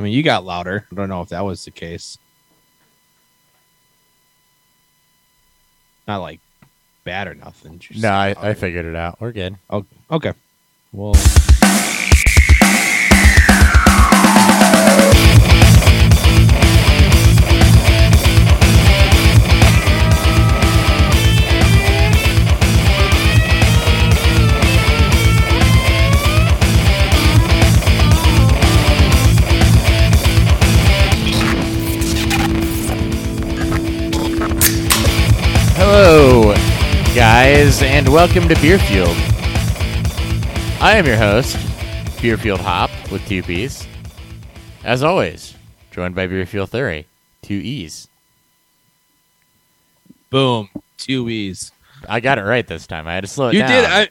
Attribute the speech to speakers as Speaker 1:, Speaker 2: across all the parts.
Speaker 1: I mean, you got louder. I don't know if that was the case. Not like bad or nothing. just
Speaker 2: No, I, I figured it out. We're good.
Speaker 1: Oh, okay. Well,
Speaker 2: and welcome to Beerfield. I am your host, Beerfield Hop with two P's. As always, joined by Beerfield Theory, two E's.
Speaker 1: boom, two E's.
Speaker 2: I got it right this time. I had to slow it
Speaker 1: You
Speaker 2: down.
Speaker 1: You did. I.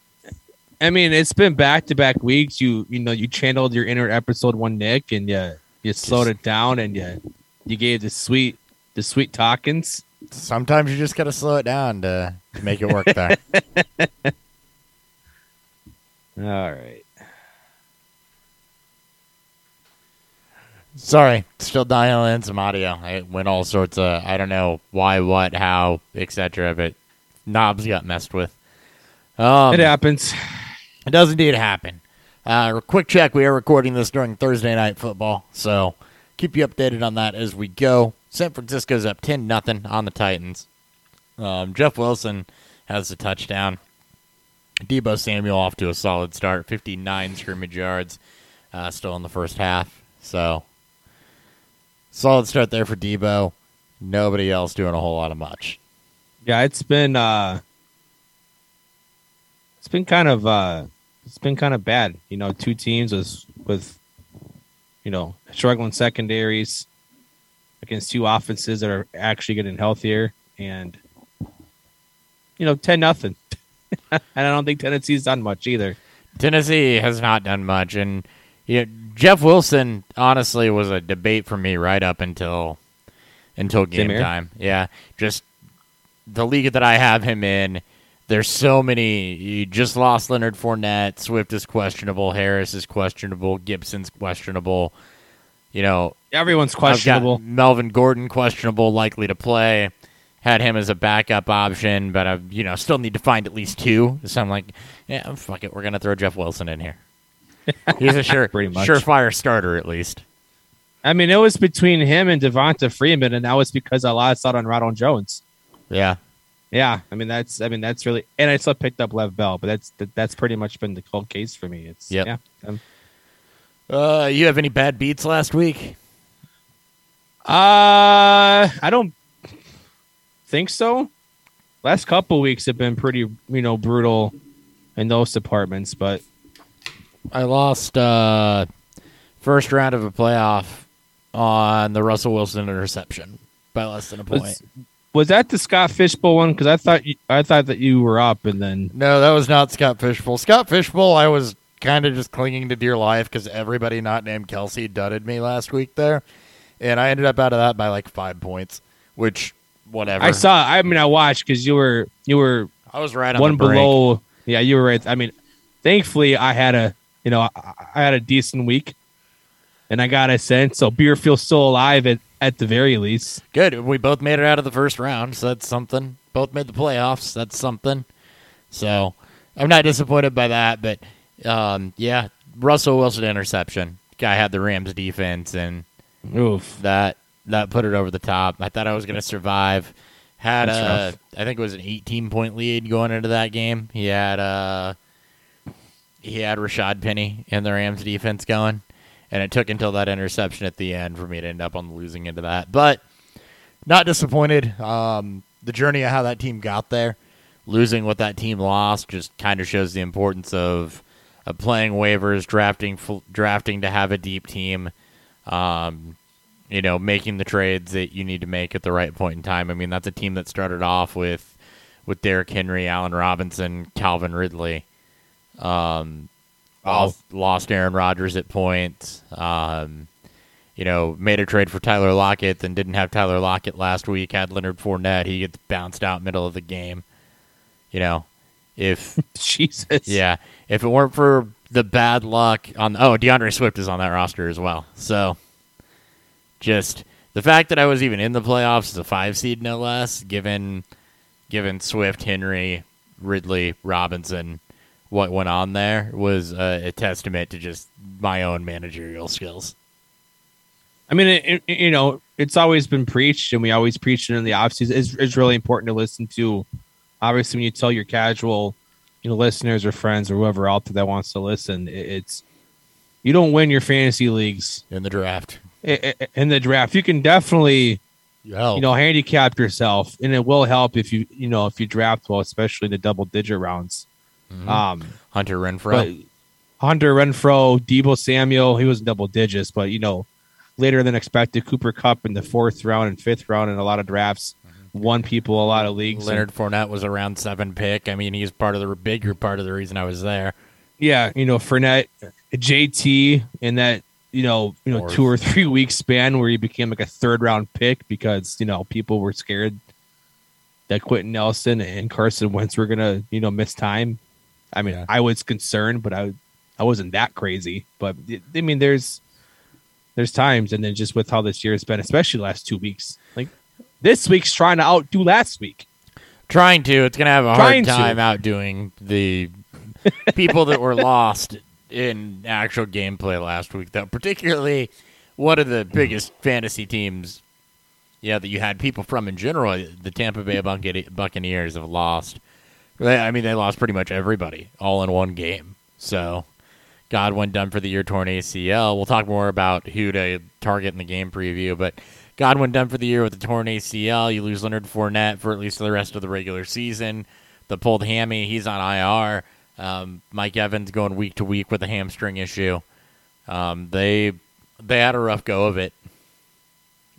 Speaker 1: I mean, it's been back to back weeks. You you know you channeled your inner episode one Nick, and you you slowed it down, and you you gave the sweet the sweet talkings.
Speaker 2: Sometimes you just gotta slow it down to, to make it work there.
Speaker 1: All right.
Speaker 2: Sorry, still dialing in some audio. I went all sorts of I don't know why, what, how, etc. But knobs got messed with. Um,
Speaker 1: it happens.
Speaker 2: It does indeed happen. Uh, quick check: we are recording this during Thursday night football, so keep you updated on that as we go. San Francisco's up ten nothing on the Titans. Um, Jeff Wilson has a touchdown. Deebo Samuel off to a solid start, fifty nine scrimmage yards, uh, still in the first half. So solid start there for Deebo. Nobody else doing a whole lot of much.
Speaker 1: Yeah, it's been uh it's been kind of uh it's been kind of bad. You know, two teams with with you know, struggling secondaries against two offenses that are actually getting healthier and you know, ten nothing. and I don't think Tennessee's done much either.
Speaker 2: Tennessee has not done much, and you know, Jeff Wilson honestly was a debate for me right up until until game time. Yeah, just the league that I have him in. There's so many. You just lost Leonard Fournette. Swift is questionable. Harris is questionable. Gibson's questionable. You know,
Speaker 1: Everyone's
Speaker 2: I've got
Speaker 1: questionable.
Speaker 2: Melvin Gordon questionable, likely to play. Had him as a backup option, but I, you know, still need to find at least two. So I'm like, yeah, fuck it, we're gonna throw Jeff Wilson in here. He's a sure,
Speaker 1: Pretty much.
Speaker 2: surefire starter at least.
Speaker 1: I mean, it was between him and Devonta Freeman, and that was because a lot of thought on Ronald Jones.
Speaker 2: Yeah,
Speaker 1: Yeah, I mean that's I mean that's really and I still picked up Lev Bell, but that's that, that's pretty much been the cold case for me. It's
Speaker 2: Yep.
Speaker 1: yeah. Um,
Speaker 2: Uh, you have any bad beats last week?
Speaker 1: Uh I don't think so. Last couple weeks have been pretty, you know, brutal in those departments, but
Speaker 2: I lost uh, first round of a playoff on the Russell Wilson interception by less than a point.
Speaker 1: was, was that the Scott Fish Bowl one? Because I thought you, I thought that you were up, and then
Speaker 2: No, that was not Scott Fish Bowl. Scott Fish Bowl, I was kind of just clinging to dear life because everybody not named Kelce dudded me last week there, and I ended up out of that by like five points, which whatever.
Speaker 1: I saw. I mean, I watched because you were you were
Speaker 2: I was right on
Speaker 1: one below. Yeah, you were right. I mean, thankfully, I had a you know I, I had a decent week, and I got a sense. So beer feels still alive at at the very least.
Speaker 2: Good. We both made it out of the first round, so that's something. Both made the playoffs. That's something. So I'm not disappointed by that, but um, yeah, Russell Wilson interception. Guy had the Rams defense, and
Speaker 1: Oof.
Speaker 2: that that put it over the top. I thought I was going to survive. Had
Speaker 1: That's
Speaker 2: a. I think it was an 18 point lead going into that game. He had uh he had Rashaad Penny in the Rams defense going, and it took until that interception at the end for me to end up on the losing end of that. But not disappointed. Um, the journey of how that team got there, losing what that team lost, just kind of shows the importance of, of playing waivers, drafting drafting to have a deep team. Um, you know, making the trades that you need to make at the right point in time. I mean, that's a team that started off with with Derrick Henry, Allen Robinson, Calvin Ridley. Um, lost, lost Aaron Rodgers at points. Um, you know, made a trade for Tyler Lockett, then didn't have Tyler Lockett last week. Had Leonard Fournette. He gets bounced out middle of the game. You know, if
Speaker 1: Jesus.
Speaker 2: yeah, if it weren't for the bad luck on oh DeAndre Swift is on that roster as well. So just the fact that I was even in the playoffs as a five seed, no less, given given Swift, Henry, Ridley, Robinson, what went on there was uh, a testament to just my own managerial skills.
Speaker 1: I mean, it, it, you know, it's always been preached, and we always preach it in the offseason. It's, it's really important to listen to. Obviously, when you tell your casual, you know, listeners or friends or whoever out there that wants to listen, it, it's you don't win your fantasy leagues
Speaker 2: in the draft.
Speaker 1: In the draft, you can definitely,
Speaker 2: you
Speaker 1: know, handicap yourself, and it will help if you, you know, if you draft well, especially in the double digit rounds.
Speaker 2: Mm-hmm. Um, Hunter Renfrow,
Speaker 1: Hunter Renfrow, Deebo Samuel, he was double digits, but you know later than expected. Cooper Kupp in the fourth round and fifth round in a lot of drafts. Mm-hmm. Won people a lot of leagues.
Speaker 2: Leonard Fournette was a round seven pick. I mean, he's part of the bigger part of the reason I was there.
Speaker 1: Yeah, you know, Fournette, JT in that you know, you know, two or three week span where he became like a third round pick because you know people were scared that Quenton Nelson and Carson Wentz were gonna you know miss time. I mean, yeah. I was concerned, but I I wasn't that crazy. But I mean, there's there's times, and then just with how this year has been, especially the last two weeks, like this week's trying to outdo last week.
Speaker 2: Trying to, it's gonna have a trying hard time to. outdoing the people that were lost in actual gameplay last week, though. Particularly, one of the biggest fantasy teams, yeah, that you had people from in general. The Tampa Bay Buccaneers have lost. I mean, they lost pretty much everybody all in one game. So Godwin done for the year torn ACL. We'll talk more about who to target in the game preview, but Godwin done for the year with the torn ACL. You lose Leonard Fournette for at least the rest of the regular season. The pulled hammy, he's on IR. Um, Mike Evans going week to week with a hamstring issue. Um, they they had a rough go of it.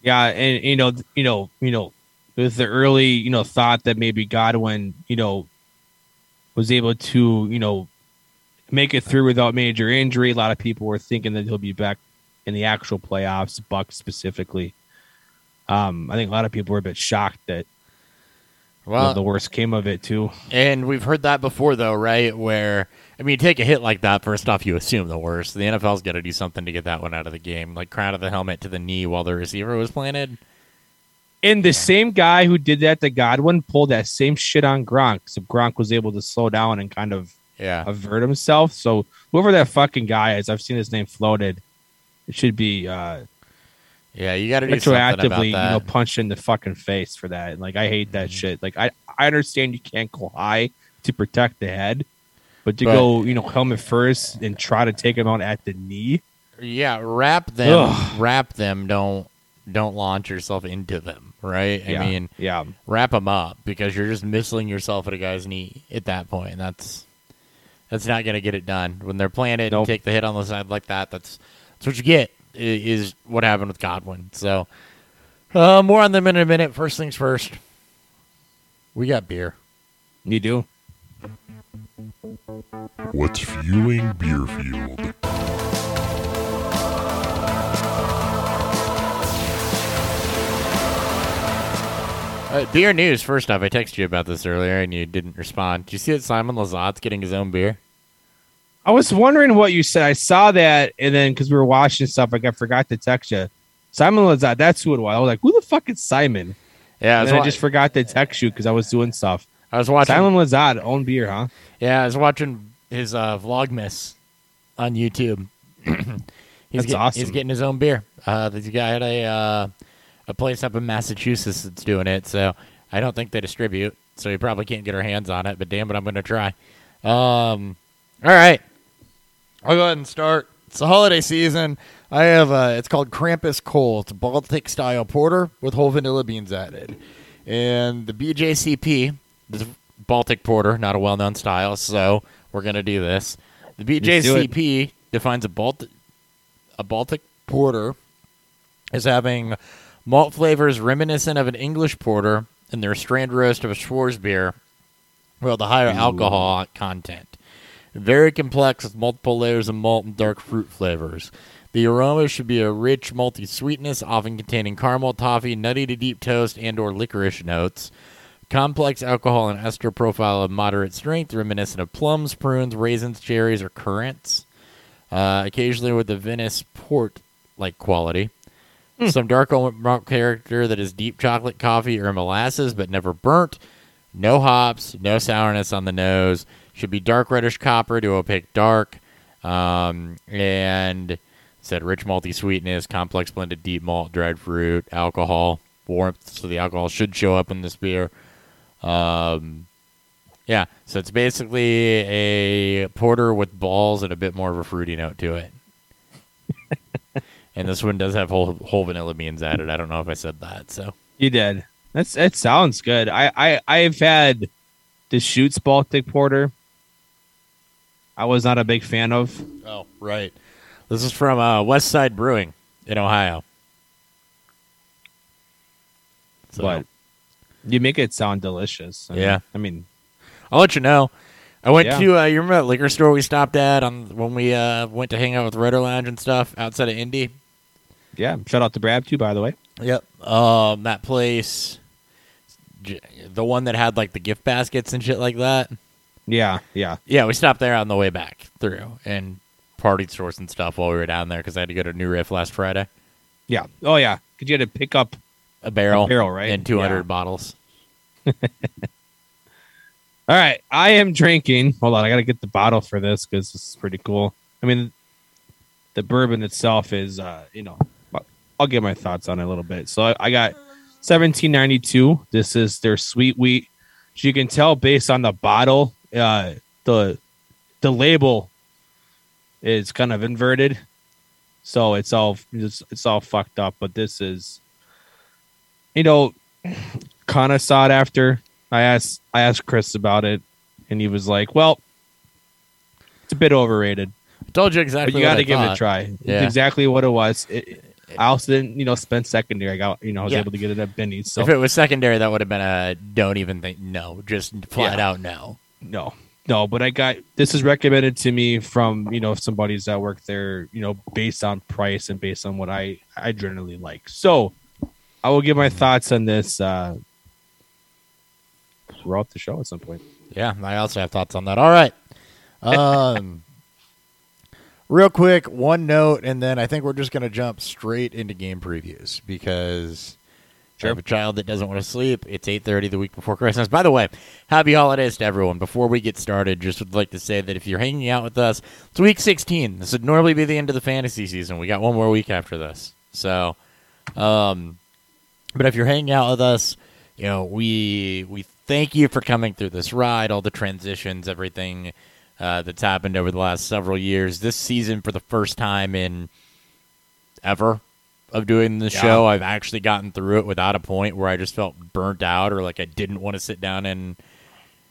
Speaker 1: Yeah, and you know, you know, you know, with the early, you know, thought that maybe Godwin, you know, was able to, you know, make it through without major injury. A lot of people were thinking that he'll be back in the actual playoffs, Bucks specifically. Um, I think a lot of people were a bit shocked that well, the worst came of it too.
Speaker 2: And we've heard that before, though, right? Where I mean, you take a hit like that. First off, you assume the worst. The NFL's got to do something to get that one out of the game, like crown of the helmet to the knee while the receiver was planted.
Speaker 1: And the same guy who did that to Godwin pulled that same shit on Gronk. So Gronk was able to slow down and kind of
Speaker 2: yeah.
Speaker 1: avert himself. So whoever that fucking guy is, I've seen his name floated. It should be uh
Speaker 2: yeah, you got to retroactively, you know,
Speaker 1: punch in the fucking face for that. Like I hate that mm-hmm. shit. Like I, I understand you can't go high to protect the head, but to but, go, you know, helmet first and try to take him out at the knee.
Speaker 2: Yeah, wrap them, Ugh. wrap them. Don't don't launch yourself into them. Right? I
Speaker 1: yeah,
Speaker 2: mean,
Speaker 1: yeah,
Speaker 2: wrap them up because you're just missing yourself at a guy's knee at that point, and that's that's not going to get it done. When they're planted nope. and take the hit on the side like that, that's that's what you get. Is what happened with Godwin. So uh, more on them in a minute. First things first. We got beer.
Speaker 1: You do.
Speaker 3: What's fueling Beer Fueled?
Speaker 2: Uh, beer news. First off, I texted you about this earlier and you didn't respond. Did you see that Simon Lizotte's getting his own beer?
Speaker 1: I was wondering what you said. I saw that, and then because we were watching stuff, like I forgot to text you. Simon Lizotte, that's who it was. I was like, "Who the fuck is Simon?"
Speaker 2: Yeah,
Speaker 1: I, wa- I, just forgot to text you because I was doing stuff.
Speaker 2: I was watching
Speaker 1: Simon Lizotte own beer, huh?
Speaker 2: Yeah, I was watching his uh, Vlogmas on YouTube. he's
Speaker 1: that's
Speaker 2: get,
Speaker 1: awesome.
Speaker 2: He's getting his own beer. Uh, the guy had a uh, a place up in Massachusetts that's doing it. So I don't think they distribute. So you probably can't get our hands on it. But damn it, I'm going to try. Um, all right. I'll go ahead and start. It's the holiday season. I have a, it's called Krampus Cole. It's a Baltic style porter with whole vanilla beans added, and the BJCP, the Baltic porter, not a well known style, so we're gonna do this. The BJCP defines a Baltic a Baltic porter as having malt flavors reminiscent of an English porter and their strand roast of a Schwarzbier, well, the higher Ooh. alcohol content. Very complex with multiple layers of malt and dark fruit flavors. The aroma should be a rich, malty sweetness, often containing caramel, toffee, nutty to deep toast, and or licorice notes. Complex alcohol and ester profile of moderate strength, reminiscent of plums, prunes, raisins, cherries, or currants. Uh, occasionally with a vinous port like quality. Some dark milk character that is deep chocolate coffee or molasses, but never burnt. No hops, no sourness on the nose. Should be dark reddish copper to opaque dark. Um, and said rich malty sweetness, complex blended deep malt, dried fruit, alcohol, warmth. So the alcohol should show up in this beer. Um, yeah, so it's basically a porter with balls and a bit more of a fruity note to it. and this one does have whole whole vanilla beans added. I don't know if I said that. So
Speaker 1: You did. That's it. Sounds good. I I I've had the Shoots Baltic Porter. I was not a big fan of.
Speaker 2: oh right, this is from uh, West Side Brewing in Ohio. So,
Speaker 1: but you make it sound delicious. I mean-
Speaker 2: Yeah.
Speaker 1: I mean,
Speaker 2: I'll let you know. I went
Speaker 1: Yeah.
Speaker 2: to uh, you remember that liquor store we stopped at on when we uh, went to hang out with Rotor Lounge and stuff outside of Indy.
Speaker 1: yeah. Shout out to Brad too, by the way.
Speaker 2: Yep. Um, that place, the one that had like the gift baskets and shit like that.
Speaker 1: Yeah, yeah.
Speaker 2: Yeah, we stopped there on the way back through and partied stores and stuff while we were down there because I had to go to New Riff last Friday.
Speaker 1: Yeah. Oh yeah. Cause you had to pick up
Speaker 2: A barrel,
Speaker 1: A barrel, right?
Speaker 2: And two hundred
Speaker 1: Yeah.
Speaker 2: bottles.
Speaker 1: All right, I am drinking. Hold on, I gotta get the bottle for this because this is pretty cool. I mean, the bourbon itself is, uh, you know, I'll- get my thoughts on it a little bit. So I, I got 1792. This is their sweet wheat. So you can tell based on the bottle, uh, the the label is kind of inverted, so it's all it's, it's all fucked up. But this is, you know, kind of sought after. I asked I asked Chris about it, and he was like, "Well, it's a bit overrated,
Speaker 2: I told you exactly.
Speaker 1: but you got to give it a try."
Speaker 2: Yeah.
Speaker 1: Exactly what it was. It, I also didn't, you know, spend secondary. I got, you know, I was
Speaker 2: Yeah.
Speaker 1: able to get it at Benny's. So
Speaker 2: If it was secondary, that would have been a don't even think no, just flat
Speaker 1: Yeah.
Speaker 2: out no.
Speaker 1: No, no, but I got this is recommended to me from you know somebody's that work there, you know, based on price and based on what I I generally like. So I will give my thoughts on this uh throughout the show at some point.
Speaker 2: Yeah, I also have thoughts on that. All right. Um, real quick, one note, and then I think we're just going to jump straight into game previews because I have a child that doesn't want to sleep. It's eight thirty the week before Christmas. By the way, happy holidays to everyone. Before we get started, just would like to say that if you're hanging out with us, it's week sixteen. This would normally be the end of the fantasy season. We got one more week after this, so. Um, but if you're hanging out with us, you know we we thank you for coming through this ride, all the transitions, everything uh, that's happened over the last several years. This season, for the first time in ever of doing the
Speaker 1: Yeah.
Speaker 2: show, I've actually gotten through it without a point where I just felt burnt out or like I didn't want to sit down and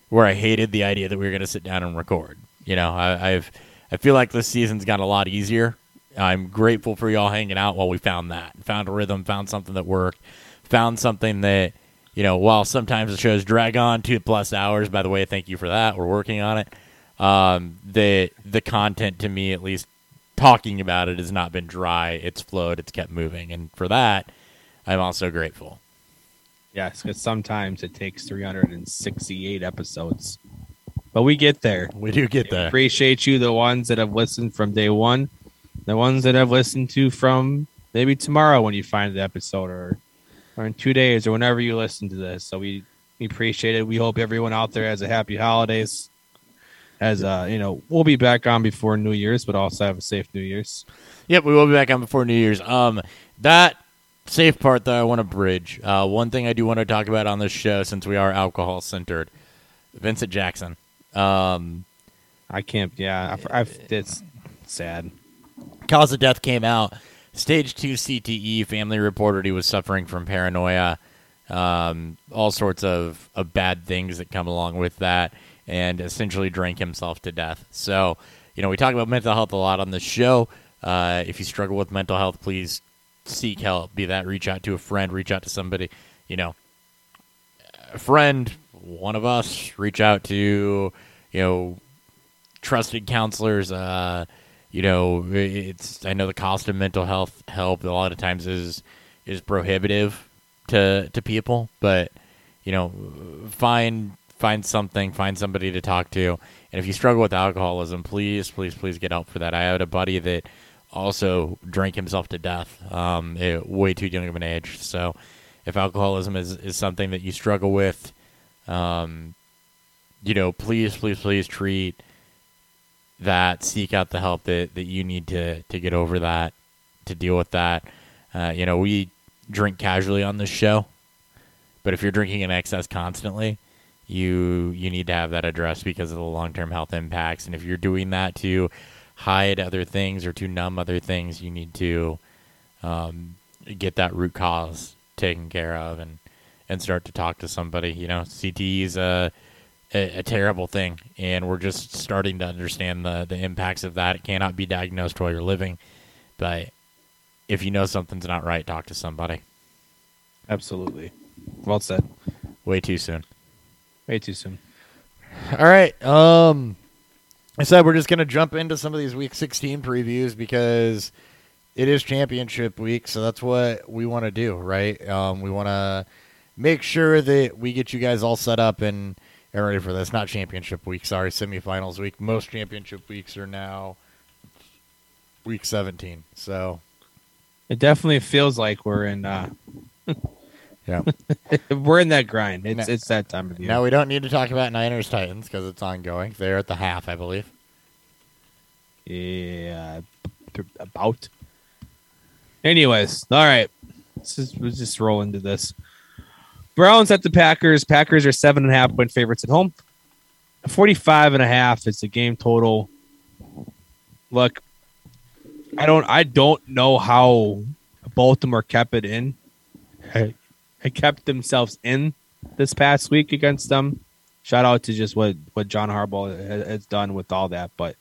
Speaker 2: where I hated the idea that we were going to sit down and record. You know, I, I've I feel like this season's got a lot easier. I'm grateful for y'all hanging out while we found that, found a rhythm, found something that worked, found something that you know. While sometimes the shows drag on two plus hours. By the way, thank you for that. We're working on it. Um, the the content to me, at least, talking about it has not been dry. It's flowed. It's kept moving, and for that, I'm also grateful.
Speaker 1: Yes, because sometimes it takes 368 episodes, but we get there.
Speaker 2: We do get there.
Speaker 1: Appreciate you, the ones that have listened from day one, the ones that have listened to from maybe tomorrow when you find the episode, or or in two days, or whenever you listen to this. So we we appreciate it. We hope everyone out there has a happy holidays. As uh, you know, we'll be back on before New Year's, but also have a safe New Year's.
Speaker 2: Yep, we will be back on before New Year's. Um, that safe part though, I want to bridge. Uh, one thing I do want to talk about on this show, since we are alcohol centered, Vincent Jackson. Um,
Speaker 1: I can't. Yeah, I, I've, it's sad.
Speaker 2: cause of death came out. Stage two CTE. Family reported he was suffering from paranoia. Um, all sorts of, of bad things that come along with that, and essentially drank himself to death. So, you know, we talk about mental health a lot on this show. Uh, if you struggle with mental health, please seek help. Be that reach out to a friend, reach out to somebody. You know, a friend, one of us, reach out to you know trusted counselors. Uh, you know, it's I know the cost of mental health help a lot of times is is prohibitive to to people, but you know, find find something, find somebody to talk to. And if you struggle with alcoholism, please, please, please get help for that. I had a buddy that also drank himself to death um, at way too young of an age. So, if alcoholism is, is something that you struggle with, um, you know, please, please, please treat that. Seek out the help that, that you need to to get over that, to deal with that. Uh, you know, we drink casually on this show, but if you're drinking in excess constantly, you you need to have that addressed because of the long term health impacts. And if you're doing that to hide other things or to numb other things, you need to um, get that root cause taken care of and and start to talk to somebody. You know, CTE is a, a, a terrible thing, and we're just starting to understand the the impacts of that. It cannot be diagnosed while you're living, but if you know something's not right, talk to somebody.
Speaker 1: Absolutely. Well said.
Speaker 2: Way too soon.
Speaker 1: Way too soon.
Speaker 2: All right. Um, I said we're just gonna jump into some of these Week 16 previews because it is Championship Week, so that's what we want to do, right? Um, we want to make sure that we get you guys all set up and, and ready for this. Not Championship Week, sorry, semifinals week. Most Championship weeks are now Week 17, so
Speaker 1: It definitely feels like we're in uh
Speaker 2: yeah.
Speaker 1: we're in that grind. It's
Speaker 2: Now-
Speaker 1: it's that time of year.
Speaker 2: now we don't need to talk about Niners Titans because it's ongoing. They're at the half, I believe.
Speaker 1: Yeah, about. Anyways, all right. Let's just, let's just roll into this. Browns at the Packers. Packers are seven and a half point favorites at home. 45 and a half is the game total. Look, I don't I don't know how Baltimore kept it in. They kept themselves in this past week against them. Shout out to just what what John Harbaugh has done with all that, but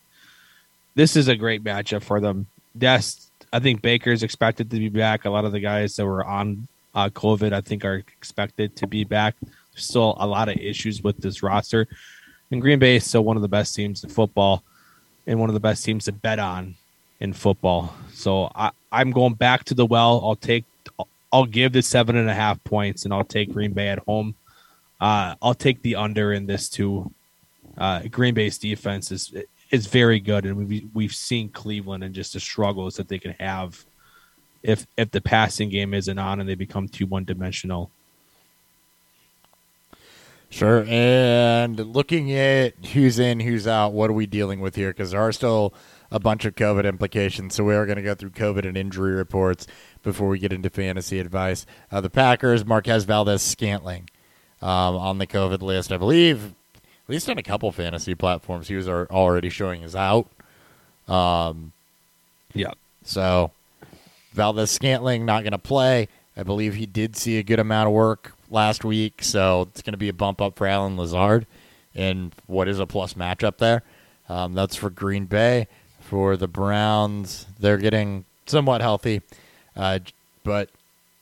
Speaker 1: this is a great matchup for them. Yes, I think Baker's expected to be back. A lot of the guys that were on uh, COVID, I think, are expected to be back. There's still a lot of issues with this roster. And Green Bay is still one of the best teams in football and one of the best teams to bet on in football. So I, I'm going back to the well. I'll take, I'll give the seven and a half points, and I'll take Green Bay at home. Uh, I'll take the under in this too. Uh, Green Bay's defense is is very good, and we've we've seen Cleveland and just the struggles that they can have if if the passing game isn't on and they become too one dimensional.
Speaker 2: Sure. And looking at who's in, who's out, what are we dealing with here? Because there are still a bunch of COVID implications. So we are going to go through COVID and injury reports before we get into fantasy advice. Uh, the Packers, Marquez Valdes-Scantling um, on the COVID list. I believe, at least on a couple fantasy platforms, he was already showing his out. Um,
Speaker 1: Yeah,
Speaker 2: so Valdes-Scantling not going to play. I believe he did see a good amount of work last week, so it's going to be a bump up for Allen Lazard in what is a plus matchup there. Um, that's for Green Bay. For the Browns, they're getting somewhat healthy, uh, but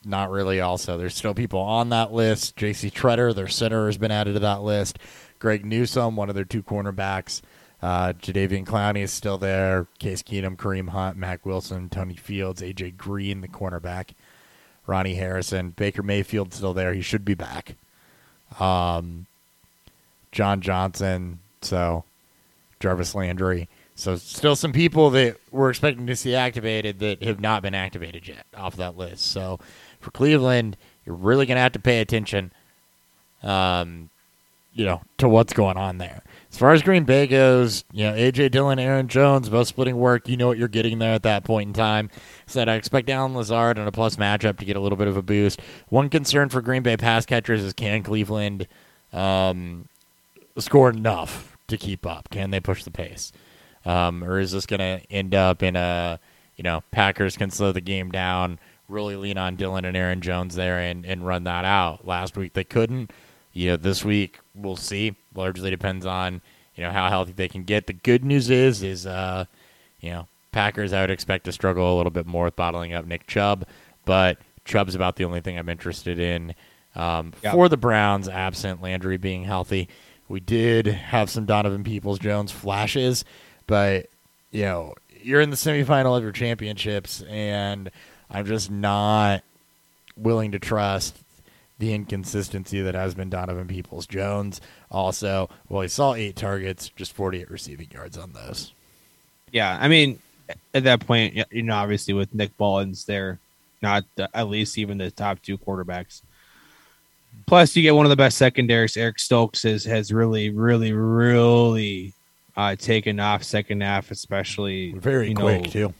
Speaker 2: not really. Also, there's still people on that list. J.C. Tretter, their center, has been added to that list. Greg Newsome, one of their two cornerbacks. Uh, Jadeveon Clowney is still there. Case Keenum, Kareem Hunt, Mack Wilson, Tony Fields, AJ Green, the cornerback. Ronnie Harrison, Baker Mayfield still there. He should be back. Um, John Johnson, so Jarvis Landry. So still some people that we're expecting to see activated that have not been activated yet off that list. So for Cleveland, you're really going to have to pay attention, um, you know, to what's going on there. As far as Green Bay goes, you know, AJ Dillon, Aaron Jones, both splitting work. You know what you're getting there at that point in time. Said I expect Allen Lazard and a plus matchup to get a little bit of a boost. One concern for Green Bay pass catchers is can Cleveland um, score enough to keep up? Can they push the pace? Um, or is this going to end up in a, you know, Packers can slow the game down, really lean on Dillon and Aaron Jones there and, and run that out? Last week they couldn't. You know, this week we'll see. Largely depends on, you know, how healthy they can get. The good news is, is, uh, you know, Packers I would expect to struggle a little bit more with bottling up Nick Chubb, but Chubb's about the only thing I'm interested in. Um,
Speaker 1: Yeah.
Speaker 2: For the Browns, absent Landry being healthy, we did have some Donovan Peoples Jones flashes, but you know you're in the semifinal of your championships, and I'm just not willing to trust the inconsistency that has been Donovan Peoples Jones. Also, well, he saw eight targets, just 48 receiving yards on those.
Speaker 1: yeah. I mean, at that point, you know, obviously with Nick Mullens there, not the, at least even the top two quarterbacks. Plus, you get one of the best secondaries. Eric Stokes has has really, really, really uh, taken off second half, especially
Speaker 2: Very
Speaker 1: you
Speaker 2: quick
Speaker 1: know,
Speaker 2: too.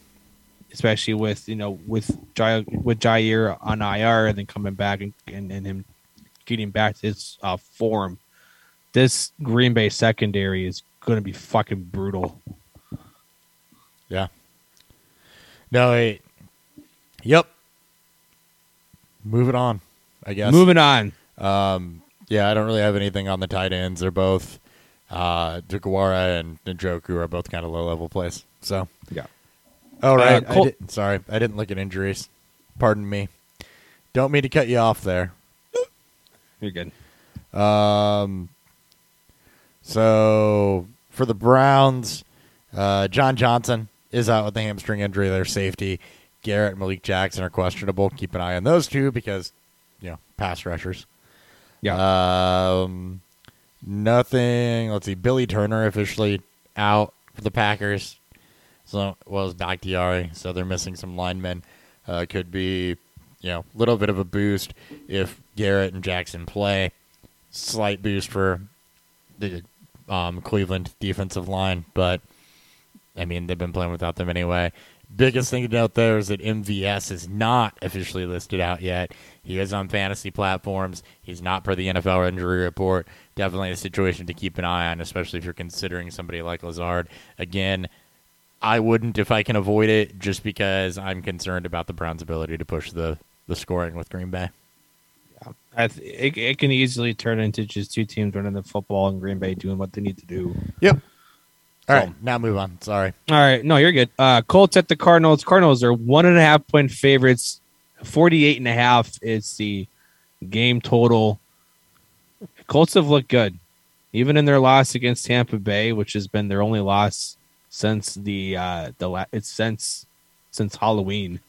Speaker 1: especially with you know with Jai, with Jair on IR and then coming back and, and, and him getting back to his uh, form. This Green Bay secondary is going to be fucking brutal.
Speaker 2: Yeah. No, wait. Yep. Moving on, I guess.
Speaker 1: Moving on.
Speaker 2: Um, yeah, I don't really have anything on the tight ends. They're both uh Deguara and Njoku are both kind of low level plays. So
Speaker 1: Yeah.
Speaker 2: Oh right.
Speaker 1: Uh, Col-
Speaker 2: I did, sorry, I didn't look at injuries. Pardon me. Don't mean to cut you off there.
Speaker 1: You're good.
Speaker 2: Um, so for the Browns, uh, John Johnson is out with the hamstring injury. Their safety, Garrett and Malik Jackson are questionable. Keep an eye on those two because, you know, pass rushers.
Speaker 1: Yeah.
Speaker 2: Um, nothing. Let's see. Billy Turner officially out for the Packers. So well as Bakhtiari. So they're missing some linemen. Uh, could be, you know, a little bit of a boost if Garrett and Jackson play. Slight boost for the um, Cleveland defensive line, but I mean they've been playing without them anyway. Biggest thing to note there is that MVS is not officially listed out yet. He is on fantasy platforms. He's not per the NFL injury report. Definitely a situation to keep an eye on, especially if you're considering somebody like Lazard. Again, I wouldn't if I can avoid it, just because I'm concerned about the Browns' ability to push the the scoring with Green Bay.
Speaker 1: I th- it, it can easily turn into just two teams running the football and Green Bay doing what they need to do.
Speaker 2: Yep. All
Speaker 1: So-
Speaker 2: right, now move on. Sorry.
Speaker 1: All right. No, you're good. Uh, Colts at the Cardinals. Cardinals are one and a half point favorites. 48 and a half is the game total. Colts have looked good. Even in their loss against Tampa Bay, which has been their only loss since the uh the la- it's since since Halloween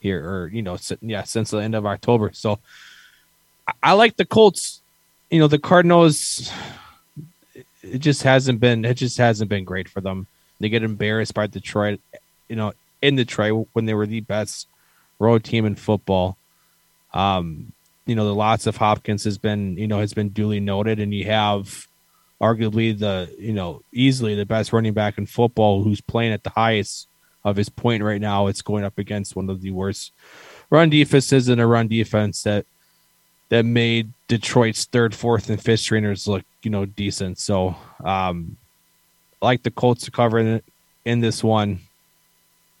Speaker 1: here or you know yeah since the end of October. So I, I like the Colts. You know the Cardinals. It just hasn't been. It just hasn't been great for them. They get embarrassed by Detroit. You know in Detroit when they were the best road team in football. Um, you know the lots of Hopkins has been you know has been duly noted, and you have arguably the you know easily the best running back in football who's playing at the highest of his point right now. It's going up against one of the worst run defenses in a run defense that that made Detroit's third, fourth, and fifth stringers look you know decent. So um, I like the Colts to cover in, in this one.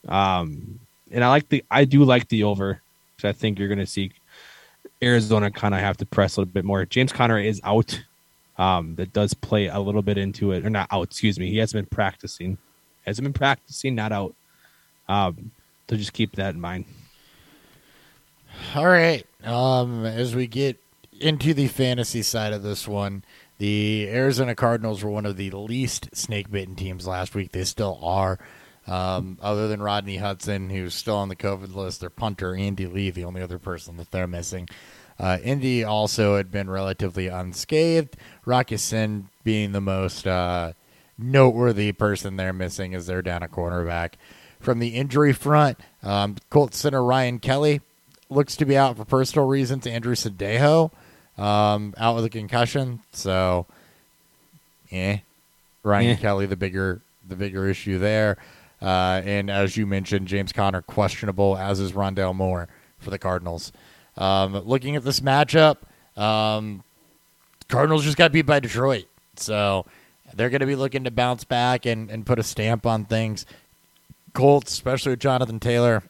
Speaker 1: Um, and I like the I do like the over because I think you're going to see Arizona kind of have to press a little bit more. James Conner is out. Um, that does play a little bit into it, or not out. Excuse me. He hasn't been practicing. Hasn't been practicing. Not out. Um, so just keep that in mind.
Speaker 2: All right. Um, as we get into the fantasy side of this one, the Arizona Cardinals were one of the least snake bitten teams last week. They still are. Um, other than Rodney Hudson, who's still on the COVID list, their punter, Andy Lee, the only other person that they're missing. Uh, Indy also had been relatively unscathed. Rock Ya-Sin being the most uh, noteworthy person they're missing as they're down a cornerback. From the injury front, um, Colts center Ryan Kelly looks to be out for personal reasons. Andrew Sendejo um, out with a concussion. So, eh. Ryan
Speaker 1: Eh.
Speaker 2: Kelly, the bigger the bigger issue there. Uh, and as you mentioned, James Conner questionable, as is Rondale Moore for the Cardinals. Um, looking at this matchup, um, Cardinals just got beat by Detroit, so they're going to be looking to bounce back and, and put a stamp on things. Colts, especially with Jonathan Taylor,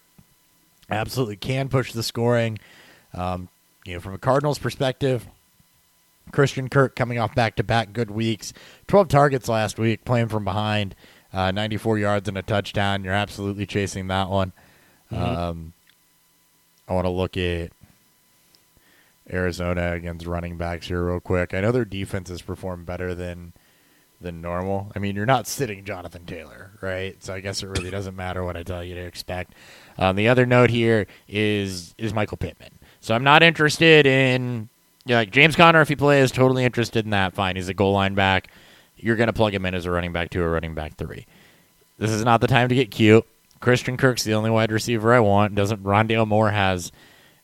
Speaker 2: absolutely can push the scoring. Um, you know, from a Cardinals perspective, Christian Kirk coming off back to back good weeks, 12 targets last week, playing from behind, uh, 94 yards and a touchdown. You're absolutely chasing that one. Um, I want to look at Arizona against running backs here real quick. I know their defense has performed better than than normal. I mean, you're not sitting Jonathan Taylor, right? So I guess it really doesn't matter what I tell you to expect. Um, the other note here is is Michael Pittman. So I'm not interested in you know, like James Conner if he plays. Totally interested in that. Fine, he's a goal line back. You're going to plug him in as a running back two or running back three. This is not the time to get cute. Christian Kirk's the only wide receiver I want. Doesn't Rondale Moore has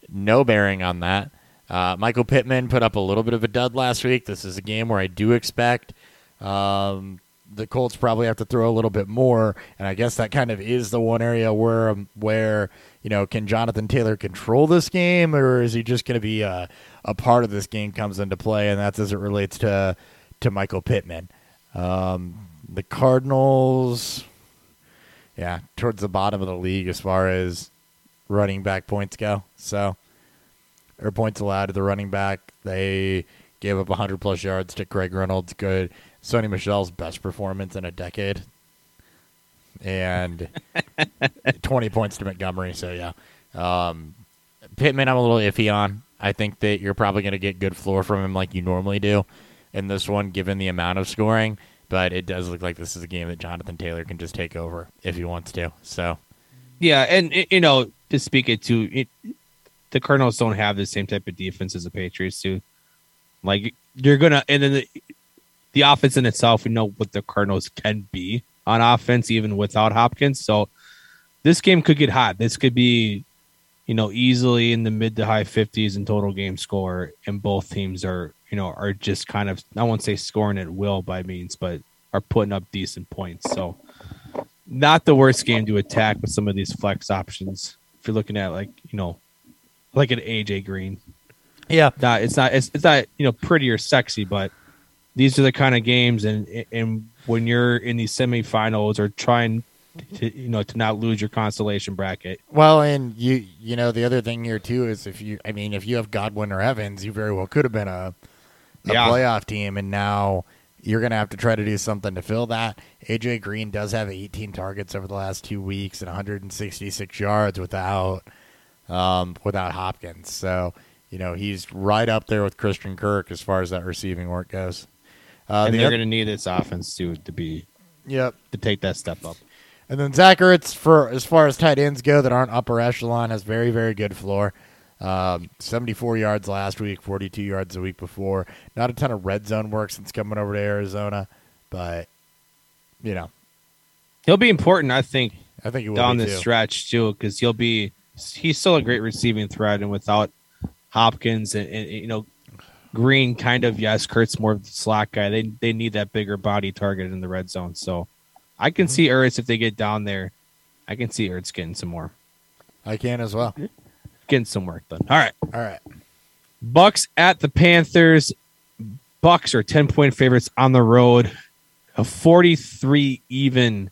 Speaker 2: no bearing on that. Uh, Michael Pittman put up a little bit of a dud last week. This is a game where I do expect um, the Colts probably have to throw a little bit more, and I guess that kind of is the one area where um, where you know can Jonathan Taylor control this game, or is he just going to be a, a part of this game comes into play, and that's as it relates to to Michael Pittman. Um, the Cardinals, yeah, towards the bottom of the league as far as running back points go. So, or points allowed to the running back. They gave up 100 plus yards to Craig Reynolds. Good. Sony Michel's best performance in a decade. And 20 points to Montgomery. So, yeah. Um, Pittman, I'm a little iffy on. I think that you're probably going to get good floor from him like you normally do in this one, given the amount of scoring. But it does look like this is a game that Jonathan Taylor can just take over if he wants to. So,
Speaker 1: Yeah, and you know, to speak it to it, the Cardinals don't have the same type of defense as the Patriots do. Like you're gonna, and then the, the offense in itself, we know what the Cardinals can be on offense, even without Hopkins. So this game could get hot. This could be, you know, easily in the mid to high fifties in total game score, and both teams are, you know, are just kind of I won't say scoring at will by means, but are putting up decent points. So not the worst game to attack with some of these flex options. If you're looking at like you know, like an AJ Green,
Speaker 2: yeah.
Speaker 1: not it's not it's, it's not you know pretty or sexy, but these are the kind of games and and when you're in these semifinals or trying to you know to not lose your constellation bracket.
Speaker 2: Well, and you you know the other thing here too is if you I mean if you have Godwin or Evans, you very well could have been a a
Speaker 1: Yeah.
Speaker 2: playoff team, and now you're going to have to try to do something to fill that. AJ Green does have 18 targets over the last two weeks and 166 yards without um, without Hopkins. So you know he's right up there with Christian Kirk as far as that receiving work goes. Uh,
Speaker 1: and
Speaker 2: the
Speaker 1: they're going to need this offense to to be
Speaker 2: yep.
Speaker 1: to take that step up.
Speaker 2: And then Zach Ertz, for as far as tight ends go that aren't upper echelon, has very, very good floor. Um, 74 yards last week, 42 yards the week before. Not a ton of red zone work since coming over to Arizona, but you know,
Speaker 1: He'll be important, I think,
Speaker 2: I think he will
Speaker 1: down
Speaker 2: be
Speaker 1: the
Speaker 2: too.
Speaker 1: stretch too, because he'll be he's still a great receiving threat, and without Hopkins and, and you know Green, kind of yes, Kurt's more of the slack guy. They they need that bigger body target in the red zone. So I can see Ertz if they get down there. I can see Ertz getting some more,
Speaker 2: I can as well.
Speaker 1: Getting some work done. All right,
Speaker 2: All right.
Speaker 1: Bucks at the Panthers. Bucks are ten point favorites on the road. A forty three even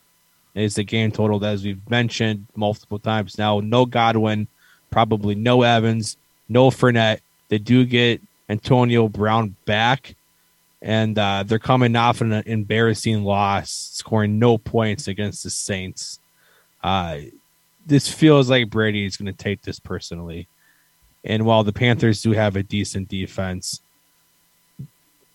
Speaker 1: is the game total as we've mentioned multiple times now. No Godwin, probably no Evans, no Fournette. They do get Antonio Brown back, and uh, they're coming off an embarrassing loss, scoring no points against the Saints. Uh, this feels like Brady is going to take this personally. And while the Panthers do have a decent defense,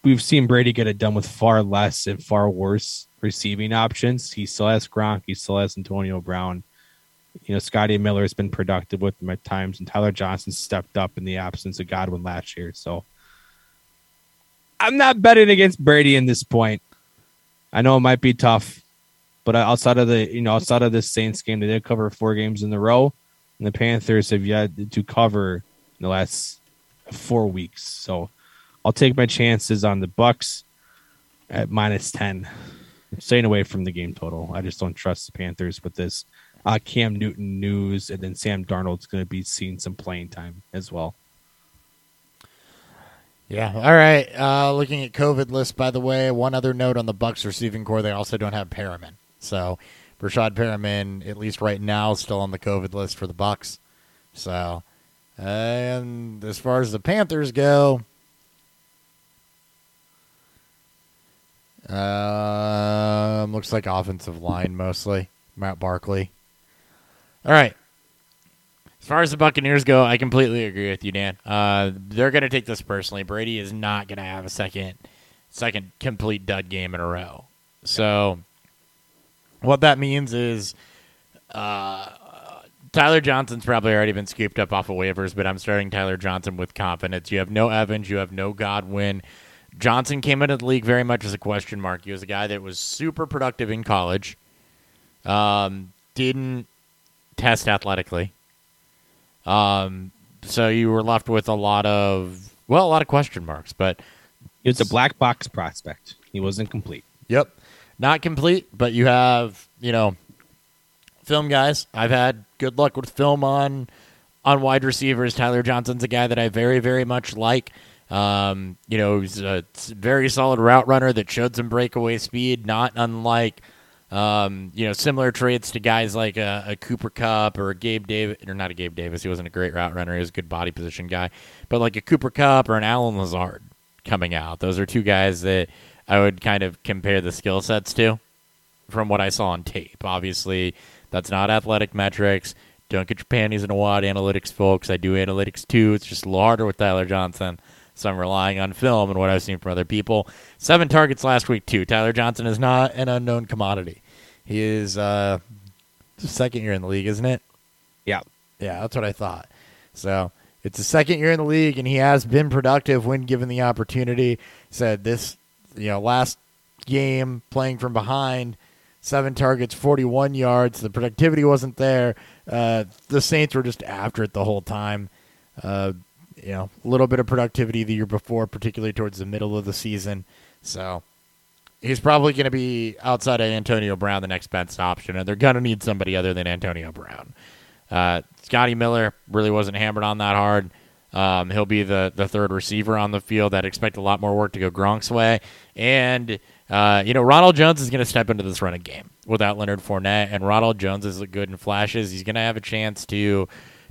Speaker 1: we've seen Brady get it done with far less and far worse receiving options. He still has Gronk. He still has Antonio Brown. You know, Scotty Miller has been productive with them at times, and Tyler Johnson stepped up in the absence of Godwin last year. So I'm not betting against Brady in this point. I know it might be tough, but outside of the you know outside of this Saints game, they did cover four games in a row, and the Panthers have yet to cover in the last four weeks. So I'll take my chances on the Bucks at minus ten. I'm staying away from the game total. I just don't trust the Panthers with this uh, Cam Newton news, and then Sam Darnold's going to be seeing some playing time as well.
Speaker 2: Yeah. All right. Uh, looking at COVID list, by the way, one other note on the Bucks receiving core: they also don't have Perriman. So, Breshad Perriman, at least right now, still on the COVID list for the Bucks. So, and as far as the Panthers go, um, looks like offensive line mostly. Matt Barkley. All right. As far as the Buccaneers go, I completely agree with you, Dan. Uh, they're going to take this personally. Brady is not going to have a second, second complete dud game in a row. So, what that means is, uh, Tyler Johnson's probably already been scooped up off of waivers, but I'm starting Tyler Johnson with confidence. You have no Evans, you have no Godwin. Johnson came into the league very much as a question mark. He was a guy that was super productive in college. Um, didn't test athletically. Um, so you were left with a lot of well, a lot of question marks. But
Speaker 1: He was a black box prospect. He wasn't complete.
Speaker 2: Yep. Not complete, but you have, you know, film guys. I've had good luck with film on on wide receivers. Tyler Johnson's a guy that I very, very much like. Um, you know, he's a very solid route runner that showed some breakaway speed, not unlike um, you know, similar traits to guys like a, a Cooper Kupp or a Gabe Davis, or not a Gabe Davis. He wasn't a great route runner. He was a good body position guy, but like a Cooper Kupp or an Allen Lazard coming out. Those are two guys that I would kind of compare the skill sets to from what I saw on tape. Obviously, that's not athletic metrics. Don't get your panties in a wad, analytics folks. I do analytics too. It's just a little harder with Tyler Johnson. So I'm relying on film and what I've seen from other people. Seven targets last week too. Tyler Johnson is not an unknown commodity. He is uh second year in the league, isn't it?
Speaker 1: Yeah.
Speaker 2: Yeah, that's what I thought. So it's the second year in the league, and he has been productive when given the opportunity. Said this, you know, last game playing from behind, seven targets, 41 yards. The productivity wasn't there. Uh, the Saints were just after it the whole time. Uh, you know, a little bit of productivity the year before, particularly towards the middle of the season. So he's probably going to be outside of Antonio Brown, the next best option, and they're going to need somebody other than Antonio Brown. Uh, Scotty Miller really wasn't hammered on that hard. Um, he'll be the, the third receiver on the field. I'd expect a lot more work to go Gronk's way. And, uh, you know, Ronald Jones is going to step into this running game without Leonard Fournette. And Ronald Jones is good in flashes. He's going to have a chance to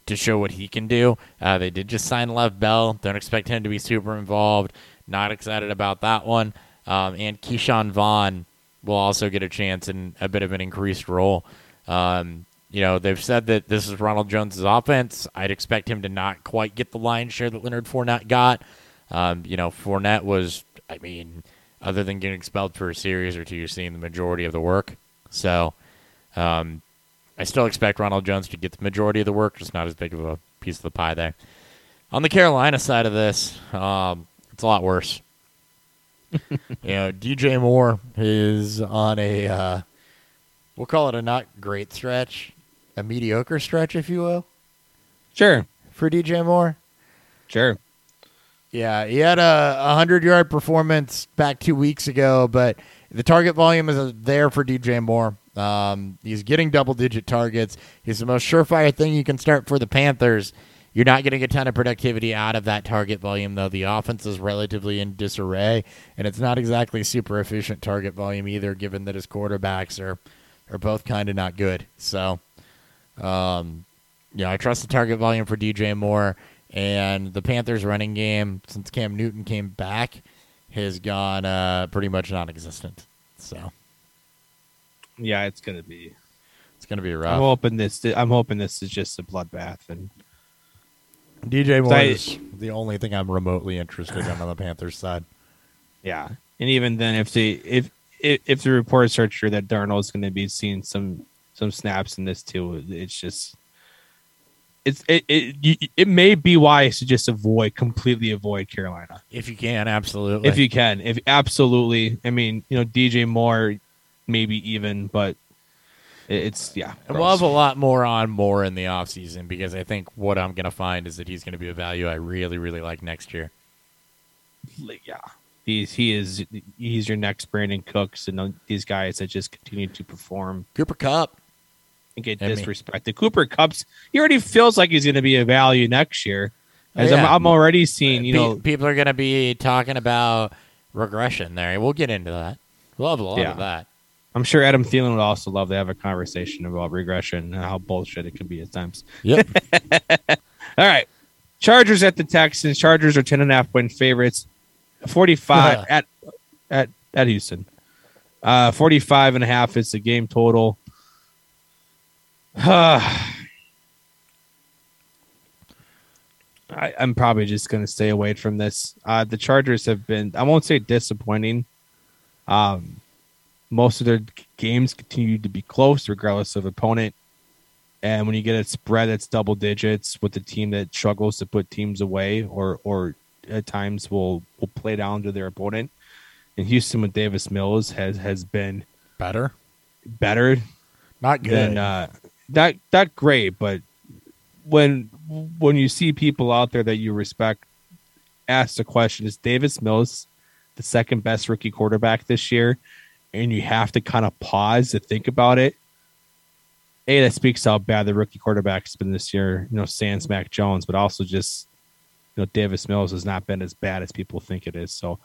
Speaker 2: to show what he can do. Uh, they did just sign Le'Veon Bell. Don't expect him to be super involved. Not excited about that one. Um, and Ke'Shawn Vaughn will also get a chance in a bit of an increased role. Um, you know, they've said that this is Ronald Jones' offense. I'd expect him to not quite get the lion's share that Leonard Fournette got. Um, you know, Fournette was, I mean, other than getting expelled for a series or two, you're seeing the majority of the work. So, um, I still expect Ronald Jones to get the majority of the work, just not as big of a piece of the pie there. On the Carolina side of this, um, it's a lot worse. you know, DJ Moore is on a, uh, we'll call it a not great stretch, a mediocre stretch, if you will,
Speaker 1: Sure.
Speaker 2: for DJ Moore.
Speaker 1: Sure.
Speaker 2: Yeah, he had a, a hundred yard performance back two weeks ago, but the target volume is there for DJ Moore. Um, he's getting double digit targets. He's the most surefire thing you can start for the Panthers. You're not getting a ton of productivity out of that target volume, though. The offense is relatively in disarray, and it's not exactly super efficient target volume either, given that his quarterbacks are are both kind of not good. So, um, yeah, I trust the target volume for DJ Moore. And the Panthers' running game, since Cam Newton came back, has gone uh, pretty much non-existent. So
Speaker 1: Yeah, it's gonna be.
Speaker 2: it's going to be rough.
Speaker 1: I'm hoping this. I'm hoping this is just a bloodbath, and
Speaker 2: DJ Moore is the only thing I'm remotely interested in on the Panthers side.
Speaker 1: yeah, and even then, if the if if, if the reports are true that Darnold's going to be seeing some some snaps in this too, it's just. It's it, it it may be wise to just avoid completely avoid Carolina
Speaker 2: If you can, absolutely.
Speaker 1: if you can if absolutely I mean you know DJ Moore maybe even but it's yeah
Speaker 2: And we'll have a lot more on Moore in the offseason because I think what I'm going to find is that he's going to be a value I really, really like next year.
Speaker 1: yeah, he's he is he's your next Brandin Cooks and these guys that just continue to perform
Speaker 2: Cooper Kupp.
Speaker 1: And get
Speaker 2: I mean-
Speaker 1: disrespected. Cooper Kupp's, he already feels like he's going to be a value next year. As
Speaker 2: Oh, yeah.
Speaker 1: I'm, I'm already seeing, you
Speaker 2: Pe-
Speaker 1: know,
Speaker 2: people are going to be talking about regression there. We'll get into that. We'll a lot
Speaker 1: Yeah.
Speaker 2: of that.
Speaker 1: I'm sure Adam Thielen would also love to have a conversation about regression and how bullshit it can be at times.
Speaker 2: Yep.
Speaker 1: All right, Chargers at the Texans. Chargers are ten and a half point favorites. 45 at at at Houston. Uh 45 and a half is the game total. I, I'm probably just going to stay away from this. Uh, the Chargers have been, I won't say disappointing. Um, most of their games continue to be close, regardless of opponent. And when you get a spread that's double digits with a team that struggles to put teams away, or or at times will will play down to their opponent, and Houston with Davis Mills has has been
Speaker 2: Better.
Speaker 1: better
Speaker 2: Not good.
Speaker 1: than uh, that that great, but when when you see people out there that you respect ask the question, is Davis Mills the second best rookie quarterback this year? And you have to kind of pause to think about it. A, that speaks how bad the rookie quarterback's been this year, you know, Sans Mac Jones, but also just you know, Davis Mills has not been as bad as people think it is. So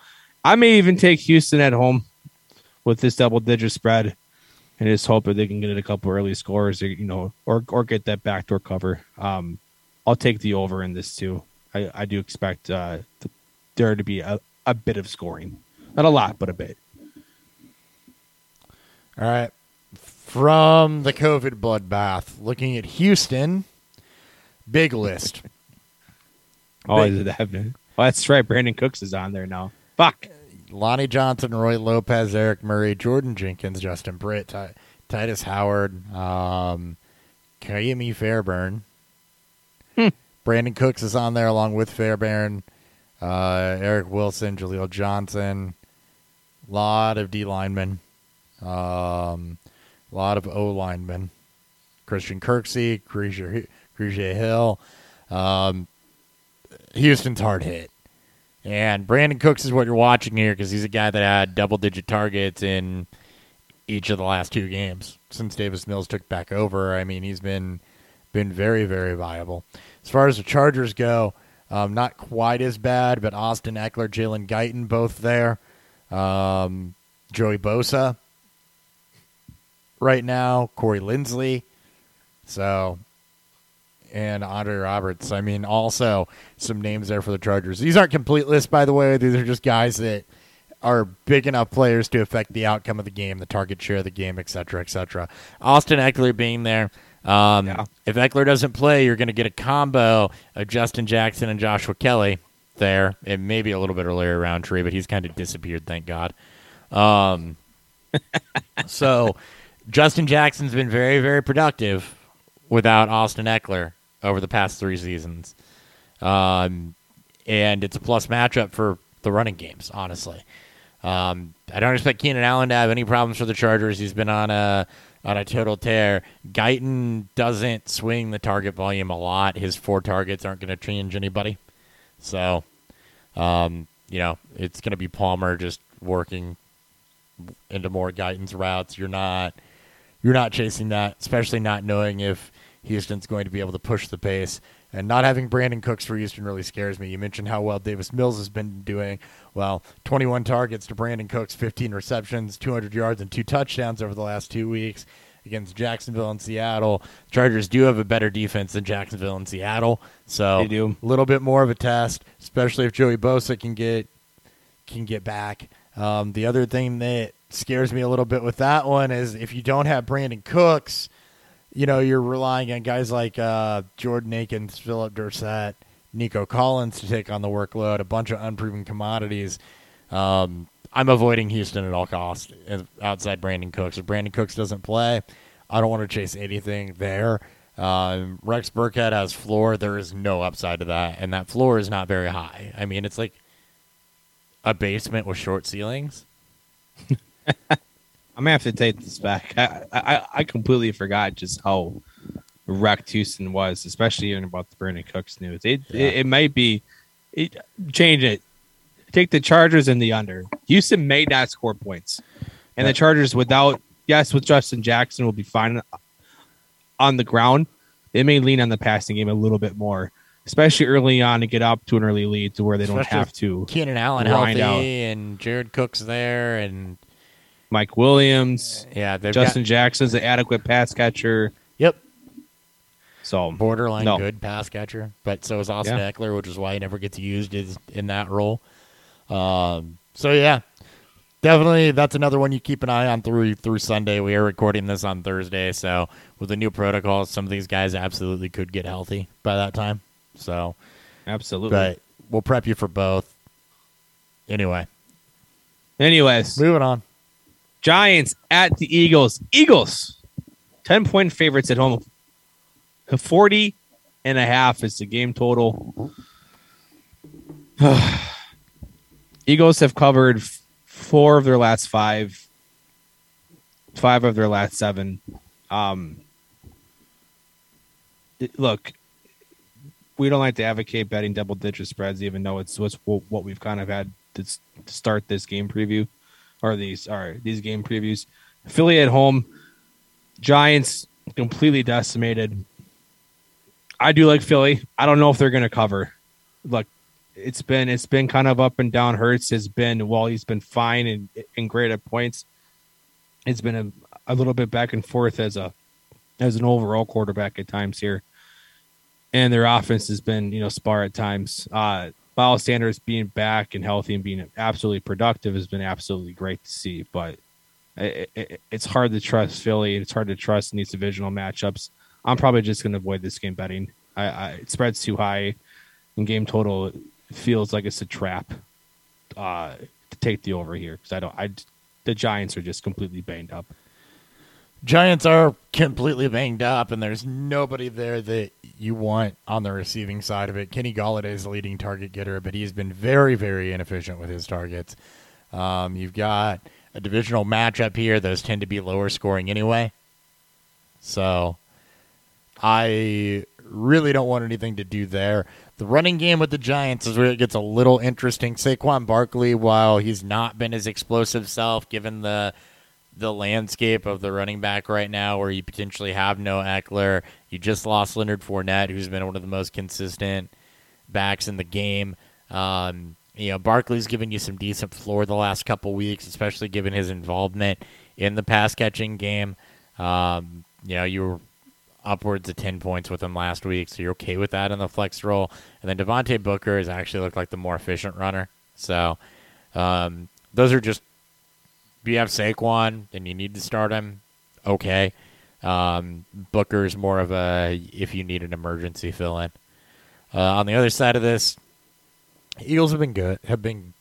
Speaker 1: I may even take Houston at home with this double digit spread and just hope that they can get a couple early scores, or, you know, or or get that backdoor cover. Um, I'll take the over in this too. I, I do expect uh, the, there to be a, a bit of scoring, not a lot, but a bit.
Speaker 2: All right. From the COVID bloodbath, looking at Houston, big list.
Speaker 1: Oh,
Speaker 2: Big-
Speaker 1: is it that? Oh, that's right. Brandin Cooks is on there now. Fuck.
Speaker 2: Lonnie Johnson, Roy Lopez, Eric Murray, Jordan Jenkins, Justin Britt, Ti- Tytus Howard, um, Ka'imi Fairbairn.
Speaker 1: Hmm.
Speaker 2: Brandin Cooks is on there along with Fairbairn, uh, Eric Wilson, Jaleel Johnson. lot of D linemen, um, lot of O linemen. Christian Kirksey, Grugier Hill. Um, Houston's hard hit. And Brandin Cooks is what you're watching here because he's a guy that had double digit targets in each of the last two games since Davis Mills took back over. I mean, he's been been very, very viable. As far as the Chargers go, um, not quite as bad, but Austin Ekeler, Jalen Guyton, both there. Um, Joey Bosa right now, Corey Linsley. So, and Andre Roberts. I mean, also some names there for the Chargers. These aren't complete lists, by the way. These are just guys that are big enough players to affect the outcome of the game, the target share of the game, et cetera, et cetera. Austin Ekeler being there. Um,
Speaker 1: Yeah.
Speaker 2: If Ekeler doesn't play, you're going to get a combo of Justin Jackson and Joshua Kelley there. It may be a little bit Larry Rountree, but he's kind of disappeared, thank God. Um, so Justin Jackson's been very, very productive without Austin Ekeler over the past three seasons. Um, and it's a plus matchup for the running games, honestly. Um, I don't expect Keenan Allen to have any problems for the Chargers. He's been on a on a total tear. Guyton doesn't swing the target volume a lot. His four targets aren't going to change anybody. So, um, you know, it's going to be Palmer just working into more Guyton's routes. You're not you're not chasing that, especially not knowing if Houston's going to be able to push the pace. And not having Brandin Cooks for Houston really scares me. You mentioned how well Davis Mills has been doing. Well, 21 targets to Brandin Cooks, 15 receptions, 200 yards, and two touchdowns over the last two weeks against Jacksonville and Seattle. Chargers do have a better defense than Jacksonville and Seattle, so a little bit more of a test, especially if Joey Bosa can get can get back. Um, the other thing that scares me a little bit with that one is if you don't have Brandin Cooks, you know, you're relying on guys like uh, Jordan Akins, Philip Dorsett, Nico Collins to take on the workload, a bunch of unproven commodities. Um, I'm avoiding Houston at all costs uh, outside Brandin Cooks. If Brandin Cooks doesn't play, I don't want to chase anything there. Um, Rex Burkhead has floor. There is no upside to that, and that floor is not very high. I mean, it's like a basement with short ceilings.
Speaker 1: I'm gonna have to take this back. I, I I completely forgot just how wrecked Houston was, especially hearing about the Brandin Cooks news. It
Speaker 2: Yeah.
Speaker 1: it, it might be it, change it. Take the Chargers and the under. Houston may not score points, and
Speaker 2: Yeah.
Speaker 1: the Chargers without yes with Justin Jackson will be fine on the ground. They may lean on the passing game a little bit more, especially early on to get up to an early lead to where they don't
Speaker 2: Especially
Speaker 1: have to.
Speaker 2: Keenan Allen healthy
Speaker 1: out.
Speaker 2: and Jared Cook's there, and
Speaker 1: Mike Williams,
Speaker 2: yeah,
Speaker 1: Justin
Speaker 2: got
Speaker 1: Jackson's an adequate pass catcher.
Speaker 2: yep
Speaker 1: So
Speaker 2: borderline
Speaker 1: No.
Speaker 2: good pass catcher, but so is Austin
Speaker 1: Yeah.
Speaker 2: Ekeler, which is why he never gets used is in that role. Um, so yeah, definitely that's another one you keep an eye on through through Sunday. We are recording this on Thursday, so with the new protocols, some of these guys absolutely could get healthy by that time. So,
Speaker 1: absolutely.
Speaker 2: but we'll prep you for both. Anyway,
Speaker 1: Anyways,
Speaker 2: moving on.
Speaker 1: Giants at the Eagles. Eagles, 10 point favorites at home. 40 and a half is the game total. Eagles have covered four of their last five, five of their last seven. Um, look, we don't like to advocate betting double digit spreads, even though it's what's what we've kind of had to start this game preview or these are these game previews. Philly at home, Giants completely decimated. I do like Philly. I don't know if they're going to cover. Look, it's been it's been kind of up and down. Hurts has been while he's been fine and, and great at points. It's been a, a little bit back and forth as a as an overall quarterback at times here. And their offense has been, you know, spar at times. Uh Miles Sanders being back and healthy and being absolutely productive has been absolutely great to see. But it, it, it's hard to trust Philly. It's hard to trust in these divisional matchups. I'm probably just going to avoid this game betting. I, I, it spreads too high, and game total feels like it's a trap uh, to take the over here because I don't. I the Giants are just completely banged up.
Speaker 2: Giants are completely banged up, and there's nobody there that you want on the receiving side of it. Kenny Golladay is the leading target getter, but he's been very, very inefficient with his targets. Um, you've got a divisional matchup here; those tend to be lower scoring anyway. So, I really don't want anything to do there. The running game with the Giants is where it gets a little interesting. Saquon Barkley, while he's not been his explosive self, given the the landscape of the running back right now, where you potentially have no Ekeler. You just lost Leonard Fournette, who's been one of the most consistent backs in the game. Um, you know, Barkley's given you some decent floor the last couple weeks, especially given his involvement in the pass catching game. Um, you know, you were upwards of 10 points with him last week, so you're okay with that in the flex role. And then Devontae Booker has actually looked like the more efficient runner. So um, those are just you have Saquon, then you need to start him. Okay. Um, Booker's more of a if you need an emergency fill in. Uh, on the other side of this, Eagles have been good, have been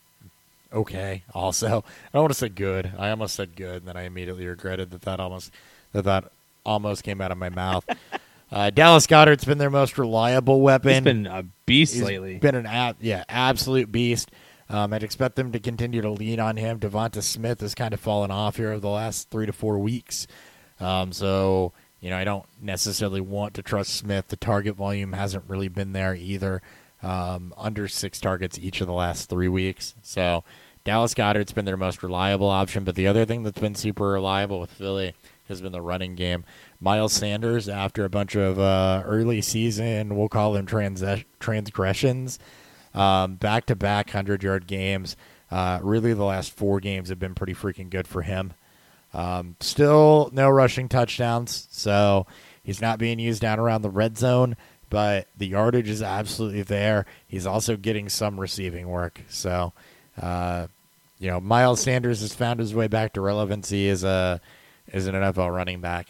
Speaker 2: okay. Also, I don't want to say good. I almost said good, and then I immediately regretted that that almost that that almost came out of my mouth. Uh, Dallas Goedert's been their most reliable weapon. He's
Speaker 1: been a beast
Speaker 2: He's
Speaker 1: lately.
Speaker 2: Been an ab- yeah, absolute beast. Um, I'd expect them to continue to lean on him. Devonta Smith has kind of fallen off here over the last three to four weeks. Um, so, you know, I don't necessarily want to trust Smith. The target volume hasn't really been there either. Um, under six targets each of the last three weeks. So, Dallas Goedert's been their most reliable option. But the other thing that's been super reliable with Philly has been the running game. Miles Sanders, after a bunch of uh, early season, we'll call them trans- transgressions, back to back 100 yard games. Uh, really, the last four games have been pretty freaking good for him. Um, still no rushing touchdowns, so he's not being used down around the red zone, but the yardage is absolutely there. He's also getting some receiving work. So, uh, you know, Miles Sanders has found his way back to relevancy as a as an NFL running back.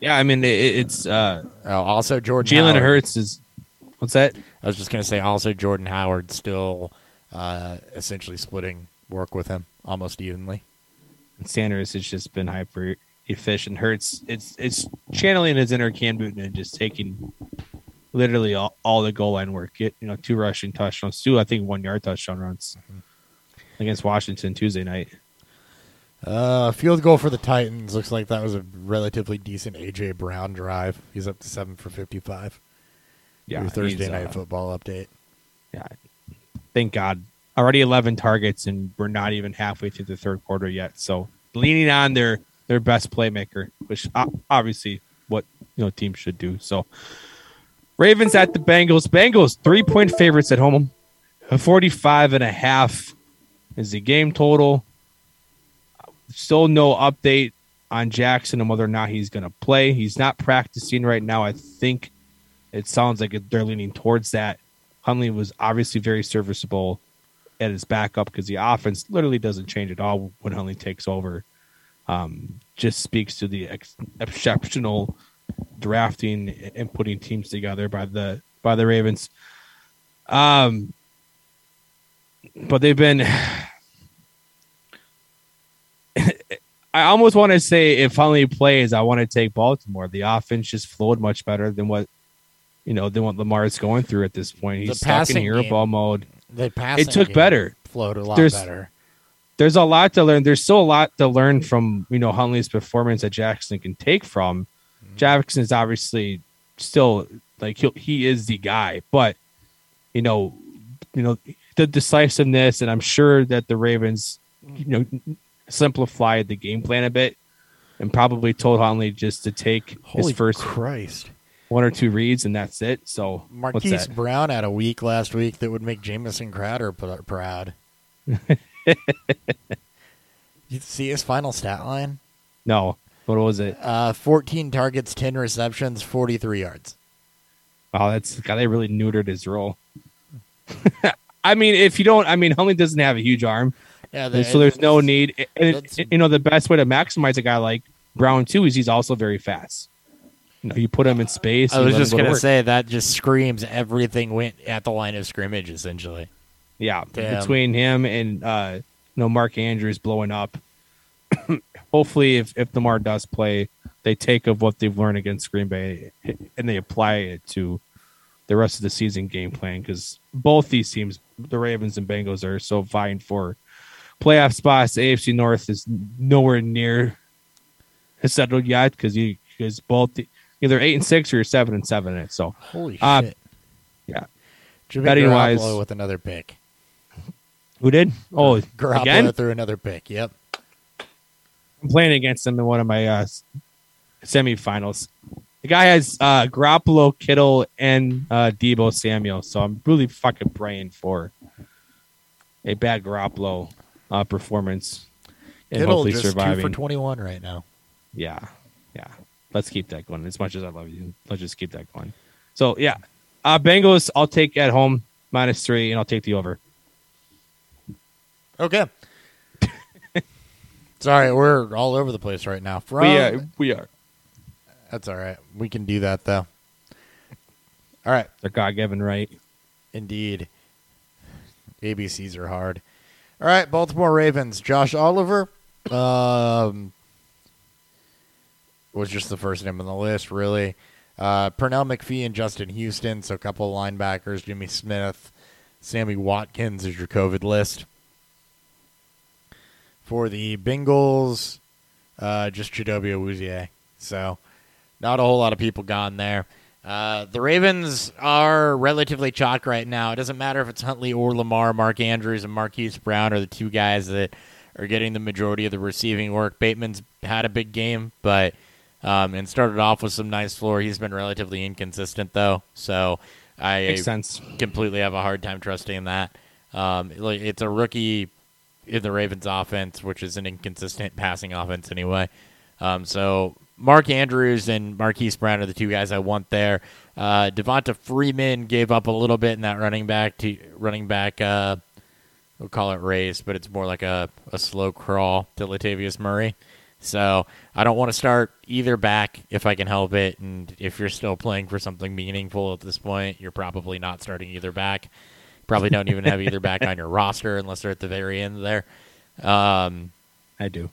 Speaker 1: Yeah, I mean it, it's uh,
Speaker 2: oh, also Jordan
Speaker 1: Jalen Hurts is What's that?
Speaker 2: I was just going to say also Jordan Howard still uh, essentially splitting work with him almost evenly.
Speaker 1: And Sanders has just been hyper efficient. Hurts it's it's channeling his inner Cam Newton and just taking literally all, all the goal line work. Get you know two rushing touchdowns, two I think one yard touchdown runs mm-hmm. against Washington Tuesday night.
Speaker 2: Uh, field goal for the Titans looks like that was a relatively decent AJ Brown drive. He's up to seven for fifty-five yeah, your Thursday night uh, football update.
Speaker 1: Yeah, thank God. Already 11 targets, and we're not even halfway through the third quarter yet. So leaning on their their best playmaker, which obviously what you know teams should do. So Ravens at the Bengals. Bengals three point favorites at home. 45 and a half is the game total. Still no update on Jackson and whether or not he's going to play. He's not practicing right now. I think it sounds like they're leaning towards that. Huntley was obviously very serviceable at his backup because the offense literally doesn't change at all when Huntley takes over. Um, just speaks to the ex- exceptional drafting and putting teams together by the by the Ravens. Um, but they've been. I almost want to say if Huntley plays, I want to take Baltimore. The offense just flowed much better than what you know, than what Lamar is going through at this point. He's stuck in hero ball mode.
Speaker 2: The
Speaker 1: it took better.
Speaker 2: Flowed a lot there's, better.
Speaker 1: There's a lot to learn. There's still a lot to learn from you know Huntley's performance that Jackson can take from. Mm-hmm. Jackson is obviously still like he he is the guy, but you know, you know the decisiveness, and I'm sure that the Ravens, you know, simplified the game plan a bit, and probably told Huntley just to take
Speaker 2: Holy
Speaker 1: his first
Speaker 2: Christ.
Speaker 1: One or two reads, and that's it. So
Speaker 2: Marquise? Brown had a week last week that would make Jamison Crowder proud. you see his final stat line?
Speaker 1: No, what was it?
Speaker 2: Uh, 14 targets, 10 receptions, 43 yards.
Speaker 1: Wow, that's God. They really neutered his role. I mean, if you don't, I mean, Huntley doesn't have a huge arm,
Speaker 2: Yeah,
Speaker 1: and so there's no need. And you know, the best way to maximize a guy like Brown too is he's also very fast. You know, you put him in space.
Speaker 2: I was just
Speaker 1: go to
Speaker 2: gonna say that just screams everything went at the line of scrimmage essentially.
Speaker 1: yeah,
Speaker 2: Damn.
Speaker 1: between him and uh, you know Mark Andrews blowing up. Hopefully, if if Lamar does play, they take of what they've learned against Green Bay and they apply it to the rest of the season game plan because both these teams, the Ravens and Bengals, are so vying for playoff spots. The AFC North is nowhere near settled yet because you because both either eight and six or seven and seven in it. So
Speaker 2: Holy
Speaker 1: Uh,
Speaker 2: shit!
Speaker 1: yeah.
Speaker 2: Jimmy
Speaker 1: Betting
Speaker 2: Garoppolo
Speaker 1: wise-
Speaker 2: with another pick.
Speaker 1: who did? Oh,
Speaker 2: Garoppolo
Speaker 1: again?
Speaker 2: threw another pick. Yep.
Speaker 1: I'm playing against him in one of my uh, semifinals. The guy has uh, Garoppolo, Kittle, and uh, Deebo Samuel. So I'm really fucking praying for a bad Garoppolo uh, performance and
Speaker 2: Kittle
Speaker 1: hopefully
Speaker 2: just
Speaker 1: surviving.
Speaker 2: two for 21 right now.
Speaker 1: yeah, yeah. Let's keep that going. As much as I love you, let's just keep that going. So yeah, uh, Bengals. I'll take at home minus three, and I'll take the over.
Speaker 2: Okay. Sorry, we're all over the place right now. From,
Speaker 1: we are. We are.
Speaker 2: That's all right. We can do that though. All right.
Speaker 1: They're God given right.
Speaker 2: Indeed. ABCs are hard. All right, Baltimore Ravens. Josh Oliver um, was just the first name on the list, really. Uh, Pernell McPhee and Justin Houston, so a couple of linebackers. Jimmy Smith, Sammy Watkins is your COVID list. For the Bengals, uh, just Chidobe Awuzie. So not a whole lot of people gone there. Uh, the Ravens are relatively chalk right now. It doesn't matter if it's Huntley or Lamar. Mark Andrews and Marquise Brown are the two guys that are getting the majority of the receiving work. Bateman's had a big game, but um, and started off with some nice floor. He's been relatively inconsistent though, so I
Speaker 1: Makes sense.
Speaker 2: completely have a hard time trusting that. Um, like it's a rookie in the Ravens offense, which is an inconsistent passing offense anyway. Um, so Mark Andrews and Marquise Brown are the two guys I want there. Uh, Devonta Freeman gave up a little bit in that running back to running back. Uh, we'll call it race, but it's more like a, a slow crawl to Latavius Murray. So I don't want to start either back if I can help it. And if you're still playing for something meaningful at this point, you're probably not starting either back. Probably don't even have either back on your roster unless they're at the very end there. Um,
Speaker 1: I do.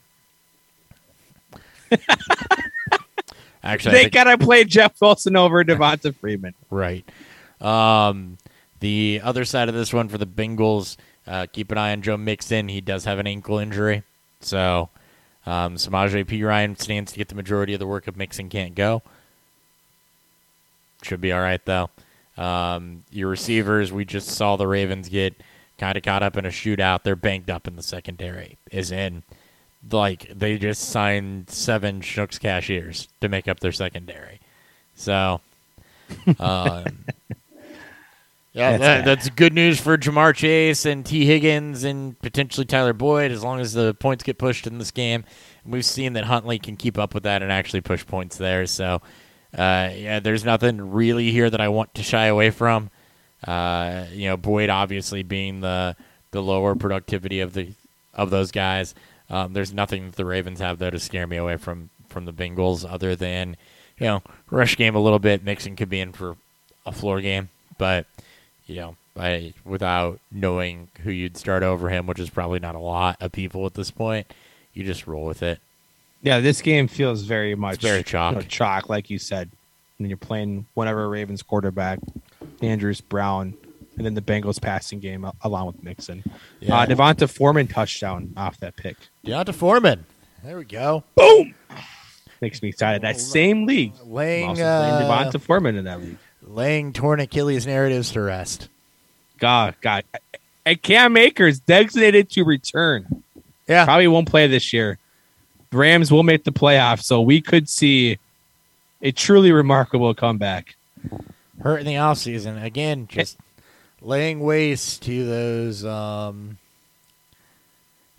Speaker 2: actually, I
Speaker 1: Thank
Speaker 2: think-
Speaker 1: God I played Jeff Wilson over Devonta Freeman.
Speaker 2: Right. Um, the other side of this one for the Bengals, uh, keep an eye on Joe Mixon. He does have an ankle injury. So, um, Samaje Perine stands to get the majority of the work if Mixon can't go. Should be all right, though. Um, your receivers, we just saw the Ravens get kind of caught up in a shootout. They're banked up in the secondary, is in. Like, they just signed seven Schnucks cashiers to make up their secondary. So, um, yeah,
Speaker 1: That's
Speaker 2: that, that's good news for Ja'Marr Chase and Tee Higgins and potentially Tyler Boyd as long as the points get pushed in this game. We've seen that Huntley can keep up with that and actually push points there. So, uh, yeah, there's nothing really here that I want to shy away from. Uh, you know, Boyd obviously being the the lower productivity of the of those guys. Um, there's nothing that the Ravens have though to scare me away from from the Bengals other than you know rush game a little bit. Mixon could be in for a floor game, but you know, I without knowing who you'd start over him, which is probably not a lot of people at this point, you just roll with it.
Speaker 1: Yeah, this game feels very much
Speaker 2: very chalk.
Speaker 1: you know, chalk, like you said. And you're playing whatever Ravens quarterback, Andrews Brown, and then the Bengals passing game along with Mixon.
Speaker 2: Yeah.
Speaker 1: Uh, Devonta Foreman touchdown off that pick.
Speaker 2: D'Onta Foreman. There we go.
Speaker 1: Boom. makes me excited. That same league. I'm also playing
Speaker 2: uh,
Speaker 1: Devonta Foreman in that league.
Speaker 2: Laying torn Achilles narratives to rest.
Speaker 1: God, God. And Cam Akers designated to return.
Speaker 2: Yeah,
Speaker 1: Probably won't play this year. Rams will make the playoffs, so we could see a truly remarkable comeback.
Speaker 2: hurt in the offseason. Again, just laying waste to those. Um,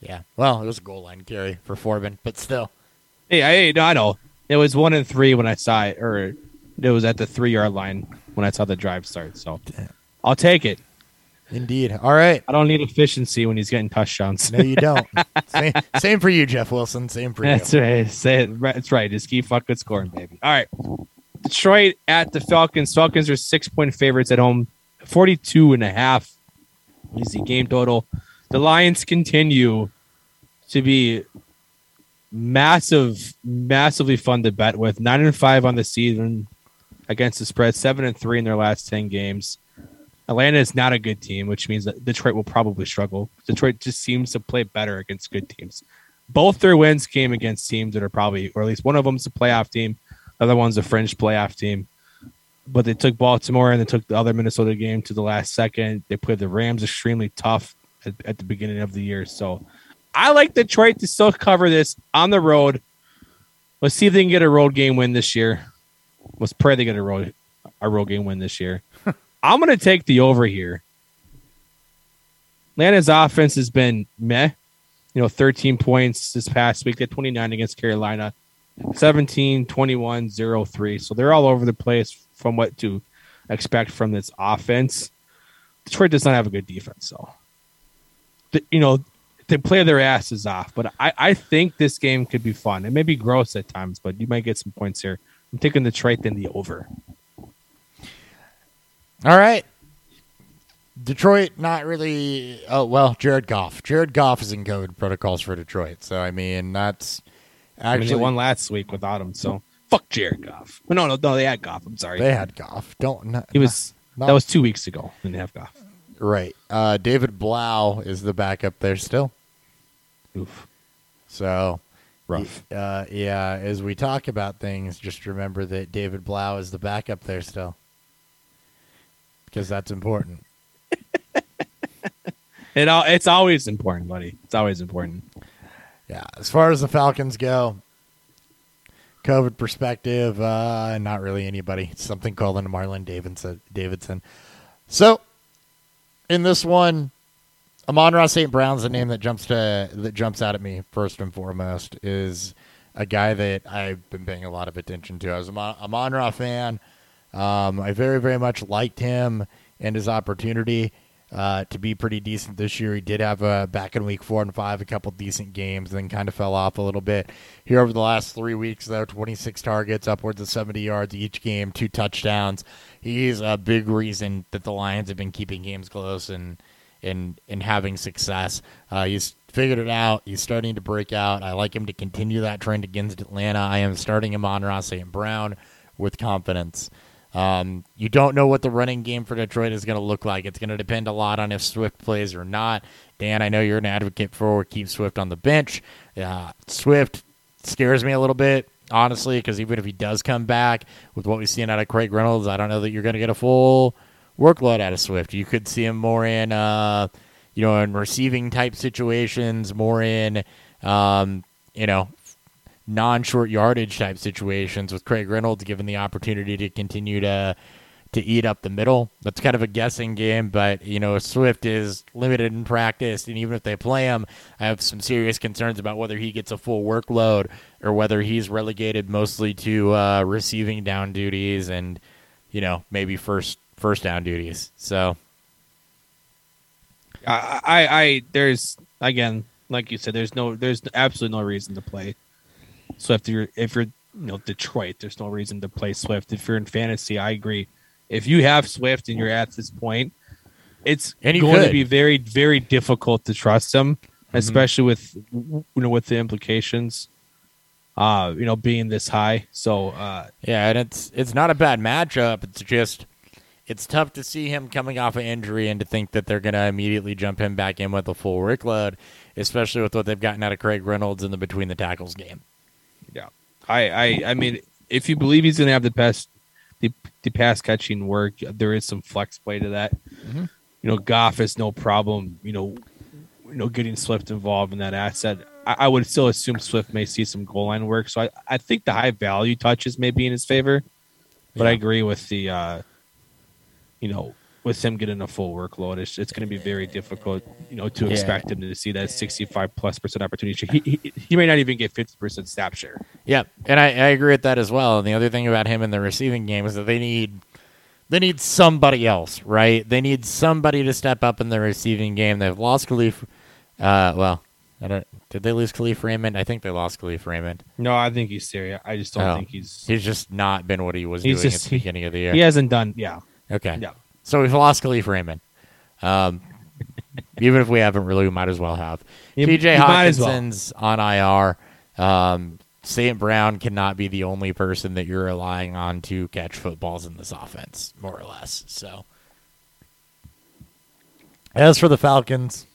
Speaker 2: yeah, well, it was a goal line carry for Foreman, but still.
Speaker 1: Hey, I no, I know. It was one and three when I saw it, or it was at the three yard line when I saw the drive start. So I'll take it.
Speaker 2: Indeed. All right.
Speaker 1: I don't need efficiency when he's getting touchdowns.
Speaker 2: No, you don't. same, same for you, Jeff Wilson. Same for you.
Speaker 1: That's right. Say it. right- That's right. Just keep fucking scoring, baby. All right. Detroit at the Falcons. Falcons are six point favorites at home, 42 and a half. Easy game total. The Lions continue to be massive, massively fun to bet with. Nine and five on the season against the spread, seven and three in their last 10 games. Atlanta is not a good team, which means that Detroit will probably struggle. Detroit just seems to play better against good teams. Both their wins came against teams that are probably, or at least one of them's a playoff team, the other one's a fringe playoff team. But they took Baltimore and they took the other Minnesota game to the last second. They played the Rams extremely tough at, at the beginning of the year. So I like Detroit to still cover this on the road. Let's see if they can get a road game win this year. Let's pray they get a road a road game win this year. I'm going to take the over here. Atlanta's offense has been meh. You know, 13 points this past week. They had 29 against Carolina, 17, 21, 0, 3. So they're all over the place from what to expect from this offense. Detroit does not have a good defense, so the, you know they play their asses off. But I, I think this game could be fun. It may be gross at times, but you might get some points here. I'm taking Detroit than the over.
Speaker 2: All right. Detroit, not really. Oh well, Jared Goff. Jared Goff is in COVID protocols for Detroit, so I mean that's
Speaker 1: I mean,
Speaker 2: actually
Speaker 1: they won last week without him, so fuck Jared Goff. No, no, no, they had Goff. I'm sorry.
Speaker 2: they had Goff. Don't not,
Speaker 1: he was
Speaker 2: not-
Speaker 1: that was two weeks ago. Didn't have Goff.
Speaker 2: right. Uh, David Blough is the backup there still.
Speaker 1: Oof,
Speaker 2: So
Speaker 1: rough.
Speaker 2: Uh, yeah, as we talk about things, just remember that David Blough is the backup there still, because that's important.
Speaker 1: It all, it's always important, buddy. It's always important.
Speaker 2: Yeah, as far as the Falcons go, COVID perspective, uh, not really anybody. It's something called in Marlon Davidson. Davidson. So, in this one, Amon-Ra St. Brown's the name that jumps to that jumps out at me first and foremost. Is a guy that I've been paying a lot of attention to. I was a Amon, Ra fan. Um, I very very much liked him and his opportunity uh, to be pretty decent this year. He did have a back in week four and five, a couple decent games, then kind of fell off a little bit. Here over the last three weeks, though, 26 targets, upwards of 70 yards each game, two touchdowns. He's a big reason that the Lions have been keeping games close and and and having success. Uh, he's figured it out. He's starting to break out. I like him to continue that trend against Atlanta. I am starting him Amon-Ra St. Brown with confidence. Um, you don't know what the running game for Detroit is going to look like. It's going to depend a lot on if Swift plays or not. Dan, I know you're an advocate for keep Swift on the bench. Uh, Swift scares me a little bit, honestly, because even if he does come back with what we've seen out of Craig Reynolds, I don't know that you're going to get a full workload out of Swift. You could see him more in, uh, you know, in receiving type situations, more in, um, you know, non-short yardage type situations with Craig Reynolds given the opportunity to continue to to eat up the middle. That's kind of a guessing game, but you know Swift is limited in practice, and even if they play him, I have some serious concerns about whether he gets a full workload or whether he's relegated mostly to uh, receiving down duties and you know maybe first first down duties. So
Speaker 1: I, I, I, there's again, like you said, there's no, there's absolutely no reason to play Swift. If you're, if you're, you know, Detroit, there's no reason to play Swift. If you're in fantasy, I agree. If you have Swift and you're at this point, it's going to be very, very difficult to trust him, especially with, you know, with the implications, uh, you know, being this high. So, uh,
Speaker 2: Yeah, and it's it's not a bad matchup. It's just it's tough to see him coming off an injury and to think that they're going to immediately jump him back in with a full workload, especially with what they've gotten out of Craig Reynolds in the between the tackles game.
Speaker 1: Yeah, I, I, I mean, if you believe he's going to have the best, the, the pass catching work, there is some flex play to that.
Speaker 2: Mhm.
Speaker 1: You know, Goff is no problem. You know, you know, getting Swift involved in that asset. I, I would still assume Swift may see some goal line work. So I, I think the high value touches may be in his favor. But I agree with the, uh, you know, with him getting a full workload, it's, it's going to be very difficult, you know, to
Speaker 2: Yeah.
Speaker 1: expect him to see that 65 plus percent opportunity. He, he, he may not even get 50% snap share.
Speaker 2: Yeah, and I, I agree with that as well. And the other thing about him in the receiving game is that they need they need somebody else, right? They need somebody to step up in the receiving game. They've lost Kalif. Uh, well, I don't. Did they lose Kalif Raymond? I think they lost Kalif Raymond.
Speaker 1: No, I think he's serious. I just don't
Speaker 2: Oh.
Speaker 1: think he's.
Speaker 2: He's just not been what he was
Speaker 1: He's
Speaker 2: doing
Speaker 1: just-
Speaker 2: at the beginning of the year.
Speaker 1: He hasn't done. Yeah,
Speaker 2: Okay.
Speaker 1: yeah.
Speaker 2: So we've lost Kalif Raymond. Um, even if we haven't really, we might as well have.
Speaker 1: You-
Speaker 2: TJ
Speaker 1: you might well.
Speaker 2: On IR. Um, St. Brown cannot be the only person that you're relying on to catch footballs in this offense, more or less. So, as for the Falcons,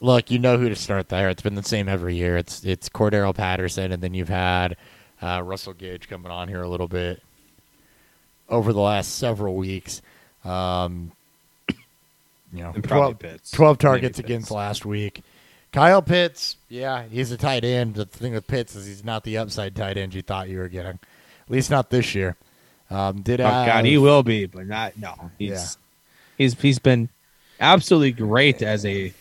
Speaker 2: look, you know who to start there. It's been the same every year. It's it's Cordarrelle Patterson, and then you've had uh, Russell Gage coming on here a little bit over the last several weeks. Um, you know, 12,
Speaker 1: Pitts.
Speaker 2: 12 targets against last week. Kyle Pitts, yeah, he's a tight end. The thing with Pitts is he's not the upside tight end you thought you were getting, at least not this year. Um, did
Speaker 1: Oh
Speaker 2: have,
Speaker 1: God, he will be, but not. No, he's he's he's been absolutely great as a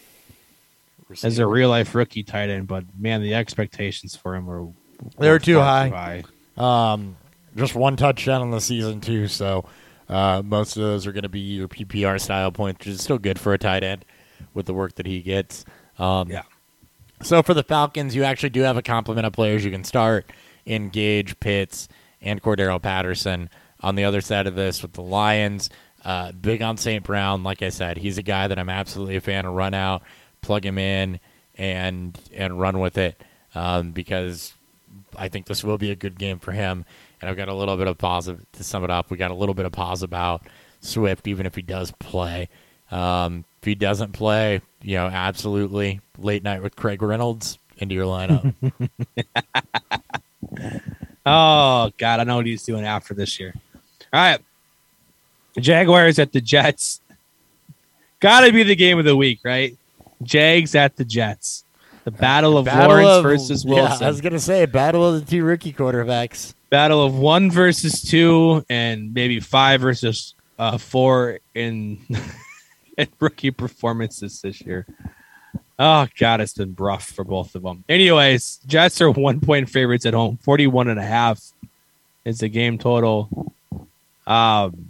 Speaker 1: as a real life rookie tight end. But man, the expectations for him were
Speaker 2: They were
Speaker 1: were
Speaker 2: too
Speaker 1: far
Speaker 2: high. Um, just one touchdown in the season too, so uh, most of those are going to be your PPR style points, which is still good for a tight end with the work that he gets. Um,
Speaker 1: Yeah.
Speaker 2: So for the Falcons, you actually do have a complement of players you can start in Gage, Pitts, and Cordarrelle Patterson. On the other side of this, with the Lions, uh, big on St. Brown. Like I said, he's a guy that I'm absolutely a fan of. Run out, plug him in, and and run with it um, because I think this will be a good game for him. And I've got a little bit of positive to sum it up. We got a little bit of pause about Swift, even if he does play. Um, if he doesn't play, you know, absolutely late night with Craig Reynolds into your lineup.
Speaker 1: Oh God, I know what he's doing after this year. All right, Jaguars at the Jets. Got to be the game of the week, right? Jags at the Jets. The battle of
Speaker 2: Battle
Speaker 1: Lawrence
Speaker 2: of-
Speaker 1: versus
Speaker 2: Yeah, I was gonna say battle of the two rookie quarterbacks.
Speaker 1: Battle of one versus two, and maybe five versus uh, four in, in rookie performances this year. Oh God, it's been rough for both of them. Anyways, Jets are one point favorites at home. 41 and a half is the game total. Um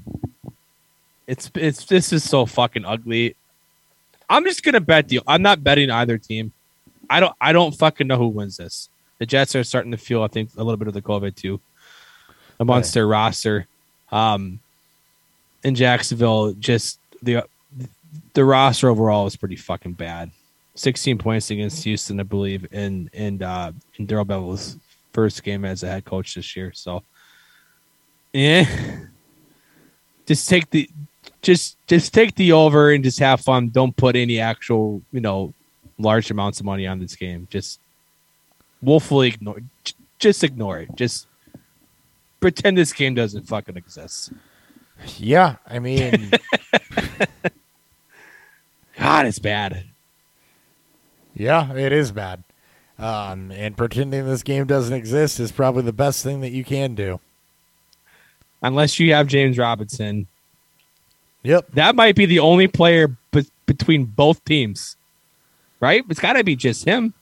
Speaker 1: it's it's this is so fucking ugly. I'm just gonna bet the I'm not betting either team. I don't I don't fucking know who wins this. The Jets are starting to feel, I think, a little bit of the COVID too amongst their roster. Um, in Jacksonville, just the the roster overall is pretty fucking bad. 16 points against Houston, I believe, in in uh, in Darrell Bevell's first game as a head coach this year. So, yeah, just take the just just take the over and just have fun. Don't put any actual you know large amounts of money on this game. Just woefully ignore. Just ignore it. Just pretend this game doesn't fucking exist.
Speaker 2: Yeah, I mean,
Speaker 1: God, it's bad.
Speaker 2: yeah, it is bad. Um, and pretending this game doesn't exist is probably the best thing that you can do.
Speaker 1: Unless you have James Robinson,
Speaker 2: Yep.
Speaker 1: that might be the only player be- between both teams, right? It's got to be just him.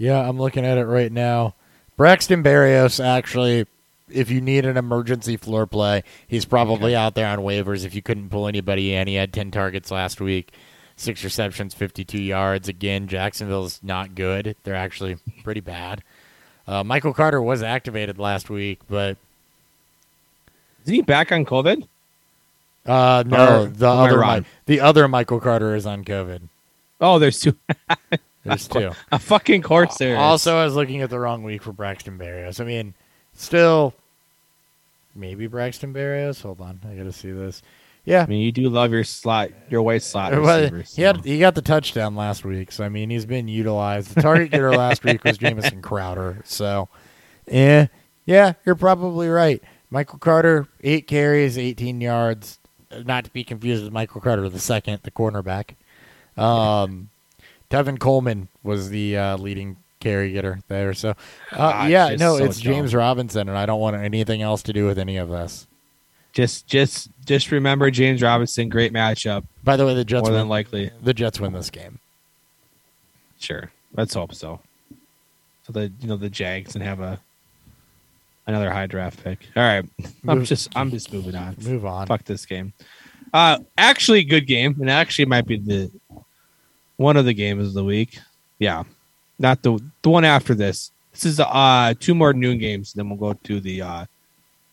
Speaker 2: Yeah, I'm looking at it right now. Braxton Berrios, actually, if you need an emergency floor play, he's probably out there on waivers if you couldn't pull anybody in. He had 10 targets last week, six receptions, 52 yards. Again, Jacksonville's not good. They're actually pretty bad. Uh, Michael Carter was activated last week, but
Speaker 1: Is he back on COVID?
Speaker 2: uh, no,
Speaker 1: Or
Speaker 2: the other? Mi- the other Michael Carter is on COVID.
Speaker 1: Oh, there's two.
Speaker 2: There's two.
Speaker 1: A fucking course there. is.
Speaker 2: Also, I was looking at the wrong week for Braxton Berrios. I mean, still, maybe Braxton Berrios. Hold on, I gotta see this. Yeah.
Speaker 1: I mean, you do love your slot, your white slot
Speaker 2: Well,
Speaker 1: receivers.
Speaker 2: he had he got the touchdown last week, so I mean he's been utilized. The target getter last week was Jamison Crowder, so yeah, yeah, you're probably right. Michael Carter, eight carries, 18 yards. Not to be confused with Michael Carter the second, the cornerback. Um, Tevin Coleman was the uh, leading carry getter there. So uh,
Speaker 1: God,
Speaker 2: yeah, no,
Speaker 1: so
Speaker 2: it's
Speaker 1: dumb.
Speaker 2: James Robinson, and I don't want anything else to do with any of this.
Speaker 1: Just, just, just remember James Robinson. Great matchup.
Speaker 2: By the way, the Jets
Speaker 1: More than
Speaker 2: win,
Speaker 1: likely.
Speaker 2: the Jets win this game.
Speaker 1: Sure. Let's hope so. So the you know the Jags and have a another high draft pick. All right. I'm
Speaker 2: Move-
Speaker 1: just I'm just moving on.
Speaker 2: Move on.
Speaker 1: Fuck this game. Uh actually good game and actually might be the one of the games of the week. Yeah. Not the the one after this. This is uh two more noon games then we'll go to the uh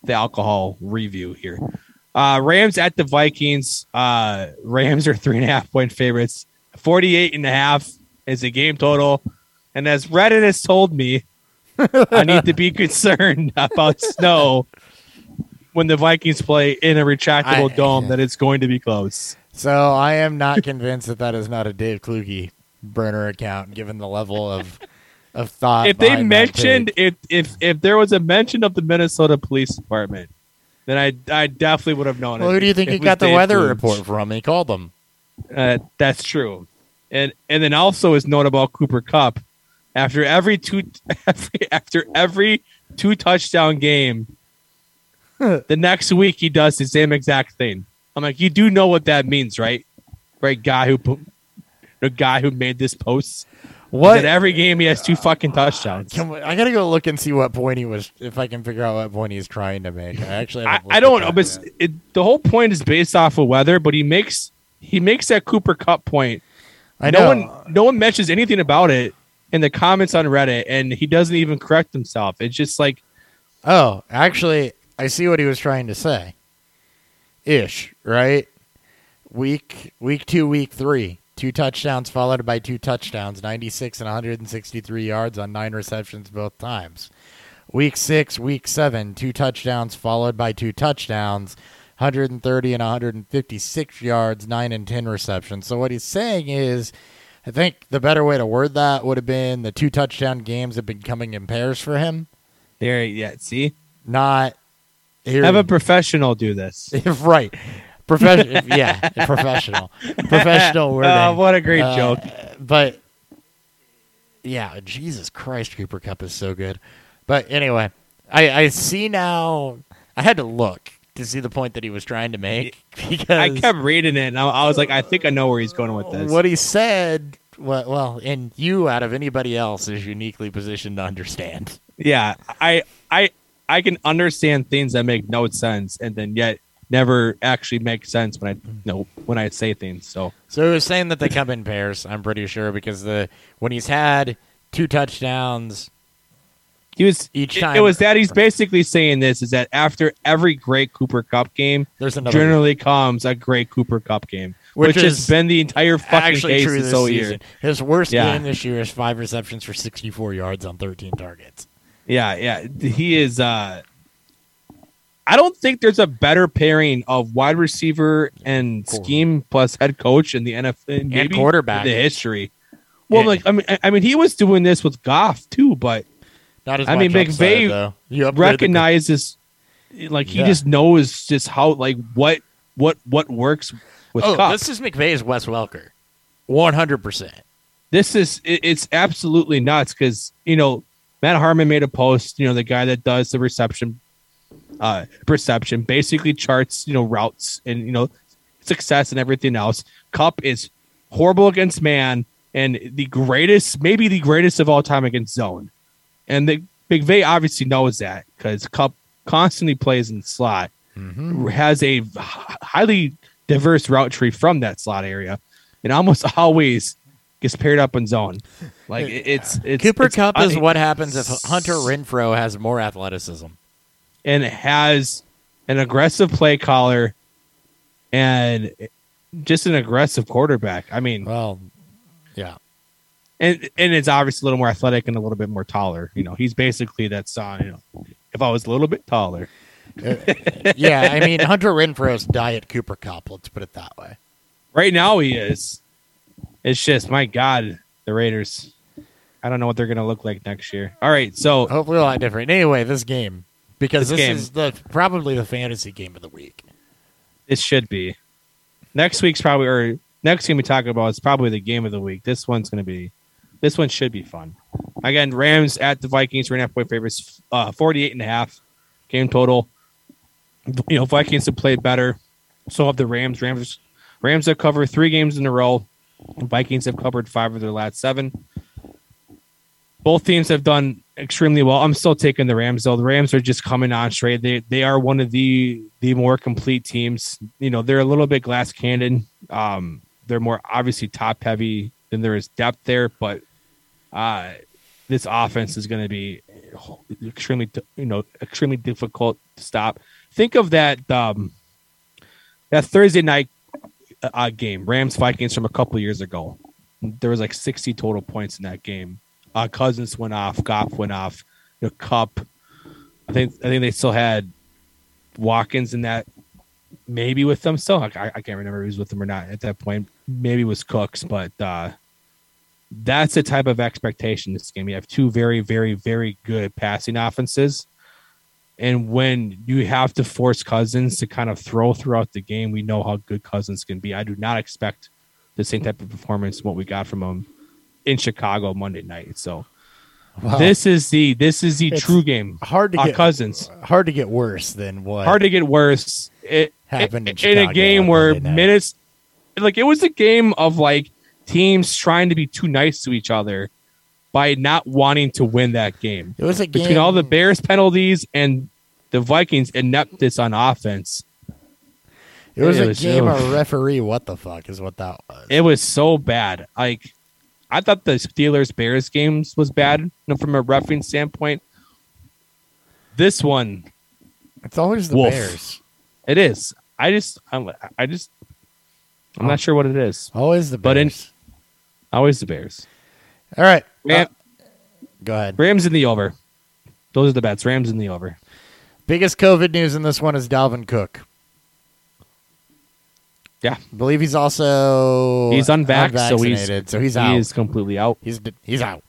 Speaker 1: the alcohol review here. Uh Rams at the Vikings. Uh Rams are three and a half point favorites. 48 and a half is the game total. And as Reddit has told me, I need to be concerned about snow when the Vikings play in a retractable
Speaker 2: I-
Speaker 1: dome that it's going to be close.
Speaker 2: So I am not convinced that that is not a Dave Kluge burner account, given the level of of thought.
Speaker 1: if they mentioned if if if there was a mention of the Minnesota Police Department, then I I definitely would have known
Speaker 2: well,
Speaker 1: it.
Speaker 2: who do you think he got the
Speaker 1: Dave
Speaker 2: weather
Speaker 1: Kluge.
Speaker 2: report from? He called them.
Speaker 1: Uh, that's true, and and then also is known about Cooper Kupp. After every two, every, after every two touchdown game, the next week he does the same exact thing. I'm like, you do know what that means, right? Right, guy who the guy who made this post.
Speaker 2: What?
Speaker 1: That every game he has two fucking touchdowns.
Speaker 2: We, I gotta go look and see what point he was. If I can figure out what point he's trying to make. I actually.
Speaker 1: I, I don't know, but it, the whole point is based off of weather. But he makes he makes that Cooper Kupp point.
Speaker 2: I know.
Speaker 1: no one no one mentions anything about it in the comments on Reddit, and he doesn't even correct himself. It's just like
Speaker 2: Oh, actually, I see what he was trying to say. Ish, right? Week week two, week three, two touchdowns followed by two touchdowns, ninety six and one hundred and sixty three yards on nine receptions both times. Week six, week seven, two touchdowns followed by two touchdowns, 130 and 156 yards, nine and ten receptions. So what he's saying is, I think the better way to word that would have been the two touchdown games have been coming in pairs for him,
Speaker 1: there. Yeah, see,
Speaker 2: not here.
Speaker 1: have a professional do this.
Speaker 2: right. Professional, yeah, professional, professional wording.
Speaker 1: Oh, what a great
Speaker 2: Uh,
Speaker 1: joke!
Speaker 2: But yeah, Jesus Christ, Cooper Kupp is so good. But anyway, I I see now. I had to look to see the point that he was trying to make because
Speaker 1: I kept reading it, and I, I was like, I think I know where he's going with this.
Speaker 2: what he said. Well, well, and you out of anybody else is uniquely positioned to understand.
Speaker 1: yeah, I I I can understand things that make no sense, and then yet never actually make sense when I you mm-hmm. know when I say things. So
Speaker 2: So he was saying that they come in pairs. I'm pretty sure because the when he's had two touchdowns
Speaker 1: he was
Speaker 2: Each time-
Speaker 1: It was that he's basically saying this is that after every great Cooper Kupp game,
Speaker 2: There's another
Speaker 1: generally comes a great Cooper Kupp game,
Speaker 2: Which
Speaker 1: which, has been the entire fucking case
Speaker 2: true
Speaker 1: this whole year.
Speaker 2: His worst
Speaker 1: Yeah.
Speaker 2: game this year is five receptions for 64 yards on 13 targets.
Speaker 1: Yeah, yeah, he is. uh I don't think there's a better pairing of wide receiver and scheme plus head coach in the NFL maybe in the history. Well,
Speaker 2: Yeah.
Speaker 1: like I mean, I- mean, he was doing this with Goff too, but
Speaker 2: Not as
Speaker 1: I mean, McVay
Speaker 2: upgraded the-
Speaker 1: like he
Speaker 2: Yeah.
Speaker 1: just knows just how like what what what works with
Speaker 2: oh,
Speaker 1: Kupp.
Speaker 2: this is McVay's Wes Welker. 100%.
Speaker 1: this is it, it's absolutely nuts because you know Matt Harmon made a post. You know the guy that does the reception, uh, perception basically charts you know routes and you know success and everything else. Kupp is horrible against man and the greatest, maybe the greatest of all time against zone. And the McVay obviously knows that because Kupp constantly plays in slot,
Speaker 2: Mm-hmm.
Speaker 1: has a highly diverse route tree from that slot area, and almost always gets paired up in zone. Like it's it's
Speaker 2: Cooper
Speaker 1: it's
Speaker 2: Kupp is
Speaker 1: un-
Speaker 2: what happens if Hunter Renfrow has more athleticism.
Speaker 1: and has an aggressive play caller and just an aggressive quarterback. I mean,
Speaker 2: Well, yeah.
Speaker 1: and and it's obviously a little more athletic and a little bit more taller. You know, he's basically that son. You know, if I was a little bit taller, uh,
Speaker 2: yeah, I mean Hunter Renfrow's diet Cooper Kupp. Let's put it that way.
Speaker 1: Right now he is. It's just my God, the Raiders. I don't know what they're gonna look like next year. All right, so
Speaker 2: Hopefully a lot different. Anyway, this game because
Speaker 1: This
Speaker 2: this,
Speaker 1: game.
Speaker 2: is the probably the fantasy game of the week.
Speaker 1: it should be. Next week's probably or next game we talk about is probably the game of the week. This one's gonna be this one should be fun. Again, Rams at the Vikings, three and a half point favorites, uh 48 and a half game total. You know, Vikings have played better. So have the Rams. Rams Rams have covered three games in a row. Vikings have covered five of their last seven. Both teams have done extremely well. I'm still taking the Rams though. The Rams are just coming on straight. They they are one of the the more complete teams. You know, they're a little bit glass cannon. Um, they're more obviously top heavy than there is depth there, but uh this offense is going to be extremely you know extremely difficult to stop. Think of that um that Thursday night uh, game, Rams Vikings from a couple years ago. There was like 60 total points in that game. Uh, Cousins went off, Goff went off, you know, Kupp. I think I think they still had Watkins in that maybe with them still. I, I can't remember was with them or not at that point. Maybe it was Cooks, but uh, that's the type of expectation this game. You have two very, very, very good passing offenses. And when you have to force Cousins to kind of throw throughout the game, we know how good Cousins can be. I do not expect the same type of performance what we got from him in Chicago Monday night. So
Speaker 2: Wow.
Speaker 1: this is the this is the
Speaker 2: It's
Speaker 1: true game.
Speaker 2: hard to
Speaker 1: Uh,
Speaker 2: get
Speaker 1: Cousins
Speaker 2: hard to get worse than what
Speaker 1: hard to get worse. It
Speaker 2: Happened in
Speaker 1: it- in a game where
Speaker 2: night.
Speaker 1: minutes, like it was a game of like teams trying to be too nice to each other by not wanting to win that game.
Speaker 2: it was a game
Speaker 1: Between all the Bears penalties and the Vikings ineptness on offense,
Speaker 2: It was
Speaker 1: it
Speaker 2: a
Speaker 1: was-
Speaker 2: game of referee. What the fuck is what that was?
Speaker 1: it was so bad. Like I thought the Steelers Bears games was bad you know, from a refereeing standpoint. This one,
Speaker 2: It's always the
Speaker 1: Wolf.
Speaker 2: Bears.
Speaker 1: it is. I just, I'm, I just, I'm not sure what it is.
Speaker 2: Always the Bears.
Speaker 1: But in- Always the Bears.
Speaker 2: all right.
Speaker 1: Ram-
Speaker 2: uh, go ahead.
Speaker 1: Rams in the over. Those are the bets. Rams in the over.
Speaker 2: Biggest COVID news in this one is Dalvin Cook.
Speaker 1: Yeah,
Speaker 2: I believe he's also
Speaker 1: He's unvaxxed, so he's-
Speaker 2: unvaccinated, so he's out.
Speaker 1: he is completely out.
Speaker 2: he's he's out.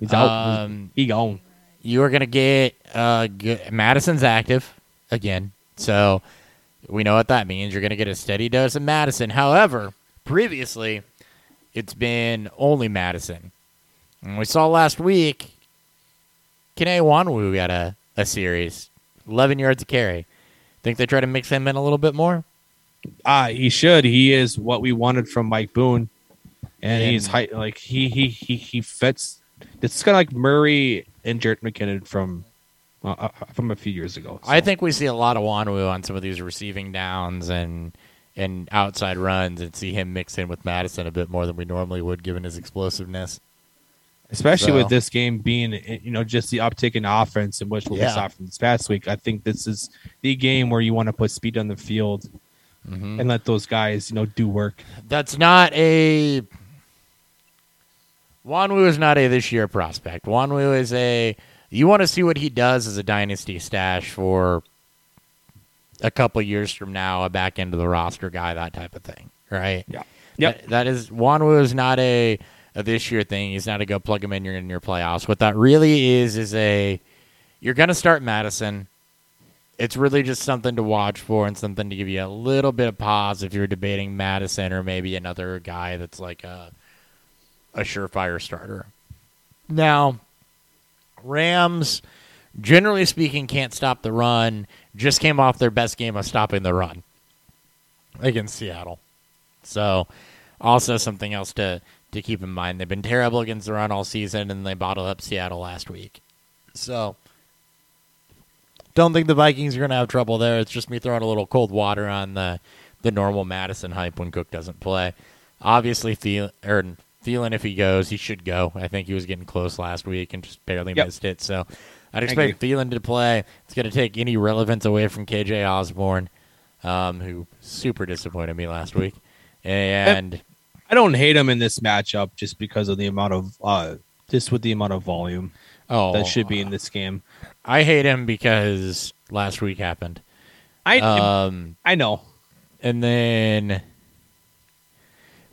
Speaker 1: He's out.
Speaker 2: Um,
Speaker 1: he gone.
Speaker 2: you are gonna get uh g- Madison's active again, so we know what that means. You're gonna get a steady dose of Madison. However, previously it's been only Madison, and we saw last week. Kene Nwangwu got a a series, eleven yards of carry. Think they try to mix him in a little bit more?
Speaker 1: Ah, he should. He is what we wanted from Mike Boone, and
Speaker 2: And-
Speaker 1: he's high, like he he he he fits. It's kind of like Murray and Jerick McKinnon from uh, uh, from a few years ago.
Speaker 2: I think we see a lot of Nwangwu on some of these receiving downs and and outside runs, and see him mix in with Madison a bit more than we normally would, given his explosiveness.
Speaker 1: especially
Speaker 2: so-
Speaker 1: with this game being eh, you know just the uptick in offense in which what
Speaker 2: Yeah.
Speaker 1: we saw from this past week. I think this is the game where you want to put speed on the field
Speaker 2: Mhm.
Speaker 1: and let those guys you know do work.
Speaker 2: That's not a. Nwangwu is not a this year prospect. Nwangwu is a. You want to see what he does as a dynasty stash for a couple years from now, a back end of the roster guy, that type of thing, right?
Speaker 1: Yeah. Yep.
Speaker 2: That- that is Nwangwu is not a, a this year thing. He's not a go plug him in. You're in your playoffs. What that really is is a. You're gonna start Madison. It's really just something to watch for and something to give you a little bit of pause if you're debating Madison or maybe another guy that's like a a surefire starter. Now, Rams, generally speaking, can't stop the run. Just came off their best game of stopping the run against Seattle. So, also something else to to keep in mind. They've been terrible against the run all season, and they bottled up Seattle last week. So, don't think the Vikings are going to have trouble there. It's just me throwing a little cold water on the the normal Madison hype when Cook doesn't play. Obviously, Thielen, or Thielen, if he goes, he should go. I think he was getting close last week and just barely
Speaker 1: Yep.
Speaker 2: missed it. So, I'd expect Thielen to play. It's going to take any relevance away from KJ Osborn, um, who super disappointed me last week. And
Speaker 1: I don't hate him in this matchup just because of the amount of uh just with the amount of volume.
Speaker 2: Oh,
Speaker 1: that should be in this game.
Speaker 2: I hate him because last week happened.
Speaker 1: I
Speaker 2: Um,
Speaker 1: I know.
Speaker 2: and then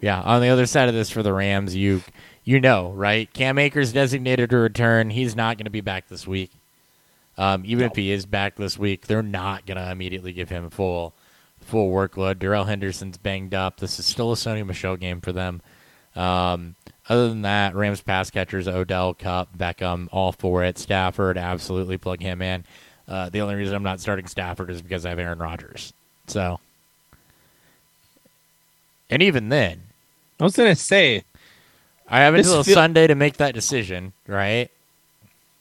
Speaker 2: yeah, on the other side of this for the Rams, you you know, right? Cam Akers designated to return. He's not going to be back this week. Um, even if he is back this week, they're not going to immediately give him full full workload. Darrell Henderson's banged up. This is still a Sony Michel game for them. Um, other than that, Rams pass catchers Odell, Kupp, Beckham, all for it. Stafford, absolutely plug him in. Uh, the only reason I'm not starting Stafford is because I have Aaron Rodgers. So, and even then,
Speaker 1: I was gonna say
Speaker 2: I have until
Speaker 1: feel-
Speaker 2: Sunday to make that decision, right?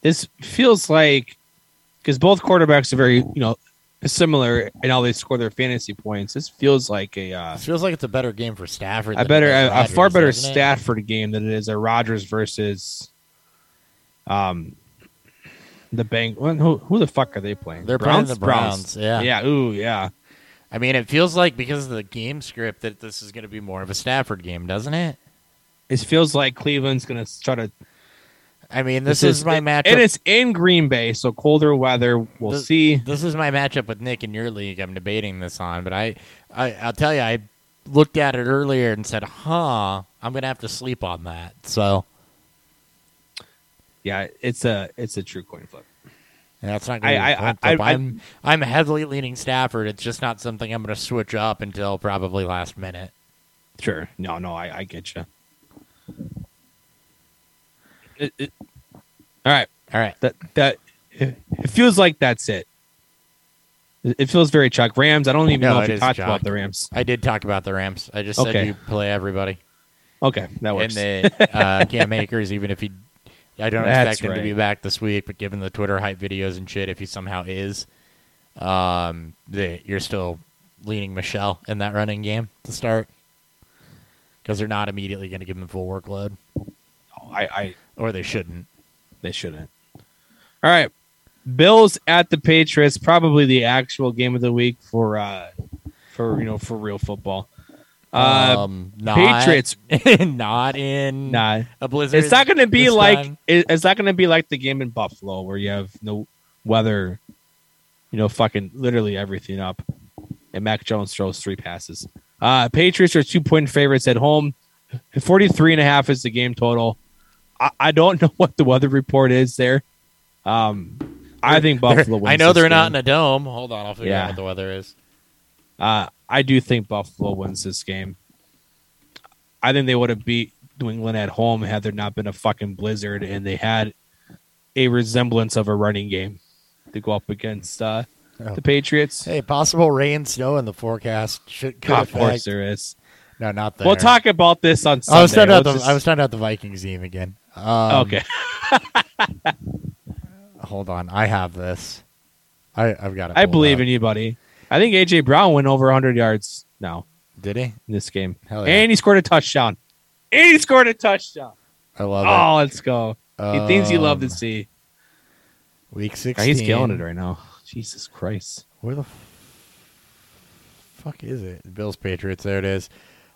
Speaker 1: this feels like because both quarterbacks are very you know similar and how they score their fantasy points. This feels like a uh,
Speaker 2: It feels like it's a better game for Stafford. it
Speaker 1: better a, a far better
Speaker 2: doesn't it?
Speaker 1: Stafford game than it is a Rodgers versus um the Bang. Who, who the fuck are they playing?
Speaker 2: They're playing the Browns, yeah.
Speaker 1: yeah. Ooh, yeah.
Speaker 2: I mean, it feels like because of the game script that this is going to be more of a Stafford game, doesn't it?
Speaker 1: It feels like Cleveland's gonna try to.
Speaker 2: I mean, this, is, my matchup.
Speaker 1: and it's in Green Bay, so colder weather. We'll
Speaker 2: This-
Speaker 1: see.
Speaker 2: This is my matchup with Nick in your league. I'm debating this on, but I, I, I'll tell you, I looked at it earlier and said, "Huh, I'm gonna have to sleep on that." So
Speaker 1: Yeah, it's a it's a true coin flip.
Speaker 2: Yeah, that's not gonna
Speaker 1: I- I- I-. I-
Speaker 2: I'm I'm heavily leaning Stafford. It's just not something I'm gonna switch up until probably last minute.
Speaker 1: Sure. No, no, I, I get you. It, it, all right.
Speaker 2: All right,
Speaker 1: That that it, it feels like that's it. It feels very Chuck Rams. I don't even
Speaker 2: No,
Speaker 1: know if you talked
Speaker 2: Chuck.
Speaker 1: about the Rams.
Speaker 2: I did talk about the Rams. I just said you play everybody.
Speaker 1: Okay, that works.
Speaker 2: And then uh, Cam Akers, even if he, I don't
Speaker 1: That's
Speaker 2: expect him to be back this week, but given the Twitter hype videos and shit, if he somehow is, um, the, you're still leaning Michel in that running game to start because they're not immediately going to give him full workload,
Speaker 1: I, I
Speaker 2: or they shouldn't.
Speaker 1: they shouldn't. All right, Bills at the Patriots. Probably the actual game of the week for uh for you know for real football. Uh,
Speaker 2: um, not,
Speaker 1: Patriots.
Speaker 2: not in
Speaker 1: nah,
Speaker 2: a blizzard.
Speaker 1: it's not going to be like it, it's not going to be like the game in Buffalo where you have no weather, you know, fucking literally everything up, and Mac Jones throws three passes. Uh, Patriots are two point favorites at home. 43 and a half is the game total. I, I don't know what the weather report is there. Um, I think Buffalo. Wins
Speaker 2: I know
Speaker 1: this
Speaker 2: they're not in a dome. Hold on, I'll figure
Speaker 1: Yeah.
Speaker 2: out what the weather is.
Speaker 1: Uh, I do think Buffalo wins this game. I think they would have beat New England at home had there not been a fucking blizzard and they had a resemblance of a running game to go up against uh,
Speaker 2: Oh.
Speaker 1: the Patriots.
Speaker 2: Hey, possible rain, snow in the forecast. Should, could
Speaker 1: of course there is.
Speaker 2: No, not there.
Speaker 1: We'll talk about this on Sunday.
Speaker 2: I was talking about
Speaker 1: We'll
Speaker 2: the
Speaker 1: just-
Speaker 2: I was talking about the Vikings game again. Um,
Speaker 1: okay.
Speaker 2: hold on, I have this. I I've got it.
Speaker 1: I believe
Speaker 2: up.
Speaker 1: in you, buddy. I think AJ Brown went over 100 yards now
Speaker 2: Did he?
Speaker 1: in this game,
Speaker 2: Hell yeah.
Speaker 1: and he scored a touchdown. And he scored a touchdown.
Speaker 2: I love it.
Speaker 1: Oh, let's go.
Speaker 2: it.
Speaker 1: He things you love to
Speaker 2: Um,
Speaker 1: see.
Speaker 2: Week
Speaker 1: God. He's killing it right now. Jesus Christ.
Speaker 2: Where the fuck is it? Bills Patriots. There it is.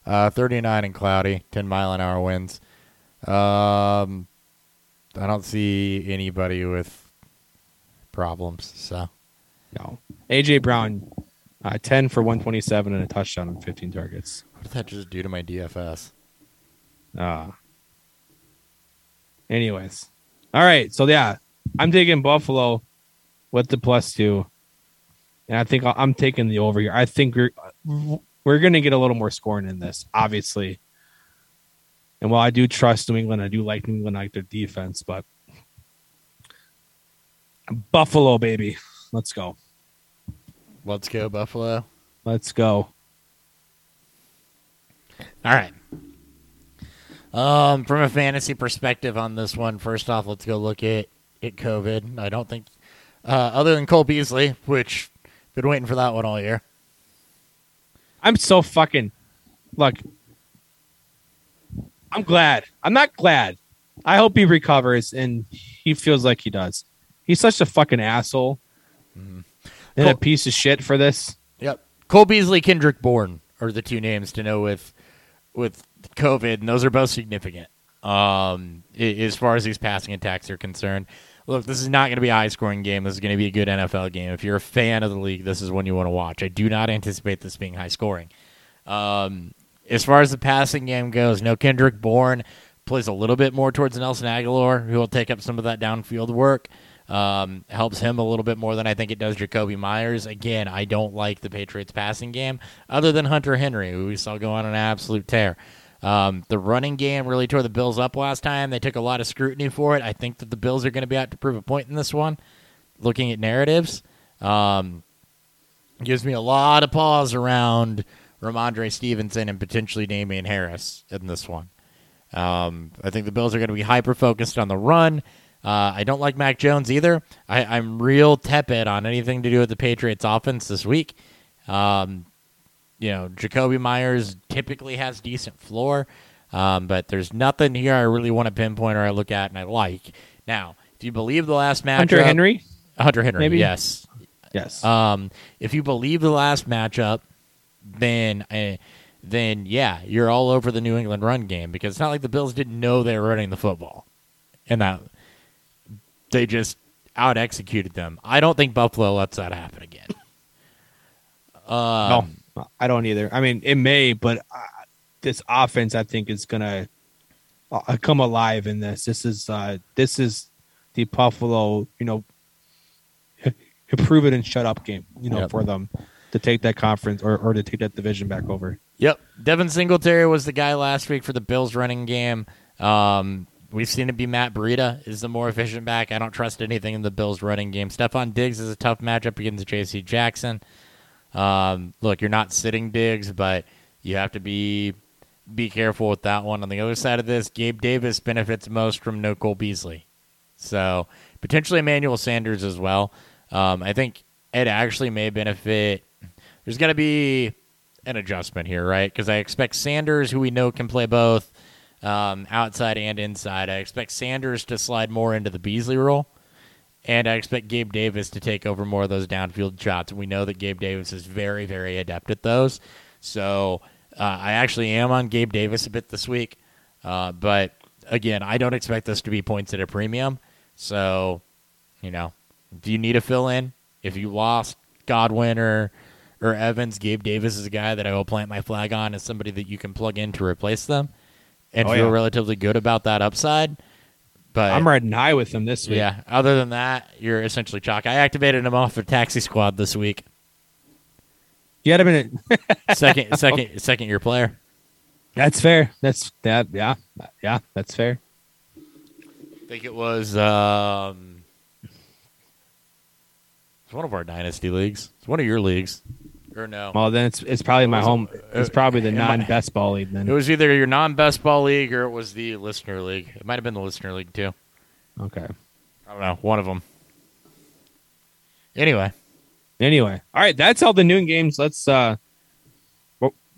Speaker 2: Uh, Thirty nine and cloudy. Ten mile an hour winds. Um, I don't see anybody with problems. So
Speaker 1: No. AJ Brown, uh, 10 for 127 and a touchdown on 15 targets.
Speaker 2: what did that just do to my DFS?
Speaker 1: Uh, anyways. All right. So, yeah, I'm taking Buffalo with the plus two. And I think I'll- I'm taking the over here. I think we're, we're going to get a little more scoring in this, obviously. And while I do trust New England, I do like New England, I like their defense, but Buffalo, baby. Let's go.
Speaker 2: Let's go Buffalo.
Speaker 1: Let's go.
Speaker 2: All right. Um, from a fantasy perspective on this one, first off, let's go look at at COVID. I don't think, uh, other than Cole Beasley, which been waiting for that one all year.
Speaker 1: I'm so fucking look. I'm glad. I'm not glad. I hope he recovers and he feels like he does. He's such a fucking asshole and a piece of shit for this.
Speaker 2: Yep. Cole Beasley, Kendrick Bourne are the two names to know with with COVID, and those are both significant. Um, as far as these passing attacks are concerned, look, this is not going to be a high scoring game. This is going to be a good NFL game. If you're a fan of the league, this is one you want to watch. I do not anticipate this being high scoring. Um, as far as the passing game goes, no Kendrick Bourne plays a little bit more towards Nelson Agholor, who will take up some of that downfield work. Um, helps him a little bit more than I think it does Jakobi Meyers. Again, I don't like the Patriots passing game, other than Hunter Henry, who we saw go on an absolute tear. Um, the running game really tore the Bills up last time. They took a lot of scrutiny for it. I think that the Bills are going to be out to prove a point in this one. Looking at narratives, um, gives me a lot of pause around Rhamondre Stevenson and potentially Damien Harris in this one. Um, I think the Bills are going to be hyper focused on the run. Uh, I don't like Mac Jones either. I, I'm real tepid on anything to do with the Patriots offense this week. Um, you know, Jakobi Meyers typically has decent floor, um, but there's nothing here I really want to pinpoint or I look at and I like. Now, if you believe the last matchup,
Speaker 1: Hunter Henry.
Speaker 2: Hunter Henry,
Speaker 1: maybe?
Speaker 2: yes,
Speaker 1: Yes.
Speaker 2: um, if you believe the last matchup, then uh, then yeah, you're all over the New England run game because it's not like the Bills didn't know they were running the football, and that they just out executed them. I don't think Buffalo lets that happen again.
Speaker 1: no, I don't either. I mean, it may, but uh, this offense, I think, is gonna uh, come alive in this. This is uh, this is the Buffalo, you know, prove it and shut up game, you know,
Speaker 2: Yep.
Speaker 1: for them to take that conference or, or to take that division back over.
Speaker 2: Yep. Devin Singletary was the guy last week for the Bills running game. Um, we've seen it be Matt Breida is the more efficient back. I don't trust anything in the Bills running game. Stefon Diggs is a tough matchup against J.C. Jackson. Um, look, you're not sitting Diggs, but you have to be be careful with that one. On the other side of this, Gabe Davis benefits most from no Cole Beasley. So potentially Emmanuel Sanders as well. Um, I think it actually may benefit. There's going to be an adjustment here, right? Because I expect Sanders, who we know can play both um, outside and inside, I expect Sanders to slide more into the Beasley role. And I expect Gabe Davis to take over more of those downfield shots. We know that Gabe Davis is very, very adept at those. So uh, I actually am on Gabe Davis a bit this week. Uh, but again, I don't expect this to be points at a premium. So, you know, if you need a fill in, if you lost Godwin or or Evans, Gabe Davis is a guy that I will plant my flag on as somebody that you can plug in to replace them and
Speaker 1: Oh,
Speaker 2: feel
Speaker 1: yeah.
Speaker 2: relatively good about that upside. But
Speaker 1: I'm riding high with them this week.
Speaker 2: yeah, other than that, you're essentially chalk. I activated him off the taxi squad this week.
Speaker 1: You had a minute.
Speaker 2: Second, second, second year player.
Speaker 1: that's fair. That's that. Yeah, yeah, that's fair.
Speaker 2: I think it was um, it's one of our dynasty leagues. It's one of your leagues, or no?
Speaker 1: Well, then it's it's probably my
Speaker 2: was-
Speaker 1: home. It's probably the
Speaker 2: am I-
Speaker 1: non-best ball league then.
Speaker 2: It was either your non-best ball league or it was the listener league. It might have been the listener league too.
Speaker 1: okay.
Speaker 2: I don't know. One of them. Anyway,
Speaker 1: Anyway, all right, that's all the noon games. Let's. uh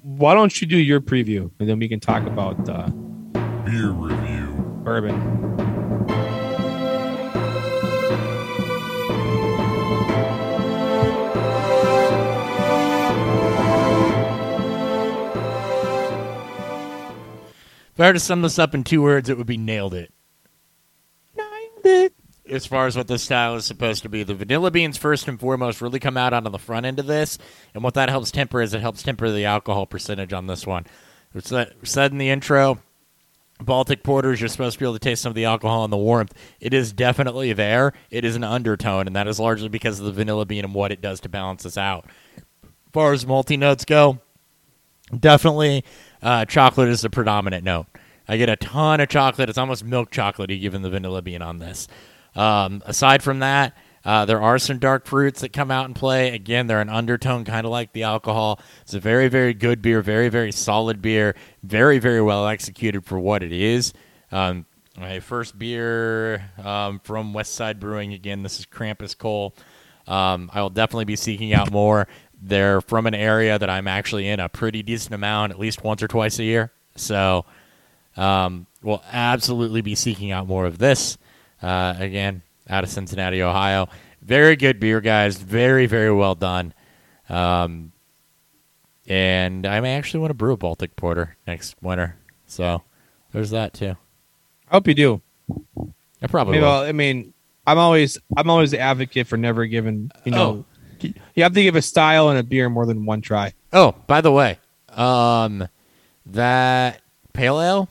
Speaker 1: Why don't you do your preview and then we can talk about uh,
Speaker 3: Beer review.
Speaker 1: bourbon.
Speaker 2: If I were to sum this up in two words, it would be nailed it. Nailed it. As far as what this style is supposed to be. The vanilla beans, first and foremost, really come out onto the front end of this, and what that helps temper is it helps temper the alcohol percentage on this one. It's said in the intro, Baltic porters, you're supposed to be able to taste some of the alcohol and the warmth. It is definitely there. It is an undertone, and that is largely because of the vanilla bean and what it does to balance this out. As far as multi notes go, definitely uh, chocolate is the predominant note. I get a ton of chocolate. It's almost milk chocolatey given the vanilla bean on this. Um, aside from that, uh, there are some dark fruits that come out and play. Again, they're an undertone, kind of like the alcohol. It's a very, very good beer, very, very solid beer, very, very well executed for what it is. Um, my first beer um, from West Side Brewing. Again, this is Krampus Cole. Um, I will definitely be seeking out more. They're from an area that I'm actually in a pretty decent amount, at least once or twice a year. So um, we'll absolutely be seeking out more of this. Uh, again, out of Cincinnati, Ohio. Very good beer, guys. Very, very well done. Um, and I may actually want to brew a Baltic Porter next winter. So there's that too.
Speaker 1: I hope you do.
Speaker 2: I probably will.
Speaker 1: I'll- I mean, I'm always I'm always the advocate for never giving. You know, you have to give a style and a beer more than one try.
Speaker 2: Oh, by the way, um, that pale ale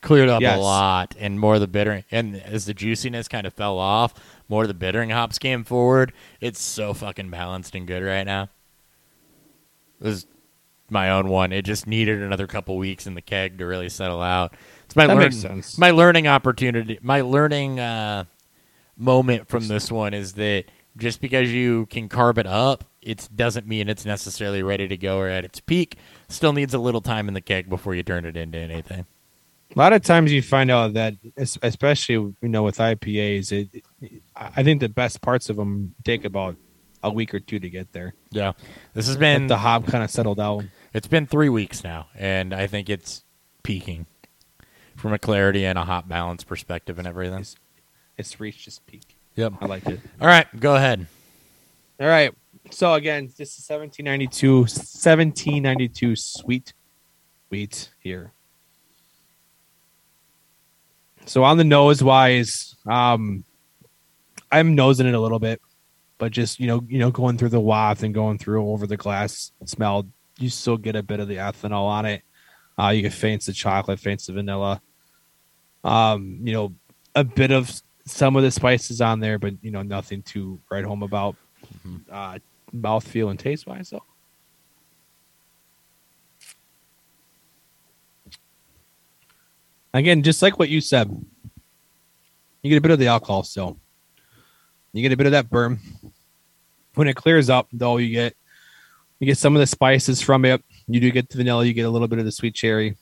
Speaker 2: cleared up
Speaker 1: Yes.
Speaker 2: a lot, and more of the bittering, and as the juiciness kind of fell off, more of the bittering hops came forward. It's so fucking balanced and good right now. It was my own one. It just needed another couple weeks in the keg to really settle out. It's my
Speaker 1: That
Speaker 2: learn-
Speaker 1: makes sense.
Speaker 2: My learning opportunity, my learning uh, moment from this one is that just because you can carb it up, it doesn't mean it's necessarily ready to go or at its peak. Still needs a little time in the keg before you turn it into anything.
Speaker 1: A lot of times you find out that, especially you know with IPAs, it, I I think the best parts of them take about a week or two to get there.
Speaker 2: Yeah, this has
Speaker 1: Let
Speaker 2: been
Speaker 1: the hop kind of settled out.
Speaker 2: it's been three weeks now, and I think it's peaking from a clarity and a hop balance perspective and everything.
Speaker 1: It's, it's reached its peak.
Speaker 2: Yep.
Speaker 1: I like it.
Speaker 2: All right, go ahead.
Speaker 1: All right. So again, this is 1792, 1792 sweet wheat here. So on the nose wise, um, I'm nosing it a little bit, but just you know, you know, going through the waft and going through over the glass smell, you still get a bit of the ethanol on it. Uh, you get faints the chocolate, faints the vanilla. Um, you know, a bit of some of the spices on there, but you know, nothing to write home about. Uh, mouth feel and taste wise, though. Again, just like what you said, you get a bit of the alcohol still. You get a bit of that burn. When it clears up, though, you get you get some of the spices from it. You do get the vanilla. You get a little bit of the sweet cherry.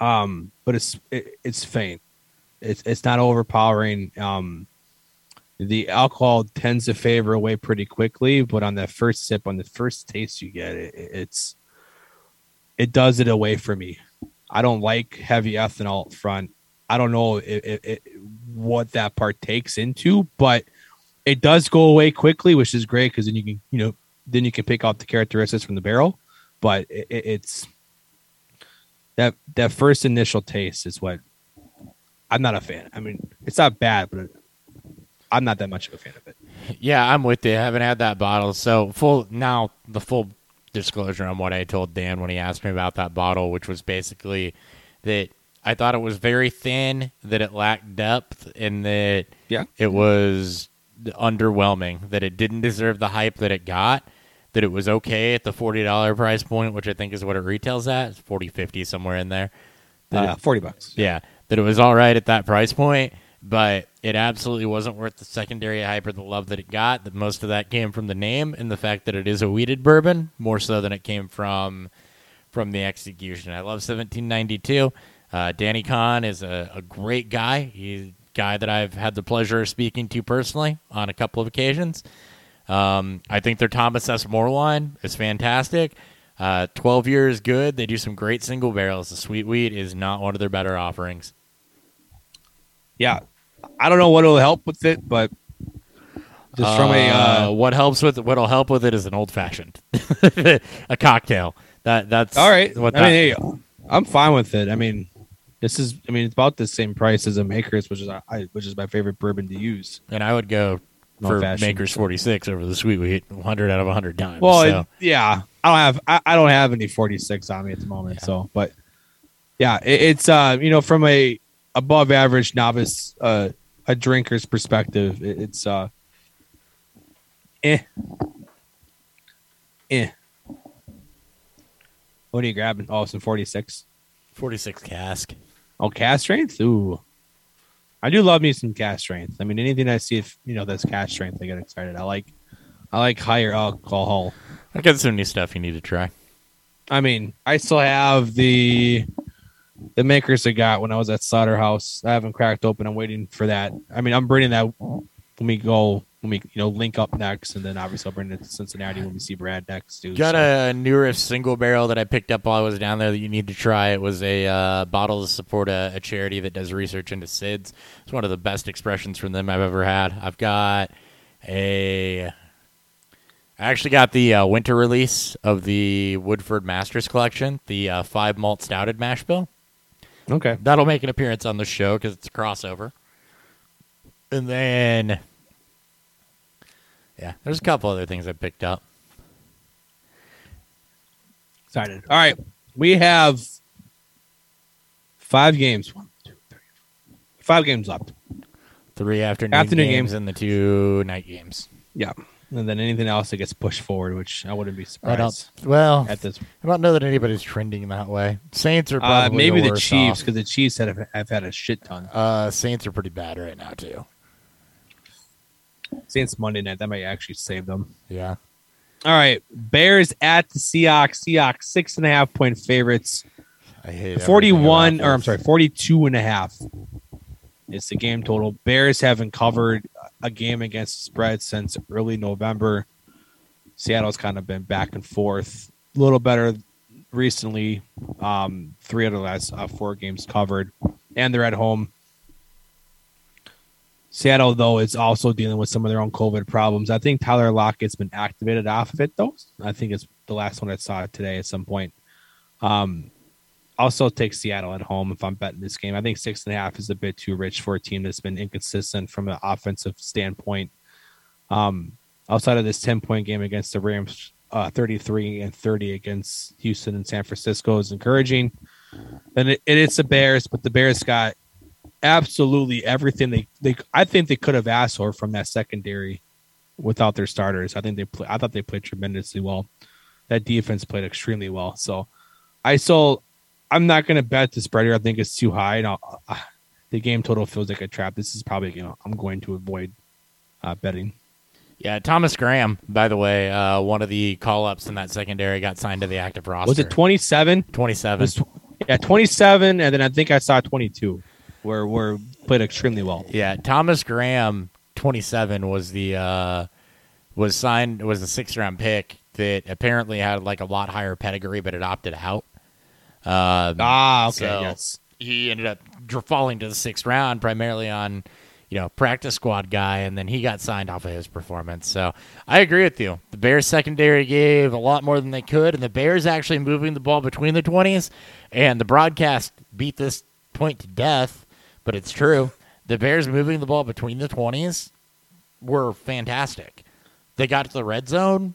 Speaker 1: Um, but it's it, it's faint. It's it's not overpowering. Um, the alcohol tends to favor away pretty quickly, but on that first sip, on the first taste you get, it, it's it does it away for me. I don't like heavy ethanol up front. I don't know it, it, it, what that part takes into, but it does go away quickly, which is great because then you can you know then you can pick out the characteristics from the barrel. But it, it, it's that that first initial taste is what I'm not a fan. I mean, it's not bad, but I'm not that much of a fan of it.
Speaker 2: Yeah, I'm with you. I haven't had that bottle. So full now the full disclosure on what I told Dan when he asked me about that bottle, which was basically that I thought it was very thin, that it lacked depth, and that
Speaker 1: Yeah.
Speaker 2: it was underwhelming, that it didn't deserve the hype that it got, that it was okay at the forty dollar price point, which I think is what it retails at. It's 40 50 somewhere in there.
Speaker 1: Uh, Forty bucks.
Speaker 2: yeah, that it was all right at that price point, but it absolutely wasn't worth the secondary hype or the love that it got. That most of that came from the name and the fact that it is a wheated bourbon, more so than it came from from the execution. I love 1792. Uh, Danny Kahn is a, a great guy. He's a guy that I've had the pleasure of speaking to personally on a couple of occasions. Um, I think their Thomas S. Moore line is fantastic. Uh, 12 years good. They do some great single barrels. The sweet wheat is not one of their better offerings.
Speaker 1: Yeah. I don't know what will help with it, but just from a uh,
Speaker 2: what helps with what'll help with it is an old fashioned, a cocktail. That that's
Speaker 1: all right.
Speaker 2: What
Speaker 1: I
Speaker 2: that,
Speaker 1: mean, hey, I'm fine with it. I mean, this is. I mean, it's about the same price as a Maker's, which is I, which is my favorite bourbon to use.
Speaker 2: and I would go
Speaker 1: No
Speaker 2: for
Speaker 1: fashion.
Speaker 2: Makers 46 over the sweet wheat 100 out of 100 times.
Speaker 1: Well,
Speaker 2: so.
Speaker 1: it- yeah, I don't have I, I don't have any 46 on me at the moment.
Speaker 2: Yeah.
Speaker 1: So, but yeah, it, it's uh you know from a above average novice uh a drinker's perspective, it, it's uh eh eh. What are you grabbing? Oh, some 46.
Speaker 2: 46 cask.
Speaker 1: Oh, cask strength. Ooh, I do love me some cask strength. I mean, anything I see if you know that's cask strength, I get excited. I like, I like higher alcohol.
Speaker 2: I got some new stuff you need to try.
Speaker 1: I mean, I still have the the makers I got when I was at Slaughterhouse. I haven't cracked open. I'm waiting for that. I mean, I'm bringing that when we go when we you know link up next, and then obviously I'll bring it to Cincinnati when we see Brad next. Too.
Speaker 2: Got
Speaker 1: So,
Speaker 2: a newer single barrel that I picked up while I was down there that you need to try. It was a uh, bottle to support a, a charity that does research into SIDS. It's one of the best expressions from them I've ever had. I've got a. I actually got the uh, winter release of the Woodford Masters collection, the uh, five malt stouted mash bill.
Speaker 1: Okay.
Speaker 2: That'll make an appearance on the show because it's a crossover. And then, yeah, there's a couple other things I picked up.
Speaker 1: Excited. All right. We have five games. One, two, three, four. Five games left.
Speaker 2: Three afternoon,
Speaker 1: Afternoon
Speaker 2: games
Speaker 1: game.
Speaker 2: and the two night games.
Speaker 1: Yeah. And then anything else that gets pushed forward, which I wouldn't be surprised
Speaker 2: Well,
Speaker 1: at this.
Speaker 2: I don't know that anybody's trending that way. Saints are
Speaker 1: Uh,
Speaker 2: probably
Speaker 1: maybe the
Speaker 2: worst
Speaker 1: Chiefs, because the Chiefs have, have had a shit ton.
Speaker 2: Uh, Saints are pretty bad right now too.
Speaker 1: Saints Monday night, that might actually save them.
Speaker 2: Yeah.
Speaker 1: All right. Bears at the Seahawks. Seahawks, six and a half point favorites.
Speaker 2: I hate
Speaker 1: 41 or I'm sorry 42 and a half it's the game total bears haven't covered a game against spread since early november. Seattle's kind of been back and forth a little better recently um three out of the last uh, four games covered and they're at home. Seattle though is also dealing with some of their own covid problems. I think tyler lockett's been activated off of it though. I think it's the last one i saw today at some point. Um also take Seattle at home if I'm betting this game. I think six and a half is a bit too rich for a team that's been inconsistent from an offensive standpoint. Um, outside of this 10 point game against the Rams, uh, 33 and 30 against Houston and San Francisco is encouraging. And it, it is the Bears, but the Bears got absolutely everything they, they I think they could have asked for from that secondary without their starters. I think they play, I thought they played tremendously well. That defense played extremely well. So I still I'm not going to bet the spread here. I think it's too high. And I'll, uh, the game total feels like a trap. This is probably you know I'm going to avoid uh, betting.
Speaker 2: Yeah, Thomas Graham, by the way, uh, one of the call ups in that secondary got signed to the active roster.
Speaker 1: Was it 27?
Speaker 2: 27?
Speaker 1: Yeah, 27, and then I think I saw 22, where where played extremely well.
Speaker 2: Yeah, Thomas Graham, 27 was the uh, was signed was a sixth round pick that apparently had like a lot higher pedigree, but it opted out. Um,
Speaker 1: Ah, okay,
Speaker 2: so
Speaker 1: yes.
Speaker 2: he ended up falling to the sixth round primarily on you know practice squad guy, and then he got signed off of his performance. So I agree with you. The Bears secondary gave a lot more than they could, and the Bears actually moving the ball between the twenties, and the broadcast beat this point to death, but it's true. The Bears moving the ball between the twenties were fantastic. They got to the red zone,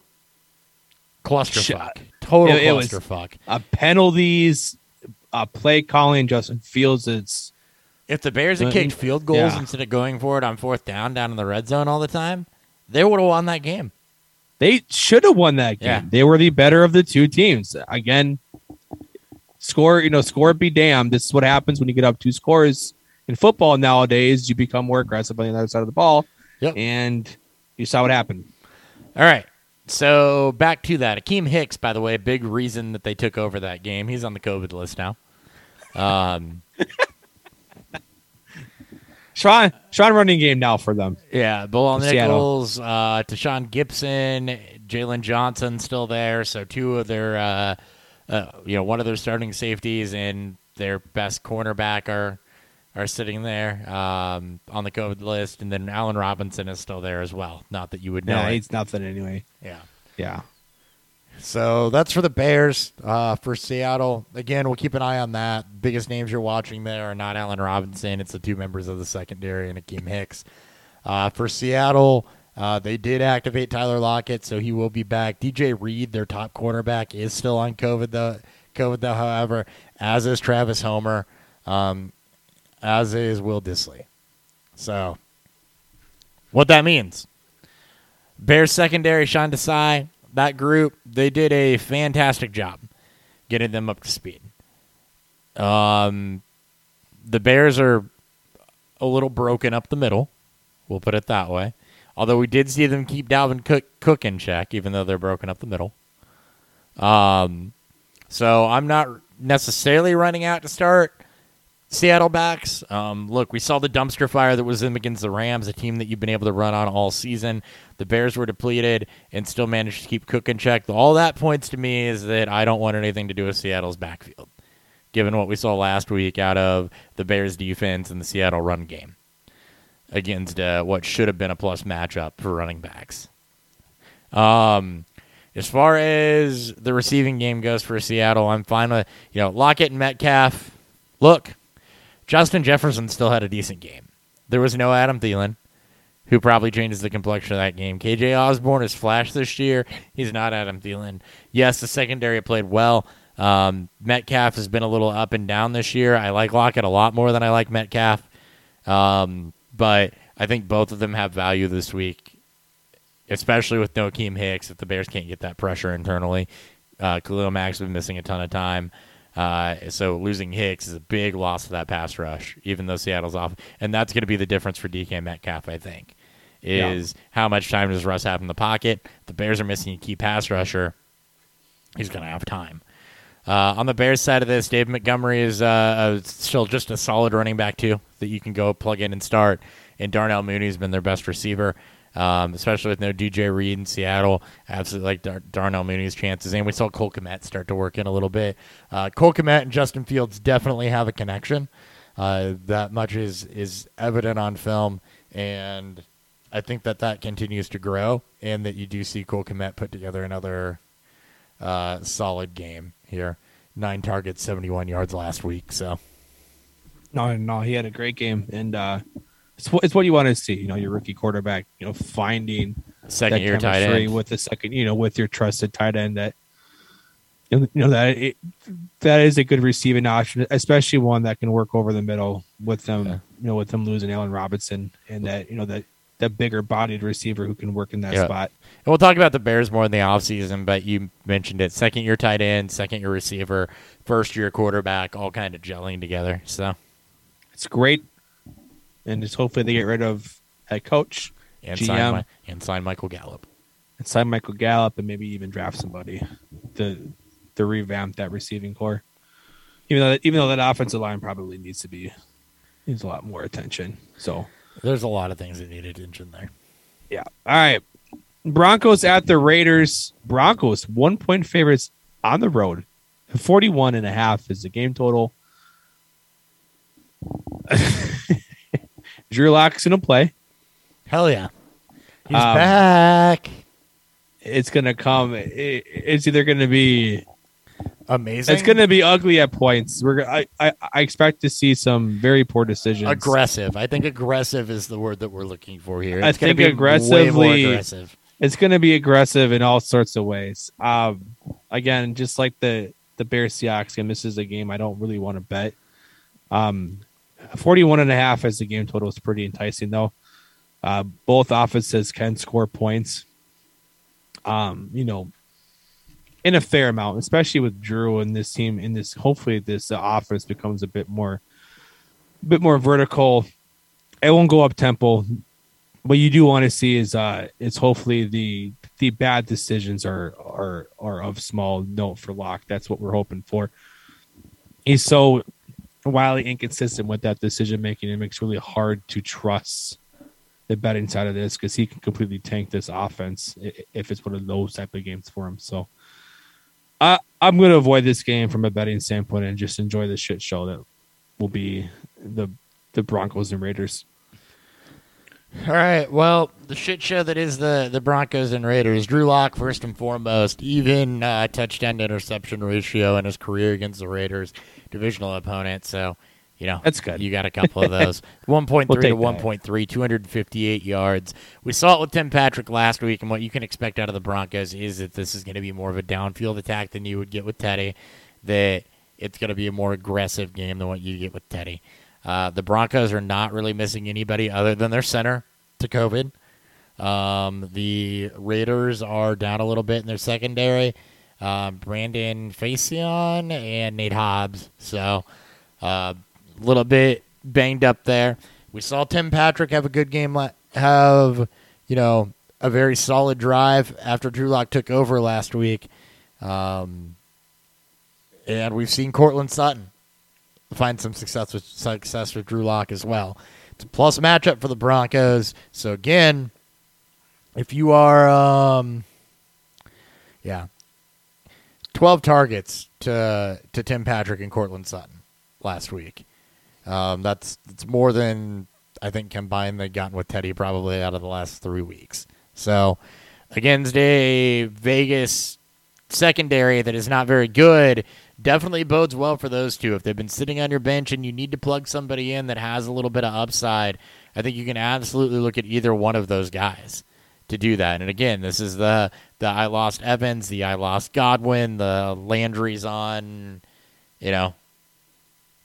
Speaker 2: clusterfuck, total
Speaker 1: It- it was-
Speaker 2: clusterfuck.
Speaker 1: Uh, penalties, a play calling. Justin Fields. It's
Speaker 2: If the Bears had kicked field goals
Speaker 1: yeah.
Speaker 2: instead of going for it on fourth down down in the red zone all the time, they would have won that game.
Speaker 1: they should have won that game.
Speaker 2: Yeah.
Speaker 1: They were the better of the two teams. Again, score, you know, score be damned. This is what happens when you get up two scores in football nowadays. You become more aggressive on the other side of the ball.
Speaker 2: Yep.
Speaker 1: And you saw what happened.
Speaker 2: All right. So back to that. Akiem Hicks, by the way, big reason that they took over that game. He's on the COVID list now. Um,
Speaker 1: Sean, Sean running game now for them.
Speaker 2: yeah, Bilal. Nichols, uh, Tashaun Gipson, Jaylon Johnson still there. So two of their, uh, uh, you know, one of their starting safeties and their best cornerback are are sitting there um, on the COVID list, and then Allen Robinson is still there as well. Not that you would know.
Speaker 1: No,
Speaker 2: it.
Speaker 1: it's nothing anyway.
Speaker 2: Yeah.
Speaker 1: Yeah.
Speaker 2: So that's for the Bears. Uh, for Seattle, again, we'll keep an eye on that. Biggest names you're watching there are not Allen Robinson. It's the two members of the secondary and Akiem Hicks. Uh, for Seattle, uh, they did activate Tyler Lockett, so he will be back. DJ Reed, their top cornerback, is still on COVID though. COVID though, however, as is Travis Homer, um, as is Will Dissly. So, what that means? Bears secondary, Sean Desai, that group, they did a fantastic job getting them up to speed. Um, the Bears are a little broken up the middle. We'll put it that way. Although we did see them keep Dalvin Cook, Cook in check, even though they're broken up the middle. Um, so I'm not necessarily running out to start Seattle backs. Um, look, we saw the dumpster fire that was them against the Rams, a team that you've been able to run on all season. The Bears were depleted and still managed to keep Cook in check. All that points to me is that I don't want anything to do with Seattle's backfield, given what we saw last week out of the Bears defense and the Seattle run game against uh, what should have been a plus matchup for running backs. Um, as far as the receiving game goes for Seattle, I'm fine with you know Lockett and Metcalf. look, Justin Jefferson still had a decent game. There was no Adam Thielen, who probably changes the complexion of that game. KJ Osborn has flashed this year. He's not Adam Thielen. Yes, the secondary played well. Um, Metcalf has been a little up and down this year. I like Lockett a lot more than I like Metcalf. Um, but I think both of them have value this week, especially with no Keem Hicks if the Bears can't get that pressure internally. Uh, Khalil Mack's been missing a ton of time. Uh, so losing Hicks is a big loss to that pass rush, even though Seattle's off. And that's going to be the difference for DK Metcalf, I think, is yeah. how much time does Russ have in the pocket? The Bears are missing a key pass rusher. He's going to have time. Uh, on the Bears side of this, Dave Montgomery is uh, still just a solid running back, too, that you can go plug in and start. And Darnell Mooney's been their best receiver um, especially with no DJ Reed in Seattle. Absolutely like Dar- Darnell Mooney's chances. And we saw Cole Kmet start to work in a little bit. Uh, Cole Kmet and Justin Fields definitely have a connection. Uh, that much is, is evident on film. And I think that that continues to grow and that you do see Cole Kmet put together another uh, solid game here. Nine targets, 71 yards last week. So.
Speaker 1: No, no, he had a great game. And, uh, it's what, it's what you want to see. You know, your rookie quarterback, you know, finding
Speaker 2: second year tight end
Speaker 1: with the second, you know, with your trusted tight end that you know that it, that is a good receiving option, especially one that can work over the middle with them. Yeah. You know, with them losing Allen Robinson and that you know that that bigger bodied receiver who can work in that yeah. spot.
Speaker 2: And we'll talk about the Bears more in the offseason, but you mentioned it. Second year tight end, second year receiver, first year quarterback, all kind of gelling together. So
Speaker 1: it's great and just hopefully they get rid of head coach
Speaker 2: and GM sign, and sign Michael Gallup
Speaker 1: and sign Michael Gallup and maybe even draft somebody to to revamp that receiving core. Even though even though that offensive line probably needs to be needs a lot more attention. So
Speaker 2: there's a lot of things that need attention there.
Speaker 1: Yeah. All right. Broncos at the Raiders. Broncos one point favorites on the road. 41 and a half is the game total. Drew Lock's gonna play.
Speaker 2: Hell yeah, he's um, back.
Speaker 1: It's gonna come. It, it's either gonna be
Speaker 2: amazing.
Speaker 1: It's gonna be ugly at points. We're I, I I expect to see some very poor decisions.
Speaker 2: Aggressive. I think aggressive is the word that we're looking for here.
Speaker 1: It's I think aggressively. Aggressive. It's going to be aggressive in all sorts of ways. Um, again, just like the the Bears Seahawks game, this is a game I don't really want to bet. Um, 41 and a half as the game total is pretty enticing though. Uh, both offenses can score points. Um, you know, in a fair amount, especially with Drew and this team in this hopefully this uh, offense becomes a bit more a bit more vertical. It won't go up tempo. What you do want to see is uh is hopefully the the bad decisions are are are of small note for Lock. That's what we're hoping for. He's so wildly inconsistent with that decision making. It makes it really hard to trust the betting side of this because he can completely tank this offense if it's one of those type of games for him. So I, I'm going to avoid this game from a betting standpoint and just enjoy the shit show that will be the the Broncos and Raiders.
Speaker 2: All right. Well, the shit show that is the the Broncos and Raiders. Drew Lock, first and foremost, even uh, touchdown interception ratio in his career against the Raiders divisional opponent. So, you know,
Speaker 1: that's good.
Speaker 2: You got a couple of those. 1.3 we'll to 1.3, 258 yards. We saw it with Tim Patrick last week, and what you can expect out of the Broncos is that this is going to be more of a downfield attack than you would get with Teddy. That it's going to be a more aggressive game than what you get with Teddy. Uh, the Broncos are not really missing anybody other than their center to COVID. Um, the Raiders are down a little bit in their secondary uh, Brandon Facyson and Nate Hobbs. So a uh, little bit banged up there. We saw Tim Patrick have a good game, have you know a very solid drive after Drew Lock took over last week, um, and we've seen Courtland Sutton find some success with success with Drew Lock as well. It's a plus matchup for the Broncos. So again, if you are, um, yeah, 12 targets to to Tim Patrick and Courtland Sutton last week. Um, that's that's more than I think combined they've gotten with Teddy probably out of the last three weeks. So against a Vegas secondary that is not very good definitely bodes well for those two. If they've been sitting on your bench and you need to plug somebody in that has a little bit of upside, I think you can absolutely look at either one of those guys to do that. And again, this is the the I lost Evans, the I lost Godwin, the Landry's on, you know,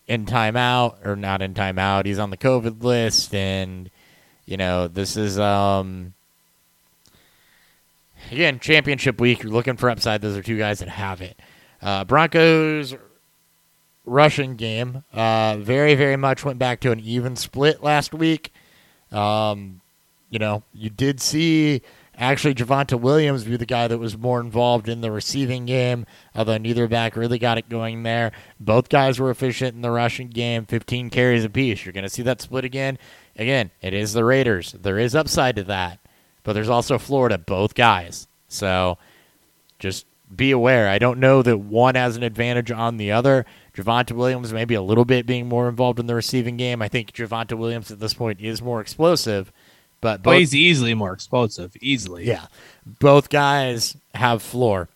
Speaker 2: in timeout or not in timeout. He's on the COVID list, and you know this is um again championship week. You're looking for upside. Those are two guys that have it. Uh, Broncos rushing game uh, very very much went back to an even split last week. Um, you know, you did see actually Javonte Williams be the guy that was more involved in the receiving game, although neither back really got it going there. Both guys were efficient in the rushing game, 15 carries apiece. You're going to see that split again. Again, it is the Raiders. There is upside to that, but there's also Florida, both guys. So just be aware. I don't know that one has an advantage on the other. Javonte Williams maybe a little bit being more involved in the receiving game. I think Javonte Williams at this point is more explosive, but
Speaker 1: both, he's easily more explosive. Easily,
Speaker 2: yeah. Both guys have floor.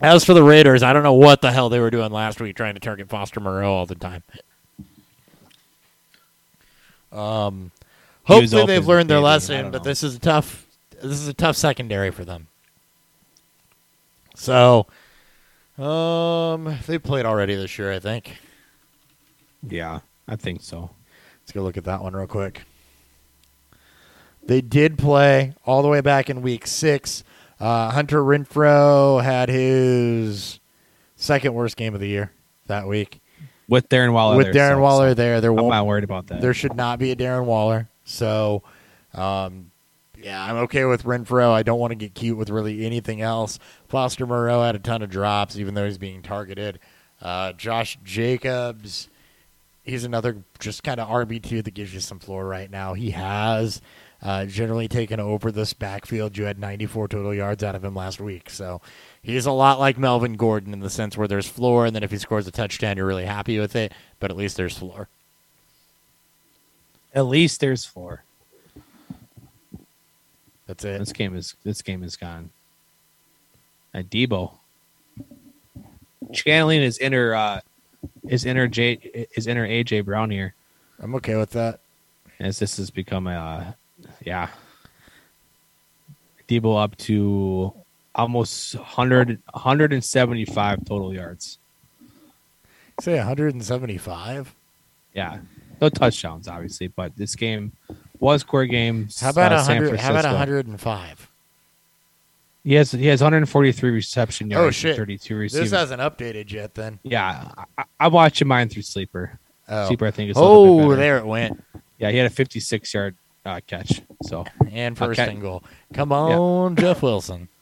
Speaker 2: As for the Raiders, I don't know what the hell they were doing last week, trying to target Foster Moreau all the time. Um, hopefully they've learned their lesson, but this is a tough. This is a tough secondary for them. So, um, they played already this year, I think.
Speaker 1: Yeah, I think so.
Speaker 2: Let's go look at that one real quick. They did play all the way back in week six. Uh, Hunter Renfrow had his second worst game of the year that week.
Speaker 1: With Darren Waller,
Speaker 2: with
Speaker 1: there,
Speaker 2: Darren so, Waller there, there
Speaker 1: I'm not worried about that.
Speaker 2: There should not be a Darren Waller. So, um, yeah, I'm okay with Renfrow. I don't want to get cute with really anything else. Foster Moreau had a ton of drops, even though he's being targeted. Uh, Josh Jacobs, he's another just kind of RB two that gives you some floor right now. He has uh, generally taken over this backfield. You had 94 total yards out of him last week. So he's a lot like Melvin Gordon in the sense where there's floor, and then if he scores a touchdown, you're really happy with it, but at least there's floor.
Speaker 1: At least there's floor.
Speaker 2: That's it.
Speaker 1: This game is this game is gone. At Deebo. Channeling his inner uh his inner J his inner AJ Brown here.
Speaker 2: I'm okay with that.
Speaker 1: As this has become a yeah. Deebo up to almost 100, 175 total yards.
Speaker 2: Say 175?
Speaker 1: Yeah. No touchdowns, obviously, but this game was core game.
Speaker 2: How about uh, 100? How about 105?
Speaker 1: He has he has 143 reception yards. Oh shit! 32 receiving.
Speaker 2: This hasn't updated yet. Then
Speaker 1: yeah, I, I watching mine through Sleeper. Oh. Sleeper, I think is.
Speaker 2: oh, there it went.
Speaker 1: Yeah, he had a 56 yard uh, catch. So
Speaker 2: and first and goal. Come on, yeah. Jeff Wilson.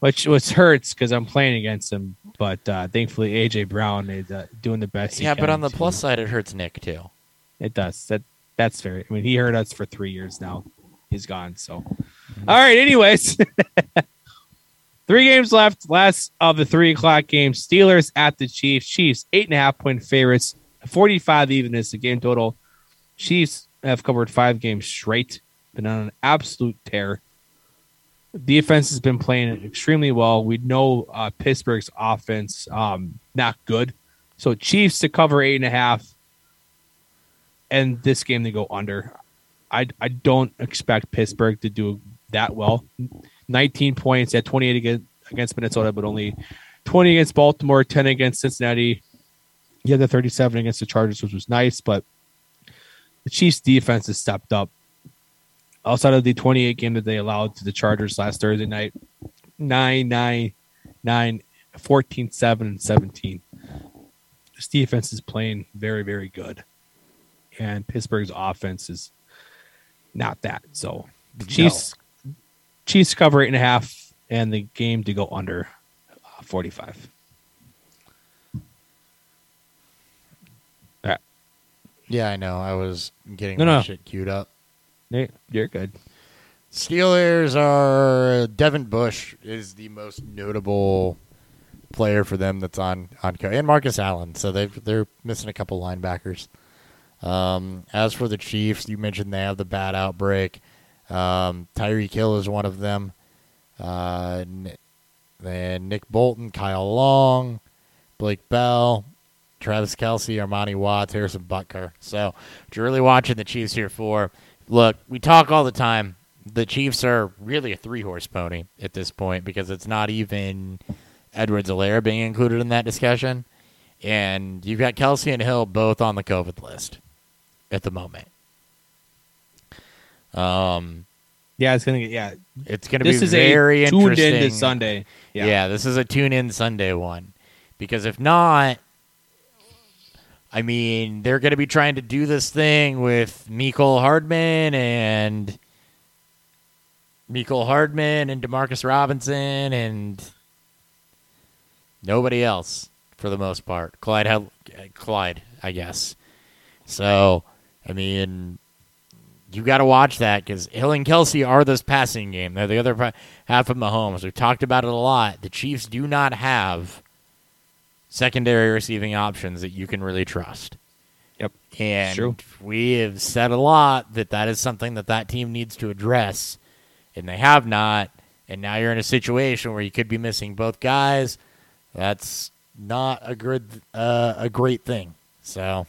Speaker 1: Which which hurts because I'm playing against him, but uh, thankfully AJ Brown is uh, doing the best.
Speaker 2: Yeah, but on the to. plus side, it hurts Nick too.
Speaker 1: It does. That that's fair. I mean, he hurt us for three years now. He's gone. So, all right. Anyways, three games left. Last of the three o'clock games. Steelers at the Chiefs. Chiefs eight and a half point favorites. Forty five even is the game total. Chiefs have covered five games straight, been on an absolute tear. Defense has been playing extremely well. We know uh, Pittsburgh's offense um, not good, so Chiefs to cover eight and a half, and this game they go under. I I don't expect Pittsburgh to do that well. 19 points at 28 against, against Minnesota, but only 20 against Baltimore, 10 against Cincinnati. Had the 37 against the Chargers, which was nice, but the Chiefs defense has stepped up. Outside of the 28 game that they allowed to the Chargers last Thursday night, 9 9 9 14 7 and 17. This defense is playing very, very good. And Pittsburgh's offense is not that. So the Chiefs no. Chiefs cover eight and a half and the game to go under uh, 45.
Speaker 2: Yeah, I know. I was getting no, my no. shit queued up.
Speaker 1: Nate, you're good.
Speaker 2: Steelers are Devin Bush is the most notable player for them that's on on and Marcus Allen. So they they're missing a couple linebackers. Um, as for the Chiefs, you mentioned they have the bad outbreak. Um, Tyreek Hill is one of them. Uh, then Nick Bolton, Kyle Long, Blake Bell, Travis Kelce, Armani Watts, Harrison Butker. So, what you're really watching the Chiefs here for. Look, we talk all the time. The Chiefs are really a three horse pony at this point because it's not even Edwards-Helaire being included in that discussion. And you've got Kelce and Hill both on the COVID list at the moment. Um,
Speaker 1: Yeah, it's gonna get yeah.
Speaker 2: it's going to be
Speaker 1: This is
Speaker 2: very
Speaker 1: a tuned
Speaker 2: interesting.
Speaker 1: in to Sunday.
Speaker 2: Yeah.
Speaker 1: Yeah.
Speaker 2: this is a tune in Sunday one. Because if not, I mean, they're going to be trying to do this thing with Mecole Hardman and Mecole Hardman and Demarcus Robinson and nobody else for the most part. Clyde, Hel- Clyde, I guess. So, I mean, you got to watch that because Hill and Kelce are this passing game. They're the other half of Mahomes. We've talked about it a lot. The Chiefs do not have secondary receiving options that you can really trust.
Speaker 1: Yep.
Speaker 2: And
Speaker 1: true.
Speaker 2: we have said a lot that that is something that that team needs to address, and they have not. And now you're in a situation where you could be missing both guys. That's not a good, uh, a great thing. So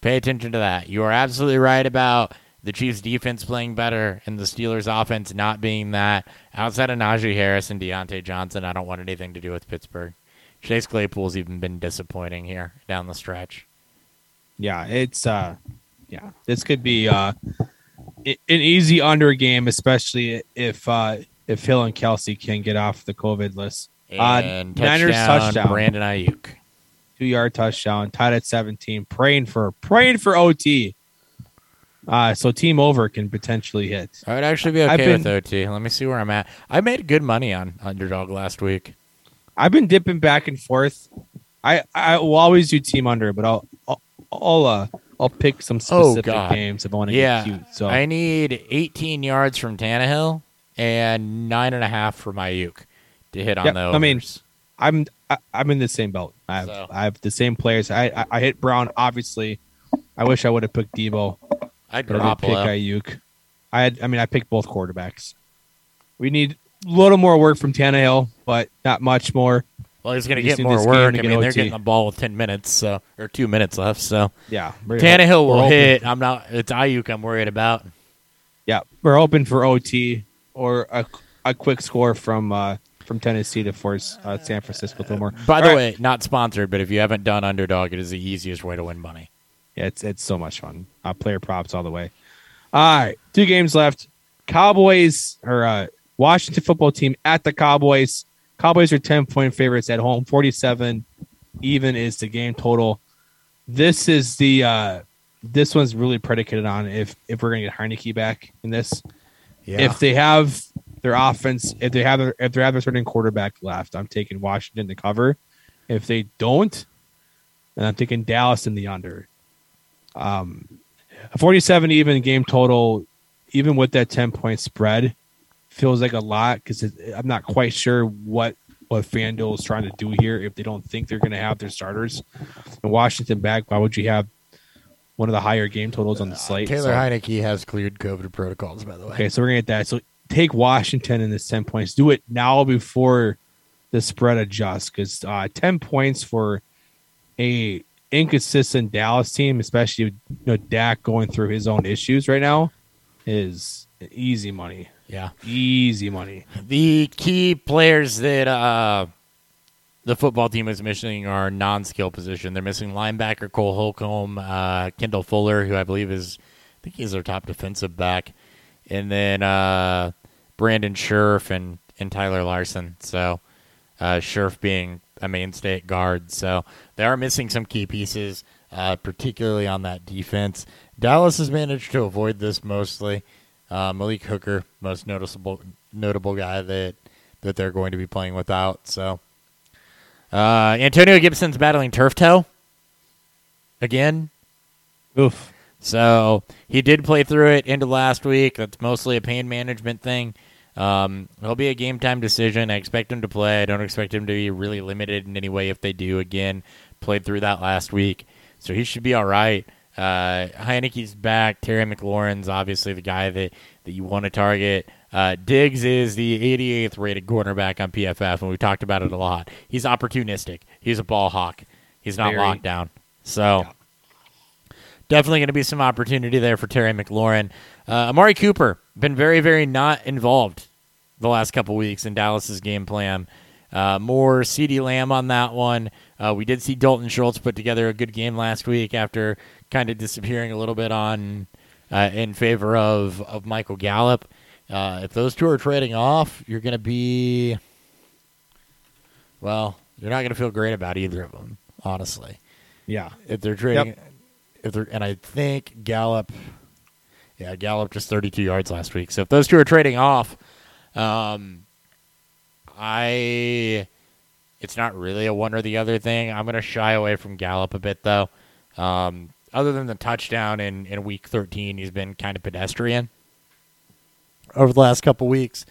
Speaker 2: pay attention to that. You are absolutely right about the Chiefs' defense playing better and the Steelers' offense not being that. Outside of Najee Harris and Diontae Johnson, I don't want anything to do with Pittsburgh. Chase Claypool's even been disappointing here down the stretch.
Speaker 1: Yeah, it's uh yeah. This could be uh an easy under game, especially if uh if Hill and Kelce can get off the COVID list. Uh,
Speaker 2: And
Speaker 1: Niners
Speaker 2: touchdown,
Speaker 1: touchdown.
Speaker 2: Brandon Aiyuk.
Speaker 1: Two yard touchdown, tied at seventeen, praying for praying for OT. Uh so team over can potentially hit.
Speaker 2: I would actually be okay with OT. Let me see where I'm at. I made good money on underdog last week.
Speaker 1: I've been dipping back and forth. I I will always do team under, but I'll I'll, I'll uh I'll pick some
Speaker 2: Oh,
Speaker 1: specific
Speaker 2: God.
Speaker 1: games if I want to
Speaker 2: Yeah,
Speaker 1: get cute. So
Speaker 2: I need 18 yards from Tannehill and nine and a half from Aiyuk to hit on
Speaker 1: Yep,
Speaker 2: the
Speaker 1: I mean. I'm I, I'm in the same boat. I have
Speaker 2: So.
Speaker 1: I have the same players. I I, I hit Brown obviously. I wish I would have picked Deebo,
Speaker 2: I'd
Speaker 1: but I did pick Aiyuk. I had I mean I picked both quarterbacks. We need little more work from Tannehill, but not much more.
Speaker 2: Well, he's going to get more work. I mean, they're
Speaker 1: OT.
Speaker 2: getting the ball with 10 minutes, so or two minutes left. So
Speaker 1: Yeah,
Speaker 2: Tannehill
Speaker 1: we're
Speaker 2: will
Speaker 1: hoping-
Speaker 2: hit. I'm not. It's Aiyuk. I'm worried about.
Speaker 1: Yeah, we're hoping for OT or a, a quick score from uh, from Tennessee to force uh, San Francisco to more.
Speaker 2: By the
Speaker 1: All right.
Speaker 2: way, not sponsored, but if you haven't done underdog, it is the easiest way to win money.
Speaker 1: Yeah, it's it's so much fun. Uh, player props all the way. All right, two games left. Cowboys or uh, Washington football team at the Cowboys. Cowboys are ten point favorites at home. Forty seven even is the game total. This is the uh, this one's really predicated on if if we're gonna get Heinicke back in this.
Speaker 2: Yeah.
Speaker 1: If they have their offense, if they have their, if they have a certain quarterback left, I'm taking Washington to cover. If they don't, and I'm taking Dallas in the under. Um, a 47 even game total, even with that 10 point spread, feels like a lot because I'm not quite sure what what FanDuel is trying to do here. If they don't think they're going to have their starters and Washington back, why would you have one of the higher game totals on the slate?
Speaker 2: Taylor
Speaker 1: So-
Speaker 2: Heinicke has cleared COVID protocols, by the way.
Speaker 1: Okay, so we're gonna get that. So take Washington in this ten points. Do it now before the spread adjusts, because uh, ten points for a inconsistent Dallas team, especially you know Dak going through his own issues right now, is easy money.
Speaker 2: Yeah.
Speaker 1: Easy money.
Speaker 2: The key players that uh, the football team is missing are non-skill position. They're missing linebacker Cole Holcomb, uh, Kendall Fuller, who I believe is, I think he's their top defensive back, and then uh, Brandon Scherff and and Tyler Larsen. So uh, Scherff being a mainstay at guard. So they are missing some key pieces, uh, particularly on that defense. Dallas has managed to avoid this mostly. Uh, Malik Hooker, most noticeable notable guy that that they're going to be playing without. So uh, Antonio Gibson's battling turf toe again.
Speaker 1: Oof.
Speaker 2: So he did play through it into last week. That's mostly a pain management thing. Um, it'll be a game time decision. I expect him to play. I don't expect him to be really limited in any way if they do. Again, played through that last week, so he should be all right. Uh, Heinicke's back. Terry McLaurin's obviously the guy that, that you want to target. Uh, Diggs is the 88th rated cornerback on PFF, and we talked about it a lot. He's opportunistic. He's a ball hawk. He's not
Speaker 1: Very.
Speaker 2: locked down. So
Speaker 1: Yeah.
Speaker 2: definitely going to be some opportunity there for Terry McLaurin. Uh, Amari Cooper been very, very not involved the last couple weeks in Dallas's game plan. Uh, more CeeDee Lamb on that one. Uh, we did see Dalton Schultz put together a good game last week after kind of disappearing a little bit on uh, in favor of of Michael Gallup. Uh, if those two are trading off, you're going to be well. You're not going to feel great about either of them, honestly
Speaker 1: Yeah.
Speaker 2: if they're trading if they're and I think Gallup yeah, Gallup just 32 yards last week. So if those two are trading off, um I it's not really a one or the other thing. I'm going to shy away from Gallup a bit though. Um other than the touchdown in in week 13, he's been kind of pedestrian over the last couple weeks.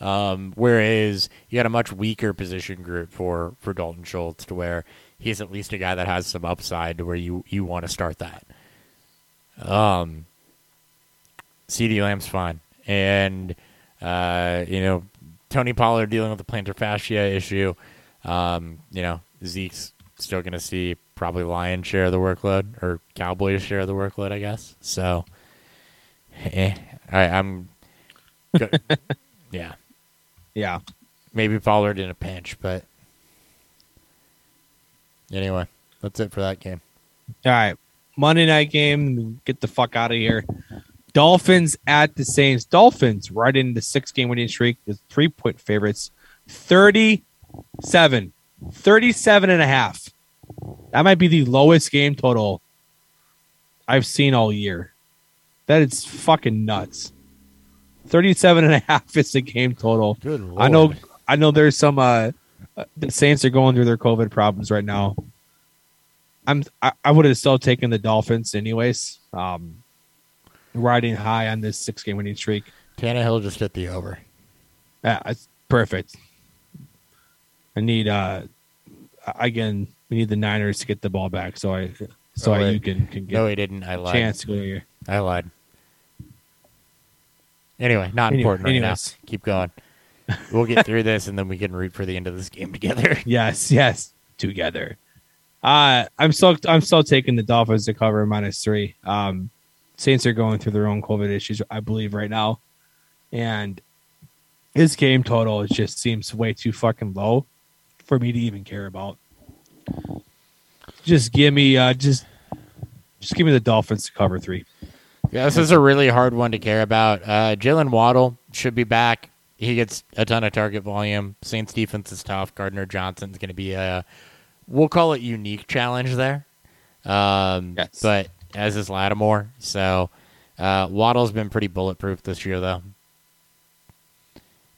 Speaker 2: Um, whereas you got a much weaker position group for for Dalton Schultz, to where he's at least a guy that has some upside, to where you you want to start that. Um, CeeDee Lamb's fine, and uh, you know Tony Pollard dealing with the plantar fascia issue. Um, you know Zeke's still going to see probably Lions share of the workload or Cowboys share of the workload, I guess. So, eh, I, I'm, go- yeah,
Speaker 1: Yeah.
Speaker 2: maybe Pollard in a pinch, but anyway, that's it for that game.
Speaker 1: All right. Monday night game. Get the fuck out of here. Dolphins at the Saints. Dolphins right into six game winning streak with three point favorites. 37. 37 and a half. That might be the lowest game total I've seen all year. That is fucking nuts. 37 and a half is the game total.
Speaker 2: Good
Speaker 1: I know I know there's some uh uh, the Saints are going through their COVID problems right now. I'm I, I would have still taken the Dolphins anyways. Um riding high on this six game winning streak.
Speaker 2: Tannehill just hit the over.
Speaker 1: Yeah, it's perfect. I need uh again we need the Niners to get the ball back so I so
Speaker 2: Oh,
Speaker 1: I, you can can get
Speaker 2: No, he didn't. I lied.
Speaker 1: chance to go here.
Speaker 2: I lied. Anyway, not
Speaker 1: Anyway-
Speaker 2: important right
Speaker 1: anyways.
Speaker 2: now. Keep going. We'll get through this, and then we can root for the end of this game together.
Speaker 1: Yes, yes, together. Uh I'm still I'm still taking the Dolphins to cover minus three. Um Saints are going through their own COVID issues, I believe, right now. And his game total just seems way too fucking low for me to even care about. Just give me uh just just give me the Dolphins to cover three.
Speaker 2: Yeah, this is a really hard one to care about. Uh, Jaylen Waddle should be back. He gets a ton of target volume. Saints defense is tough. Gardner Johnson's going to be a, we'll call it unique challenge there. Um,
Speaker 1: Yes.
Speaker 2: But as is Lattimore. So uh, Waddle's been pretty bulletproof this year, though.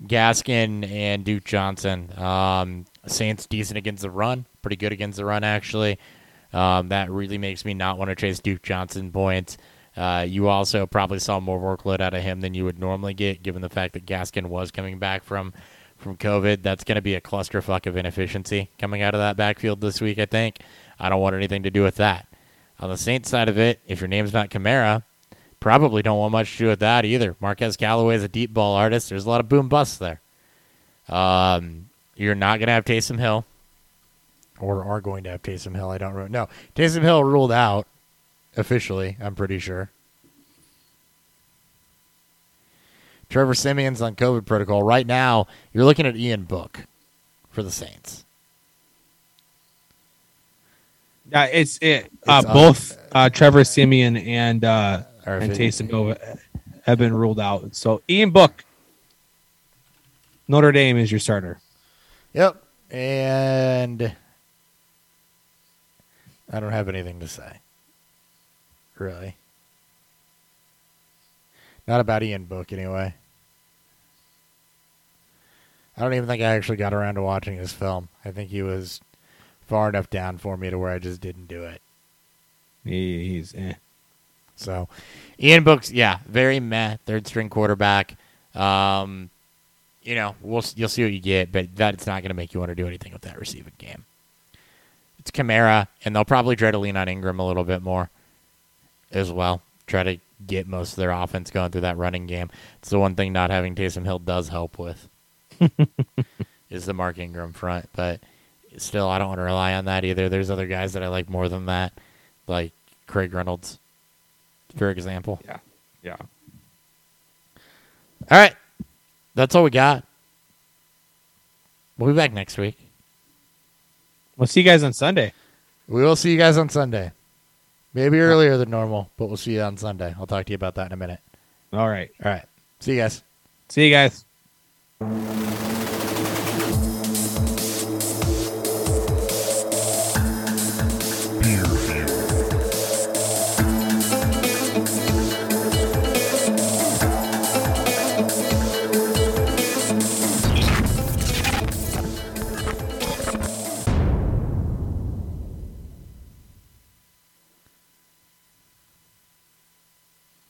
Speaker 2: Gaskin and Duke Johnson. Um, Saints decent against the run, pretty good against the run actually. Um, that really makes me not want to chase Duke Johnson points. Uh, you also probably saw more workload out of him than you would normally get, given the fact that Gaskin was coming back from from COVID. That's going to be a clusterfuck of inefficiency coming out of that backfield this week. I think. I don't want anything to do with that. On the Saints side of it, if your name's not Kamara, probably don't want much to do with that either. Marquez Callaway is a deep ball artist. There's a lot of boom busts there. Um, you're not going to have Taysom Hill, or are going to have Taysom Hill. I don't really know. Taysom Hill ruled out officially. I'm pretty sure. Trevor Siemian's on COVID protocol right now. You're looking at Ian Book for the Saints.
Speaker 1: Yeah, it's it. Uh,
Speaker 2: It's, uh,
Speaker 1: both uh, Trevor Simeon and uh, and Taysom Hill have been ruled out. So Ian Book, Notre Dame is your starter.
Speaker 2: Yep. And I don't have anything to say. Really. Not about Ian Book, anyway. I don't even think I actually got around to watching his film. I think he was far enough down for me to where I just didn't do it.
Speaker 1: He, he's eh.
Speaker 2: So, Ian Book's yeah, very meh third string quarterback. Um, you know, we'll you'll see what you get, but that's not going to make you want to do anything with that receiving game. It's Kamara, and they'll probably try to lean on Ingram a little bit more as well. Try to get most of their offense going through that running game. It's the one thing not having Taysom Hill does help with is the Mark Ingram front. But still, I don't want to rely on that either. There's other guys that I like more than that, like Craig Reynolds, for example.
Speaker 1: Yeah. Yeah.
Speaker 2: All right, that's all we got. We'll be back next week.
Speaker 1: We'll see you guys on Sunday.
Speaker 2: We will see you guys on Sunday. Maybe earlier than normal, but we'll see you on Sunday. I'll talk to you about that in a minute.
Speaker 1: All right.
Speaker 2: All right. See you guys.
Speaker 1: See you guys.